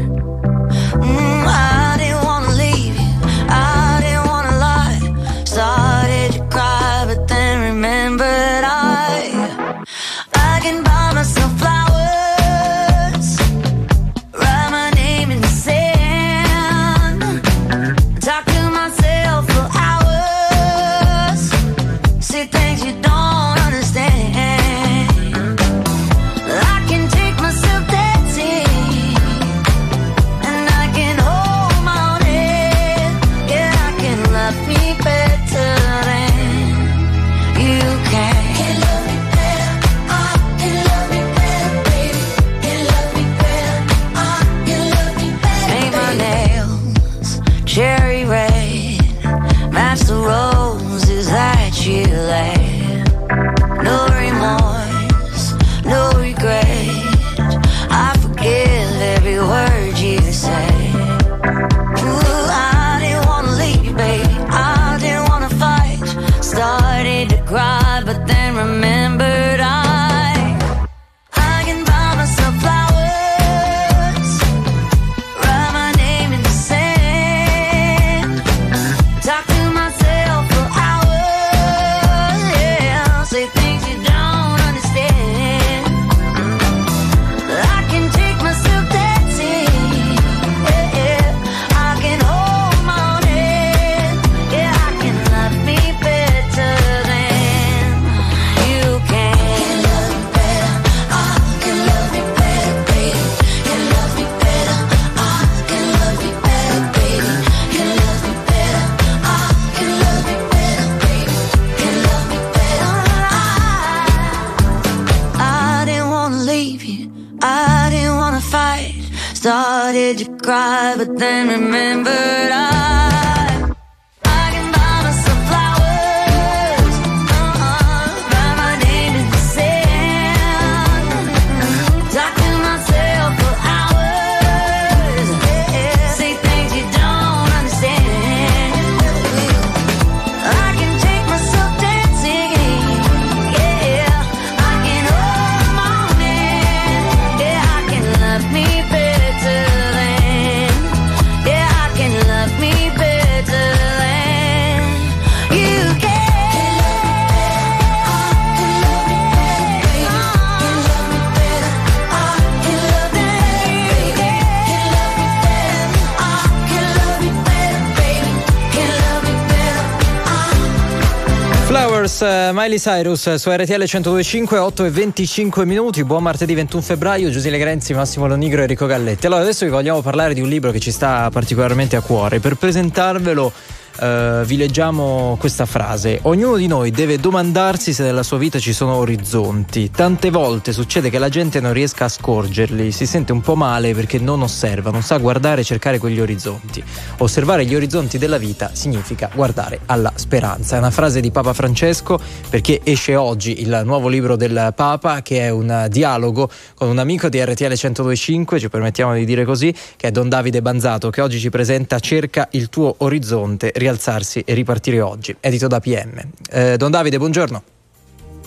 Miley Cyrus su RTL 1025, 8 e 25 minuti. Buon martedì 21 febbraio. Giuseppe Grenzi, Massimo Lonigro e Enrico Galletti. Allora, adesso vi vogliamo parlare di un libro che ci sta particolarmente a cuore. Per presentarvelo. Eh, vi leggiamo questa frase. Ognuno di noi deve domandarsi se nella sua vita ci sono orizzonti. Tante volte succede che la gente non riesca a scorgerli, si sente un po' male perché non osserva, non sa guardare e cercare quegli orizzonti. Osservare gli orizzonti della vita significa guardare alla speranza. È una frase di Papa Francesco perché esce oggi il nuovo libro del Papa che è un dialogo con un amico di RTL 1025, ci permettiamo di dire così, che è Don Davide Banzato che oggi ci presenta Cerca il tuo orizzonte, rialzarsi e ripartire oggi, edito da PM. Eh, Don Davide, buongiorno.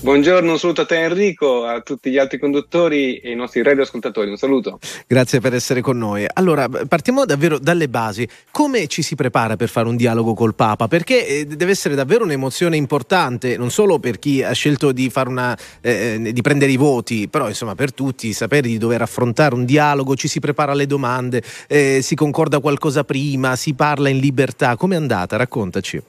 Buongiorno, un saluto a te Enrico, a tutti gli altri conduttori e ai nostri radioascoltatori, un saluto. Grazie per essere con noi. Allora, partiamo davvero dalle basi. Come ci si prepara per fare un dialogo col Papa? Perché eh, deve essere davvero un'emozione importante, non solo per chi ha scelto di, una, eh, di prendere i voti, però insomma per tutti, sapere di dover affrontare un dialogo, ci si prepara alle domande, eh, si concorda qualcosa prima, si parla in libertà. Com'è andata? Raccontaci.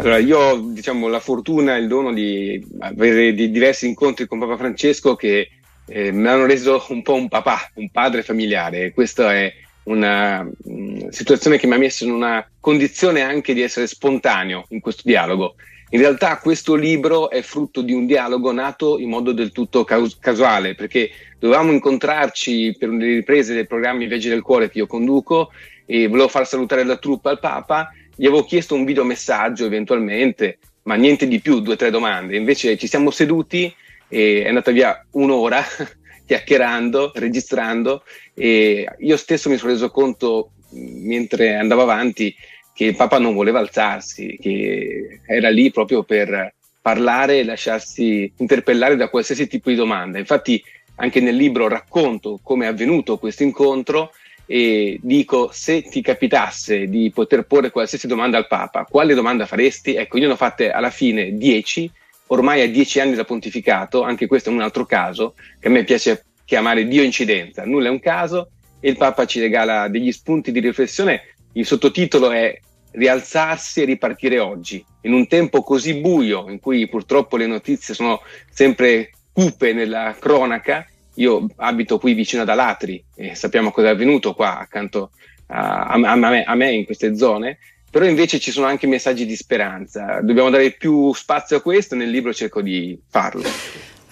Allora, io ho diciamo, la fortuna e il dono di avere di diversi incontri con Papa Francesco che eh, mi hanno reso un po' un papà, un padre familiare. Questa è una mh, situazione che mi ha messo in una condizione anche di essere spontaneo in questo dialogo. In realtà questo libro è frutto di un dialogo nato in modo del tutto caus- casuale, perché dovevamo incontrarci per le riprese del programma I Viaggi del Cuore che io conduco e volevo far salutare la truppa al Papa gli avevo chiesto un videomessaggio eventualmente, ma niente di più, due o tre domande. Invece ci siamo seduti e è andata via un'ora (laughs) chiacchierando, registrando e io stesso mi sono reso conto mentre andavo avanti che il Papa non voleva alzarsi, che era lì proprio per parlare e lasciarsi interpellare da qualsiasi tipo di domanda. Infatti anche nel libro racconto come è avvenuto questo incontro e dico se ti capitasse di poter porre qualsiasi domanda al Papa, quale domanda faresti? Ecco, io ne ho fatte alla fine dieci, ormai a dieci anni da pontificato, anche questo è un altro caso che a me piace chiamare Dio incidenza, nulla è un caso e il Papa ci regala degli spunti di riflessione, il sottotitolo è rialzarsi e ripartire oggi, in un tempo così buio in cui purtroppo le notizie sono sempre cupe nella cronaca, io abito qui vicino ad Alatri e sappiamo cosa è avvenuto qua accanto a, a, a, me, a me in queste zone, però invece ci sono anche messaggi di speranza. Dobbiamo dare più spazio a questo e nel libro cerco di farlo.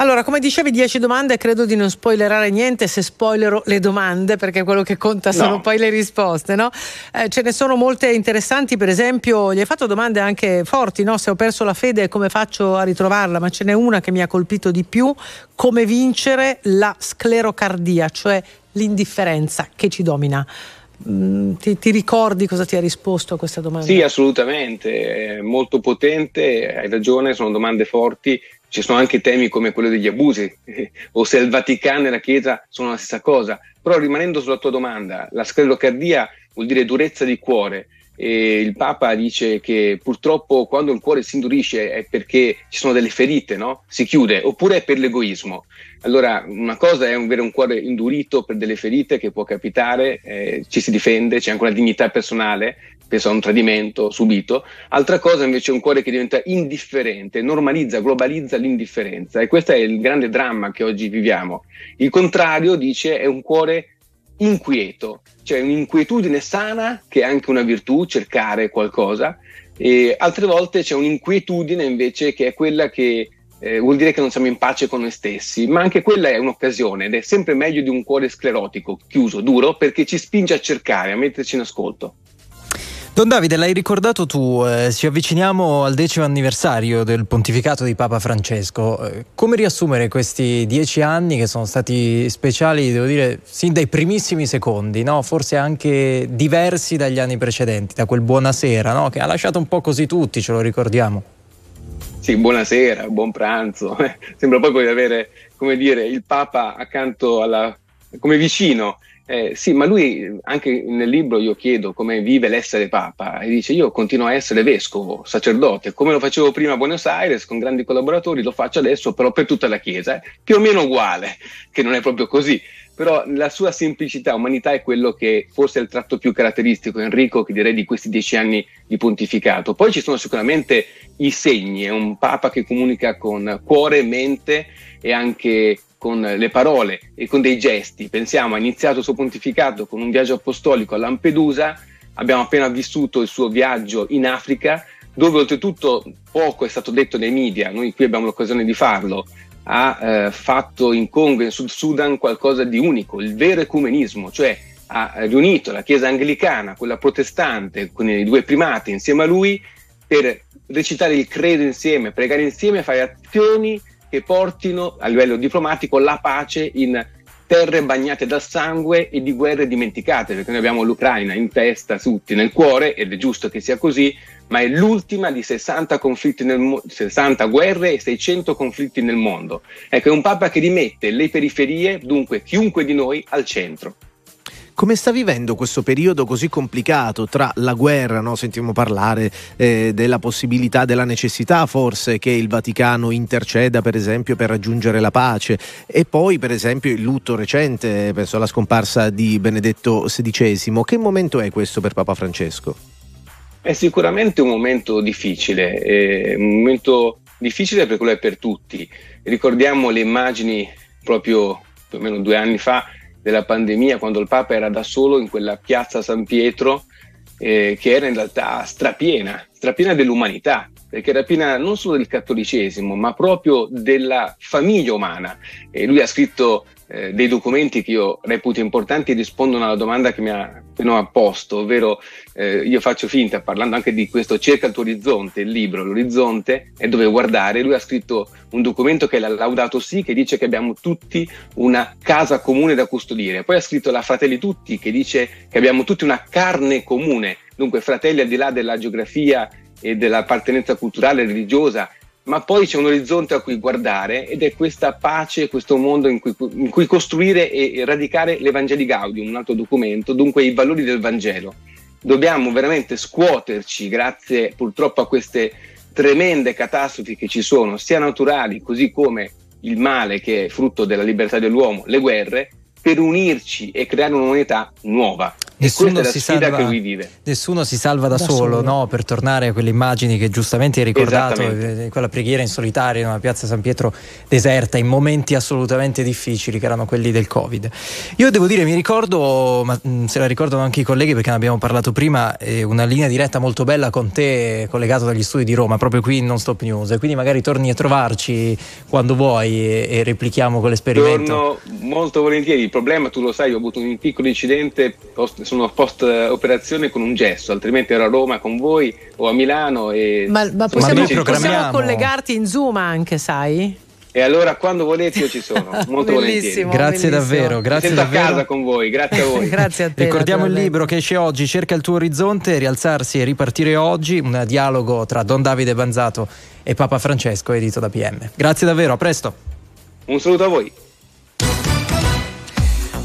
Allora, come dicevi, 10 domande, credo di non spoilerare niente se spoilerò le domande, perché quello che conta sono no. poi le risposte, no? Eh, ce ne sono molte interessanti, per esempio, gli hai fatto domande anche forti, no? Se ho perso la fede, come faccio a ritrovarla? Ma ce n'è una che mi ha colpito di più, come vincere la sclerocardia, cioè l'indifferenza che ci domina. Mm, ti, ti, ricordi cosa ti ha risposto a questa domanda? Sì, assolutamente, è molto potente, hai ragione, sono domande forti ci sono anche temi come quello degli abusi, (laughs) o se il Vaticano e la Chiesa sono la stessa cosa. Però rimanendo sulla tua domanda, la sclerocardia vuol dire durezza di cuore. E il Papa dice che purtroppo quando il cuore si indurisce è perché ci sono delle ferite, no? si chiude, oppure è per l'egoismo. Allora, una cosa è avere un cuore indurito per delle ferite che può capitare, eh, ci si difende, c'è anche una dignità personale, penso a un tradimento subito. Altra cosa invece è un cuore che diventa indifferente, normalizza, globalizza l'indifferenza e questo è il grande dramma che oggi viviamo. Il contrario, dice, è un cuore inquieto, cioè un'inquietudine sana che è anche una virtù, cercare qualcosa, e altre volte c'è un'inquietudine invece che è quella che eh, vuol dire che non siamo in pace con noi stessi, ma anche quella è un'occasione ed è sempre meglio di un cuore sclerotico, chiuso, duro, perché ci spinge a cercare, a metterci in ascolto. Don Davide, l'hai ricordato tu, eh, ci avviciniamo al decimo anniversario del pontificato di Papa Francesco. Eh, come riassumere questi dieci anni che sono stati speciali, devo dire, sin dai primissimi secondi, no? forse anche diversi dagli anni precedenti, da quel buonasera, no? che ha lasciato un po' così tutti, ce lo ricordiamo. Sì, buonasera, buon pranzo. (laughs) Sembra proprio di avere, come dire, il Papa accanto alla, come vicino eh, sì, ma lui anche nel libro io chiedo come vive l'essere papa e dice io continuo a essere vescovo, sacerdote, come lo facevo prima a Buenos Aires con grandi collaboratori, lo faccio adesso però per tutta la Chiesa, eh? più o meno uguale, che non è proprio così, però la sua semplicità, umanità è quello che forse è il tratto più caratteristico, Enrico, che direi di questi dieci anni di pontificato. Poi ci sono sicuramente i segni, è un papa che comunica con cuore, mente e anche con le parole e con dei gesti. Pensiamo, ha iniziato il suo pontificato con un viaggio apostolico a Lampedusa, abbiamo appena vissuto il suo viaggio in Africa, dove oltretutto poco è stato detto nei media, noi qui abbiamo l'occasione di farlo, ha eh, fatto in Congo e in Sud Sudan qualcosa di unico, il vero ecumenismo, cioè ha riunito la Chiesa anglicana, quella protestante, con i due primati insieme a lui per recitare il credo insieme, pregare insieme, fare azioni che portino a livello diplomatico la pace in terre bagnate dal sangue e di guerre dimenticate, perché noi abbiamo l'Ucraina in testa, tutti nel cuore, ed è giusto che sia così, ma è l'ultima di 60, conflitti nel, 60 guerre e 600 conflitti nel mondo. Ecco, è un Papa che rimette le periferie, dunque chiunque di noi, al centro. Come sta vivendo questo periodo così complicato tra la guerra, no? sentiamo parlare eh, della possibilità, della necessità forse che il Vaticano interceda per esempio per raggiungere la pace e poi per esempio il lutto recente, penso alla scomparsa di Benedetto XVI. Che momento è questo per Papa Francesco? È sicuramente un momento difficile, è un momento difficile per quello è per tutti. Ricordiamo le immagini proprio più o meno due anni fa della pandemia, quando il Papa era da solo in quella piazza San Pietro, eh, che era in realtà strapiena, strapiena dell'umanità, perché era piena non solo del cattolicesimo, ma proprio della famiglia umana. E lui ha scritto eh, dei documenti che io reputo importanti rispondono alla domanda che mi ha appena posto, ovvero eh, io faccio finta, parlando anche di questo Cerca il tuo orizzonte, il libro, l'orizzonte è dove guardare, lui ha scritto un documento che la Laudato Si, che dice che abbiamo tutti una casa comune da custodire, poi ha scritto la Fratelli Tutti, che dice che abbiamo tutti una carne comune. Dunque fratelli al di là della geografia e dell'appartenenza culturale e religiosa, ma poi c'è un orizzonte a cui guardare ed è questa pace, questo mondo in cui, in cui costruire e radicare l'Evangeli Gaudium, un altro documento, dunque i valori del Vangelo. Dobbiamo veramente scuoterci, grazie purtroppo a queste tremende catastrofi che ci sono, sia naturali così come il male che è frutto della libertà dell'uomo, le guerre, per unirci e creare un'umanità nuova. Nessuno si, salva, nessuno si, salva, da, da solo, solo. No? per tornare a quelle immagini che giustamente hai ricordato, eh, quella preghiera in solitario in una piazza San Pietro deserta, in momenti assolutamente difficili che erano quelli del Covid. Io devo dire, mi ricordo, ma mm, se la ricordano anche i colleghi perché ne abbiamo parlato prima, eh, una linea diretta molto bella con te collegato dagli studi di Roma, proprio qui in Non Stop News, quindi magari torni a trovarci quando vuoi e, e replichiamo quell'esperimento. Torno molto volentieri, il problema tu lo sai, ho avuto un piccolo incidente post sono post operazione con un gesso, altrimenti ero a Roma con voi o a Milano. E ma, ma possiamo, possiamo collegarti in Zoom anche, sai? E allora quando volete io ci sono, (laughs) molto volentieri. Grazie bellissimo. davvero, grazie Sento davvero. a casa con voi, grazie a voi. (laughs) grazie a te. Ricordiamo il libro che esce oggi, Cerca il tuo orizzonte, rialzarsi e ripartire oggi, un dialogo tra Don Davide Banzato e Papa Francesco edito da PM. Grazie davvero, a presto. Un saluto a voi.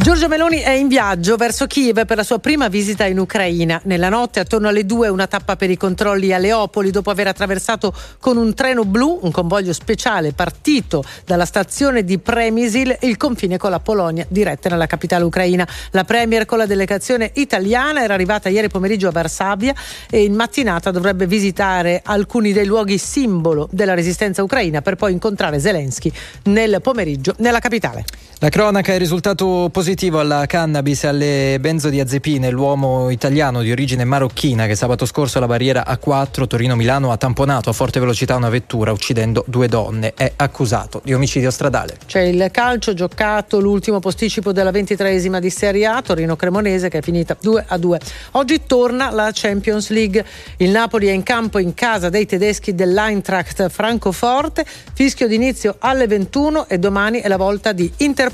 Giorgio Meloni è in viaggio verso Kiev per la sua prima visita in Ucraina. Nella notte, attorno alle due, una tappa per i controlli a Leopoli dopo aver attraversato con un treno blu, un convoglio speciale partito dalla stazione di Premisil, il confine con la Polonia, diretta nella capitale ucraina. La premier con la delegazione italiana era arrivata ieri pomeriggio a Varsavia e in mattinata dovrebbe visitare alcuni dei luoghi simbolo della resistenza ucraina per poi incontrare Zelensky nel pomeriggio nella capitale. La cronaca è risultato positivo alla cannabis e alle benzodiazepine. L'uomo italiano di origine marocchina che sabato scorso alla barriera A4 Torino-Milano ha tamponato a forte velocità una vettura uccidendo due donne. È accusato di omicidio stradale. C'è il calcio giocato, l'ultimo posticipo della ventitreesima di Serie A, Torino-Cremonese che è finita 2 a 2. Oggi torna la Champions League. Il Napoli è in campo in casa dei tedeschi dell'Eintracht Francoforte. Fischio d'inizio alle 21 e domani è la volta di Inter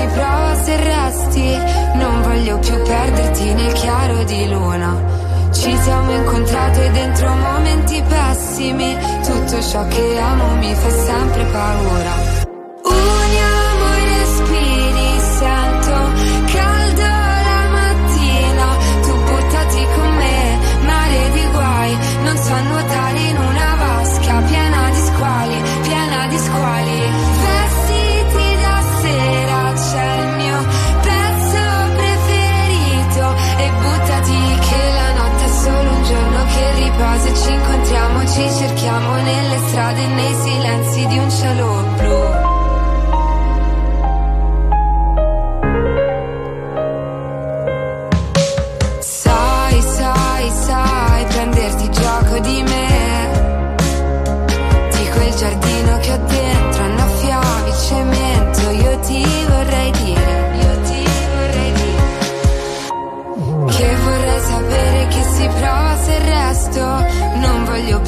si prova se resti. Non voglio più perderti nel chiaro di luna. Ci siamo incontrate dentro momenti pessimi. Tutto ciò che amo mi fa sempre paura. Uniamo ci cerchiamo nelle strade, nei silenzi di un cielo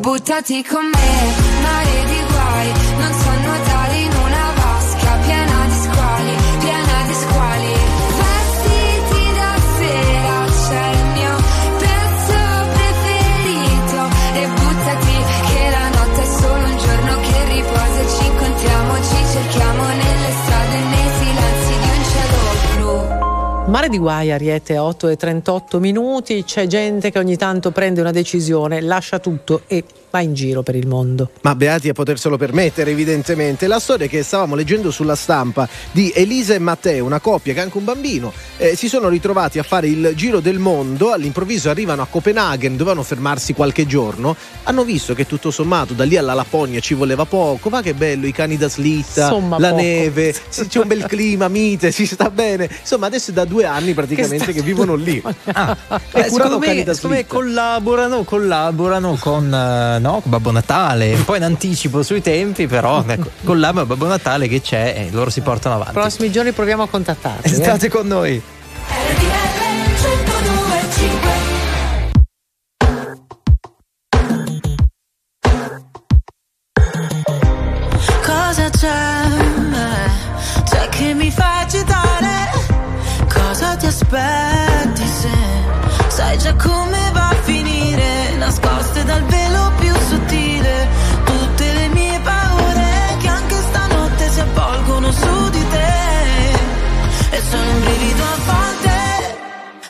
buttati con me, Mare di guai, Ariete, 8 e 38 minuti. C'è gente che ogni tanto prende una decisione, lascia tutto e va in giro per il mondo. Ma beati a poterselo permettere, evidentemente. La storia che stavamo leggendo sulla stampa di Elisa e Matteo, una coppia che ha anche un bambino, eh, si sono ritrovati a fare il giro del mondo. All'improvviso arrivano a Copenaghen, dovevano fermarsi qualche giorno. Hanno visto che tutto sommato da lì alla Lapponia ci voleva poco. Ma che bello, i cani da slitta, Insomma, la poco. neve, c'è un bel clima, mite, si sta bene. Insomma, adesso è da due anni praticamente che, sta- vivono lì. Ah, E eh, curano secondo cani me, da me collaborano, collaborano con, eh, no, con Babbo Natale, un po' in anticipo sui tempi, però (laughs) ecco, collaborano Babbo Natale che c'è e loro si portano avanti. Prossimi giorni proviamo a contattarli. eh. State con noi. Cosa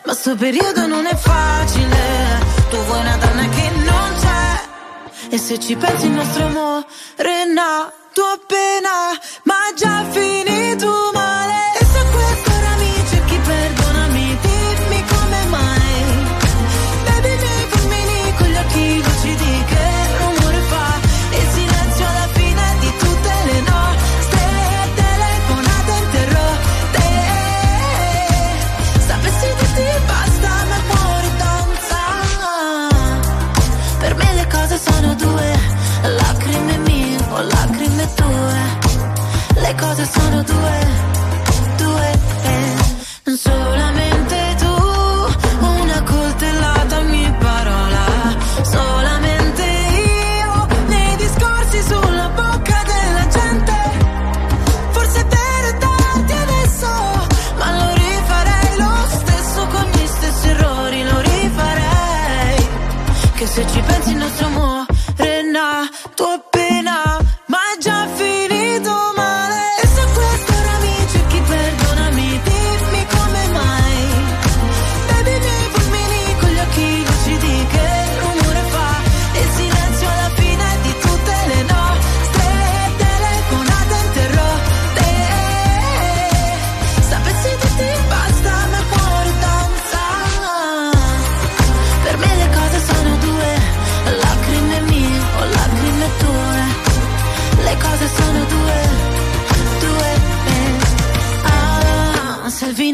ma sto periodo non è facile. Tu vuoi una donna che non c'è. E se ci pensi il nostro amore è appena Ma già finito eh.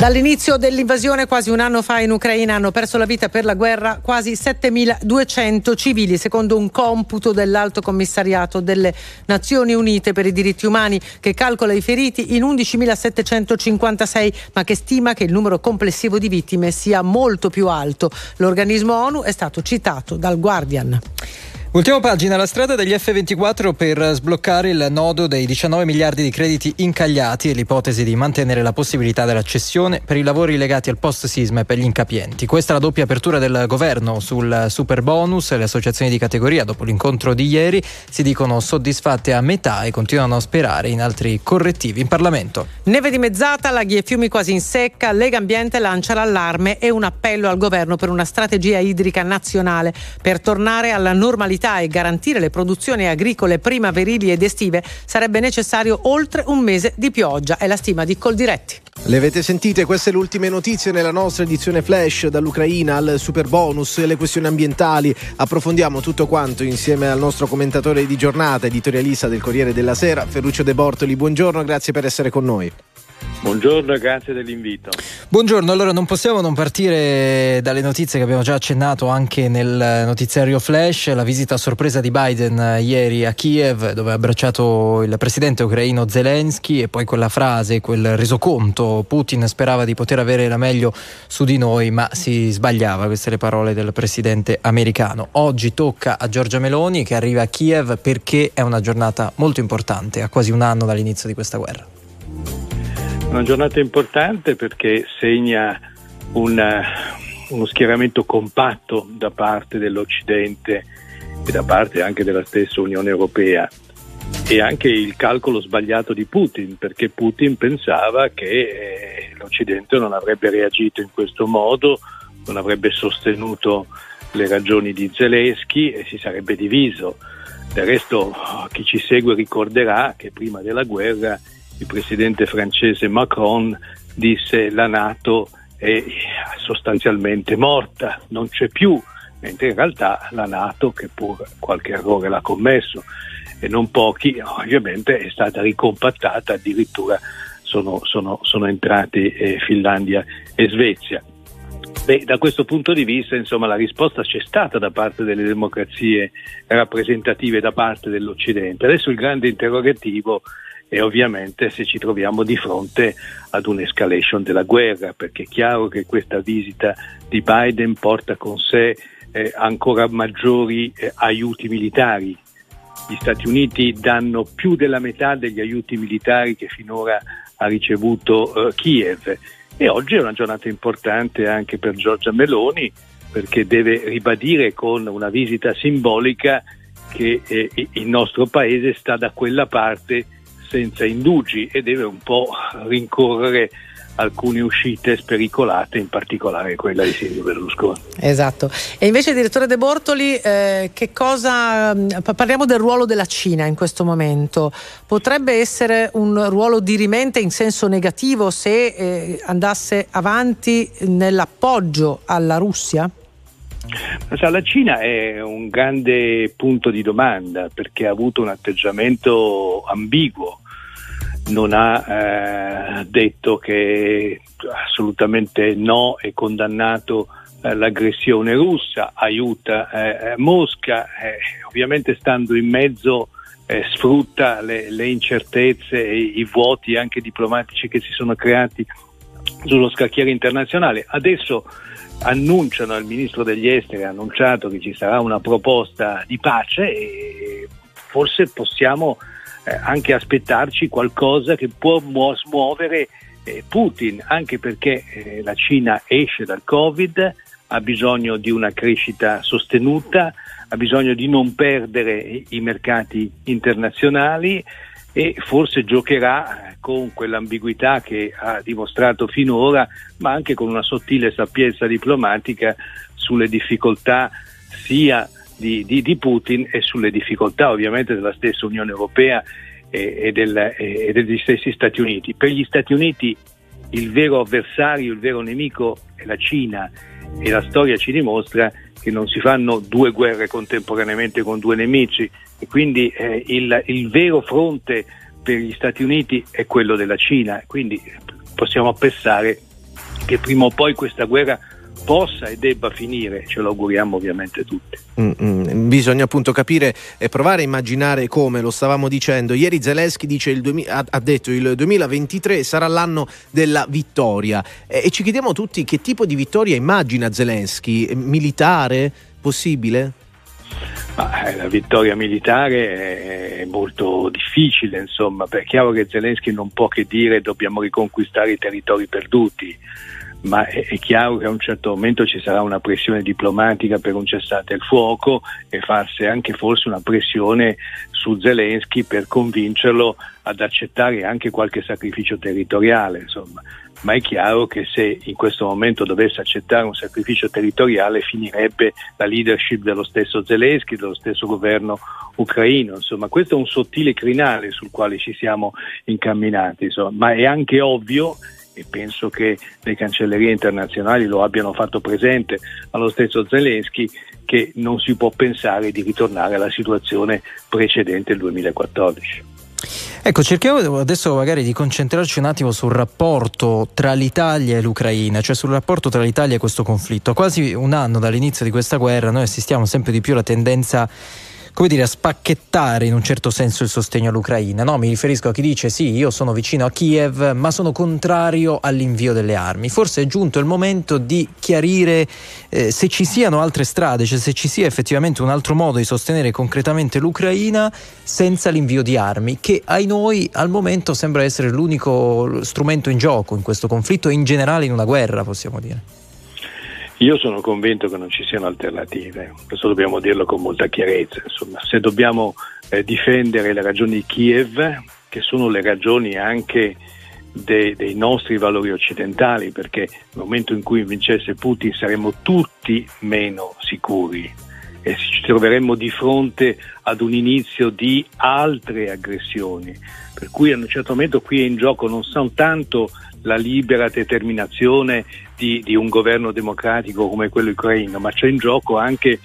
Dall'inizio dell'invasione quasi un anno fa in Ucraina hanno perso la vita per la guerra quasi 7.200 civili, secondo un computo dell'Alto Commissariato delle Nazioni Unite per i diritti umani che calcola i feriti in 11.756, ma che stima che il numero complessivo di vittime sia molto più alto. L'organismo ONU è stato citato dal Guardian. Ultima pagina, la strada degli F24 per sbloccare il nodo dei 19 miliardi di crediti incagliati e l'ipotesi di mantenere la possibilità della cessione per i lavori legati al post sisma e per gli incapienti. Questa è la doppia apertura del governo sul super bonus. Le associazioni di categoria, dopo l'incontro di ieri, si dicono soddisfatte a metà e continuano a sperare in altri correttivi in Parlamento. Neve dimezzata, laghi e fiumi quasi in secca, Lega Ambiente lancia l'allarme e un appello al governo per una strategia idrica nazionale per tornare alla normalità e garantire le produzioni agricole primaverili ed estive sarebbe necessario oltre un mese di pioggia, è la stima di Coldiretti. Le avete sentite? Queste le ultime notizie nella nostra edizione flash dall'Ucraina al super bonus e le questioni ambientali. Approfondiamo tutto quanto insieme al nostro commentatore di giornata, editorialista del Corriere della Sera, Ferruccio De Bortoli. Buongiorno, grazie per essere con noi. Buongiorno grazie dell'invito. Buongiorno, allora non possiamo non partire dalle notizie che abbiamo già accennato anche nel notiziario Flash, la visita a sorpresa di Biden ieri a Kiev dove ha abbracciato il presidente ucraino Zelensky e poi quella frase, quel resoconto, Putin sperava di poter avere la meglio su di noi ma si sbagliava, queste le parole del presidente americano. Oggi tocca a Giorgia Meloni che arriva a Kiev perché è una giornata molto importante, a quasi un anno dall'inizio di questa guerra. Una giornata importante perché segna una, uno schieramento compatto da parte dell'Occidente e da parte anche della stessa Unione Europea e anche il calcolo sbagliato di Putin, perché Putin pensava che eh, l'Occidente non avrebbe reagito in questo modo, non avrebbe sostenuto le ragioni di Zelensky e si sarebbe diviso. Del resto chi ci segue ricorderà che prima della guerra il presidente francese Macron disse la Nato è sostanzialmente morta, non c'è più, mentre in realtà la Nato, che pur qualche errore l'ha commesso e non pochi, ovviamente è stata ricompattata, addirittura sono, sono, sono entrati eh, Finlandia e Svezia. Beh, da questo punto di vista, insomma, la risposta c'è stata da parte delle democrazie rappresentative da parte dell'Occidente. Adesso il grande interrogativo e ovviamente se ci troviamo di fronte ad un'escalation della guerra, perché è chiaro che questa visita di Biden porta con sé eh, ancora maggiori eh, aiuti militari. Gli Stati Uniti danno più della metà degli aiuti militari che finora ha ricevuto eh, Kiev e oggi è una giornata importante anche per Giorgia Meloni perché deve ribadire con una visita simbolica che eh, il nostro paese sta da quella parte senza indugi e deve un po' rincorrere alcune uscite spericolate, in particolare quella di Silvio Berlusconi. Esatto. E invece, direttore De Bortoli, eh, cosa parliamo del ruolo della Cina in questo momento? Potrebbe essere un ruolo dirimente in senso negativo se eh, andasse avanti nell'appoggio alla Russia? La Cina è un grande punto di domanda perché ha avuto un atteggiamento ambiguo, non ha eh, detto che assolutamente no e condannato eh, l'aggressione russa, aiuta eh, Mosca, eh, ovviamente stando in mezzo eh, sfrutta le, le incertezze e i vuoti anche diplomatici che si sono creati sullo scacchiere internazionale. Adesso annunciano, il ministro degli esteri ha annunciato che ci sarà una proposta di pace e forse possiamo eh, anche aspettarci qualcosa che può smuovere eh, Putin, anche perché eh, la Cina esce dal Covid, ha bisogno di una crescita sostenuta, ha bisogno di non perdere i mercati internazionali e forse giocherà con quell'ambiguità che ha dimostrato finora, ma anche con una sottile sapienza diplomatica sulle difficoltà sia di, di, di Putin e sulle difficoltà ovviamente della stessa Unione Europea e, e, del, e degli stessi Stati Uniti. Per gli Stati Uniti il vero avversario, il vero nemico è la Cina e la storia ci dimostra che non si fanno due guerre contemporaneamente con due nemici, e quindi eh, il, il, vero fronte per gli Stati Uniti è quello della Cina, quindi possiamo pensare che prima o poi questa guerra possa e debba finire, ce lo auguriamo ovviamente tutti. Mm-mm. Bisogna appunto capire e provare a immaginare come, lo stavamo dicendo, ieri Zelensky 2000, ha detto il 2023 sarà l'anno della vittoria e, e ci chiediamo tutti che tipo di vittoria immagina Zelensky, militare, possibile? Ma eh, la vittoria militare è molto difficile, insomma, perché è chiaro che Zelensky non può che dire dobbiamo riconquistare i territori perduti, ma è, è, chiaro che a un certo momento ci sarà una pressione diplomatica per un cessate il fuoco e farsi anche forse una pressione su Zelensky per convincerlo ad accettare anche qualche sacrificio territoriale, insomma ma è chiaro che se in questo momento dovesse accettare un sacrificio territoriale finirebbe la leadership dello stesso Zelensky, dello stesso governo ucraino. Insomma, questo è un sottile crinale sul quale ci siamo incamminati, insomma. ma è anche ovvio e penso che le cancellerie internazionali lo abbiano fatto presente allo stesso Zelensky che non si può pensare di ritornare alla situazione precedente il 2014. Ecco, cerchiamo adesso magari di concentrarci un attimo sul rapporto tra l'Italia e l'Ucraina, cioè sul rapporto tra l'Italia e questo conflitto. Quasi un anno dall'inizio di questa guerra noi assistiamo sempre di più alla tendenza come dire, a spacchettare in un certo senso il sostegno all'Ucraina. No? Mi riferisco a chi dice sì, io sono vicino a Kiev, ma sono contrario all'invio delle armi. Forse è giunto il momento di chiarire eh, se ci siano altre strade, cioè se ci sia effettivamente un altro modo di sostenere concretamente l'Ucraina senza l'invio di armi, che ai noi al momento sembra essere l'unico strumento in gioco in questo conflitto e in generale in una guerra, possiamo dire. Io sono convinto che non ci siano alternative, questo dobbiamo dirlo con molta chiarezza. Insomma, se dobbiamo eh, difendere le ragioni di Kiev, che sono le ragioni anche dei, dei nostri valori occidentali, perché nel momento in cui vincesse Putin saremmo tutti meno sicuri e ci troveremmo di fronte ad un inizio di altre aggressioni. Per cui a un certo momento qui è in gioco non soltanto la libera determinazione di, di un governo democratico come quello ucraino, ma c'è in gioco anche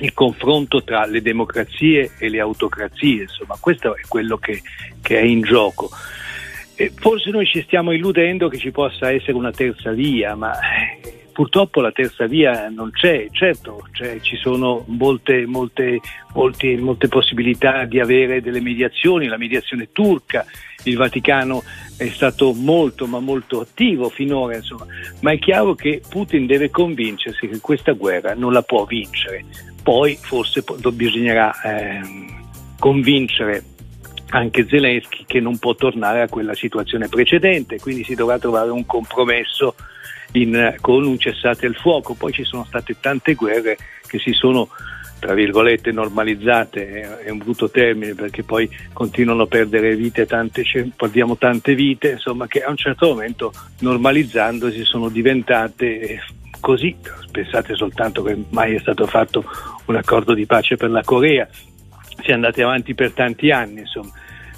il confronto tra le democrazie e le autocrazie, insomma questo è quello che, che è in gioco. E forse noi ci stiamo illudendo che ci possa essere una terza via, ma eh, purtroppo la terza via non c'è, certo cioè, ci sono molte, molte, molte, molte possibilità di avere delle mediazioni, la mediazione turca, il Vaticano è stato molto ma molto attivo finora, insomma. ma è chiaro che Putin deve convincersi che questa guerra non la può vincere. Poi forse bisognerà eh, convincere anche Zelensky che non può tornare a quella situazione precedente, quindi si dovrà trovare un compromesso in, con un cessate il fuoco. Poi ci sono state tante guerre che si sono tra virgolette normalizzate è un brutto termine perché poi continuano a perdere vite tante, perdiamo tante vite insomma che a un certo momento normalizzandosi sono diventate così. Pensate soltanto che mai è stato fatto un accordo di pace per la Corea. Si è andati avanti per tanti anni insomma.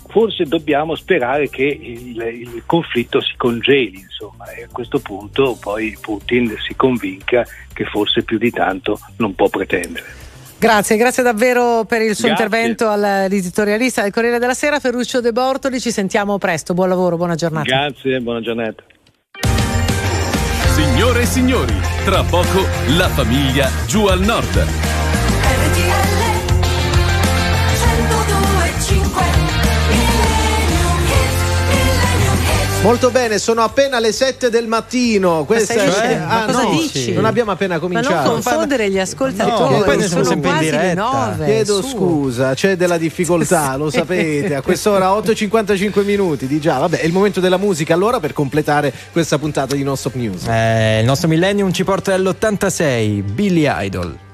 Forse dobbiamo sperare che il, il, conflitto si congeli insomma, e a questo punto poi Putin si convinca che forse più di tanto non può pretendere. Grazie, grazie davvero per il suo grazie. intervento all'editorialista del Corriere della Sera, Ferruccio De Bortoli. Ci sentiamo presto. Buon lavoro, buona giornata. Grazie, buona giornata. Signore e signori, tra poco la famiglia giù al nord. Molto bene, sono appena le 7 del mattino. Questa è... Cioè? Ah, cosa no, dici? Non abbiamo appena cominciato. Ma non confondere gli ascoltatori. No, poi sono, sono quasi le 9. Chiedo su. scusa, c'è della (laughs) difficoltà, lo sapete. A quest'ora 8.55 minuti di già. Vabbè, è il momento della musica allora per completare questa puntata di Non Stop News. Eh, il nostro millennium ci porta all'86, Billy Idol.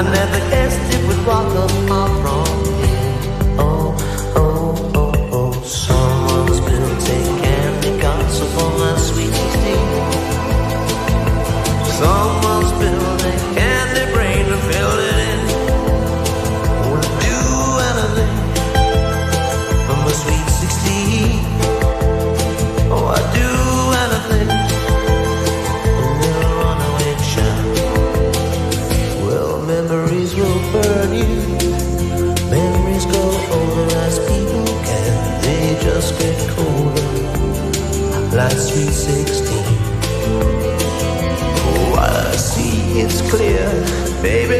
And never the guest it would walk up my from baby,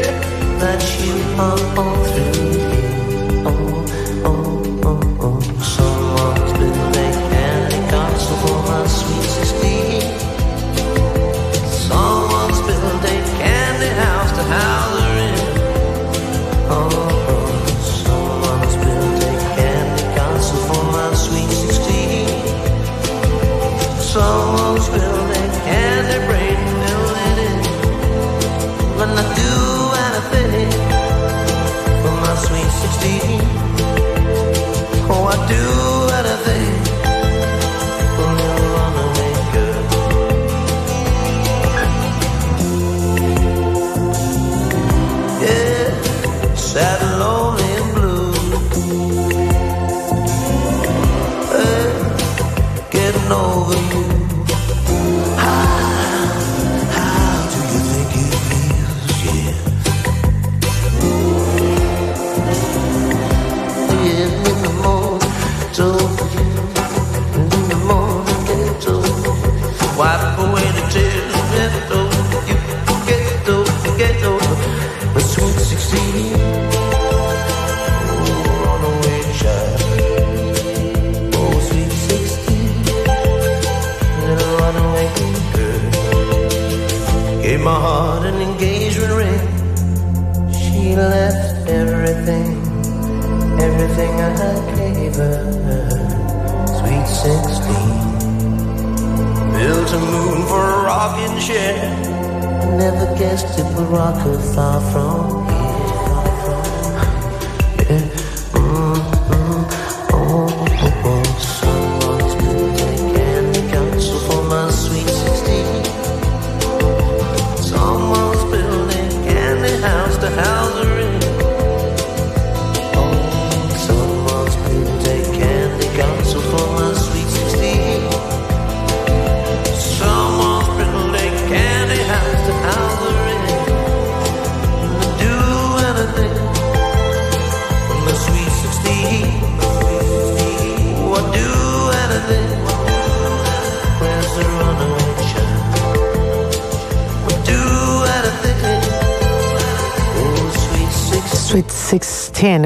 rock her far from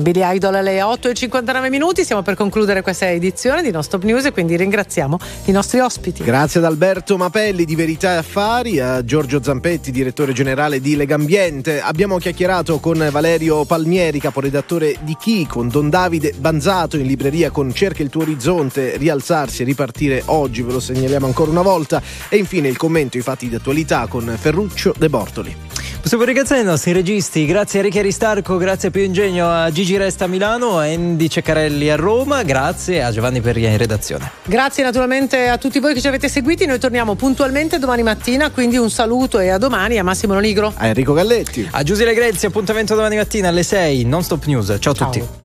Billy Idol alle 8 e 59 minuti. Stiamo per concludere questa edizione di Non Stop News e quindi ringraziamo i nostri ospiti. Grazie ad Alberto Mapelli di Verità e Affari, a Giorgio Zampetti, direttore generale di Legambiente. Abbiamo chiacchierato con Valerio Palmieri, caporedattore di Chi, con Don Davide Banzato in libreria con Cerca il tuo orizzonte, rialzarsi e ripartire oggi, ve lo segnaliamo ancora una volta. E infine il commento, i fatti di attualità con Ferruccio De Bortoli. Possiamo ringraziare i nostri registi, grazie a Ricky Aristarco, grazie a Pio Ingegno, a Gigi Resta a Milano, a Andy Ceccarelli a Roma, grazie a Giovanni Perria in redazione. Grazie naturalmente a tutti voi che ci avete seguiti. Noi torniamo puntualmente domani mattina, quindi un saluto e a domani a Massimo Nigro. A Enrico Galletti. A Giuseppe Legrezzi, appuntamento domani mattina alle 6, non stop news. Ciao a tutti.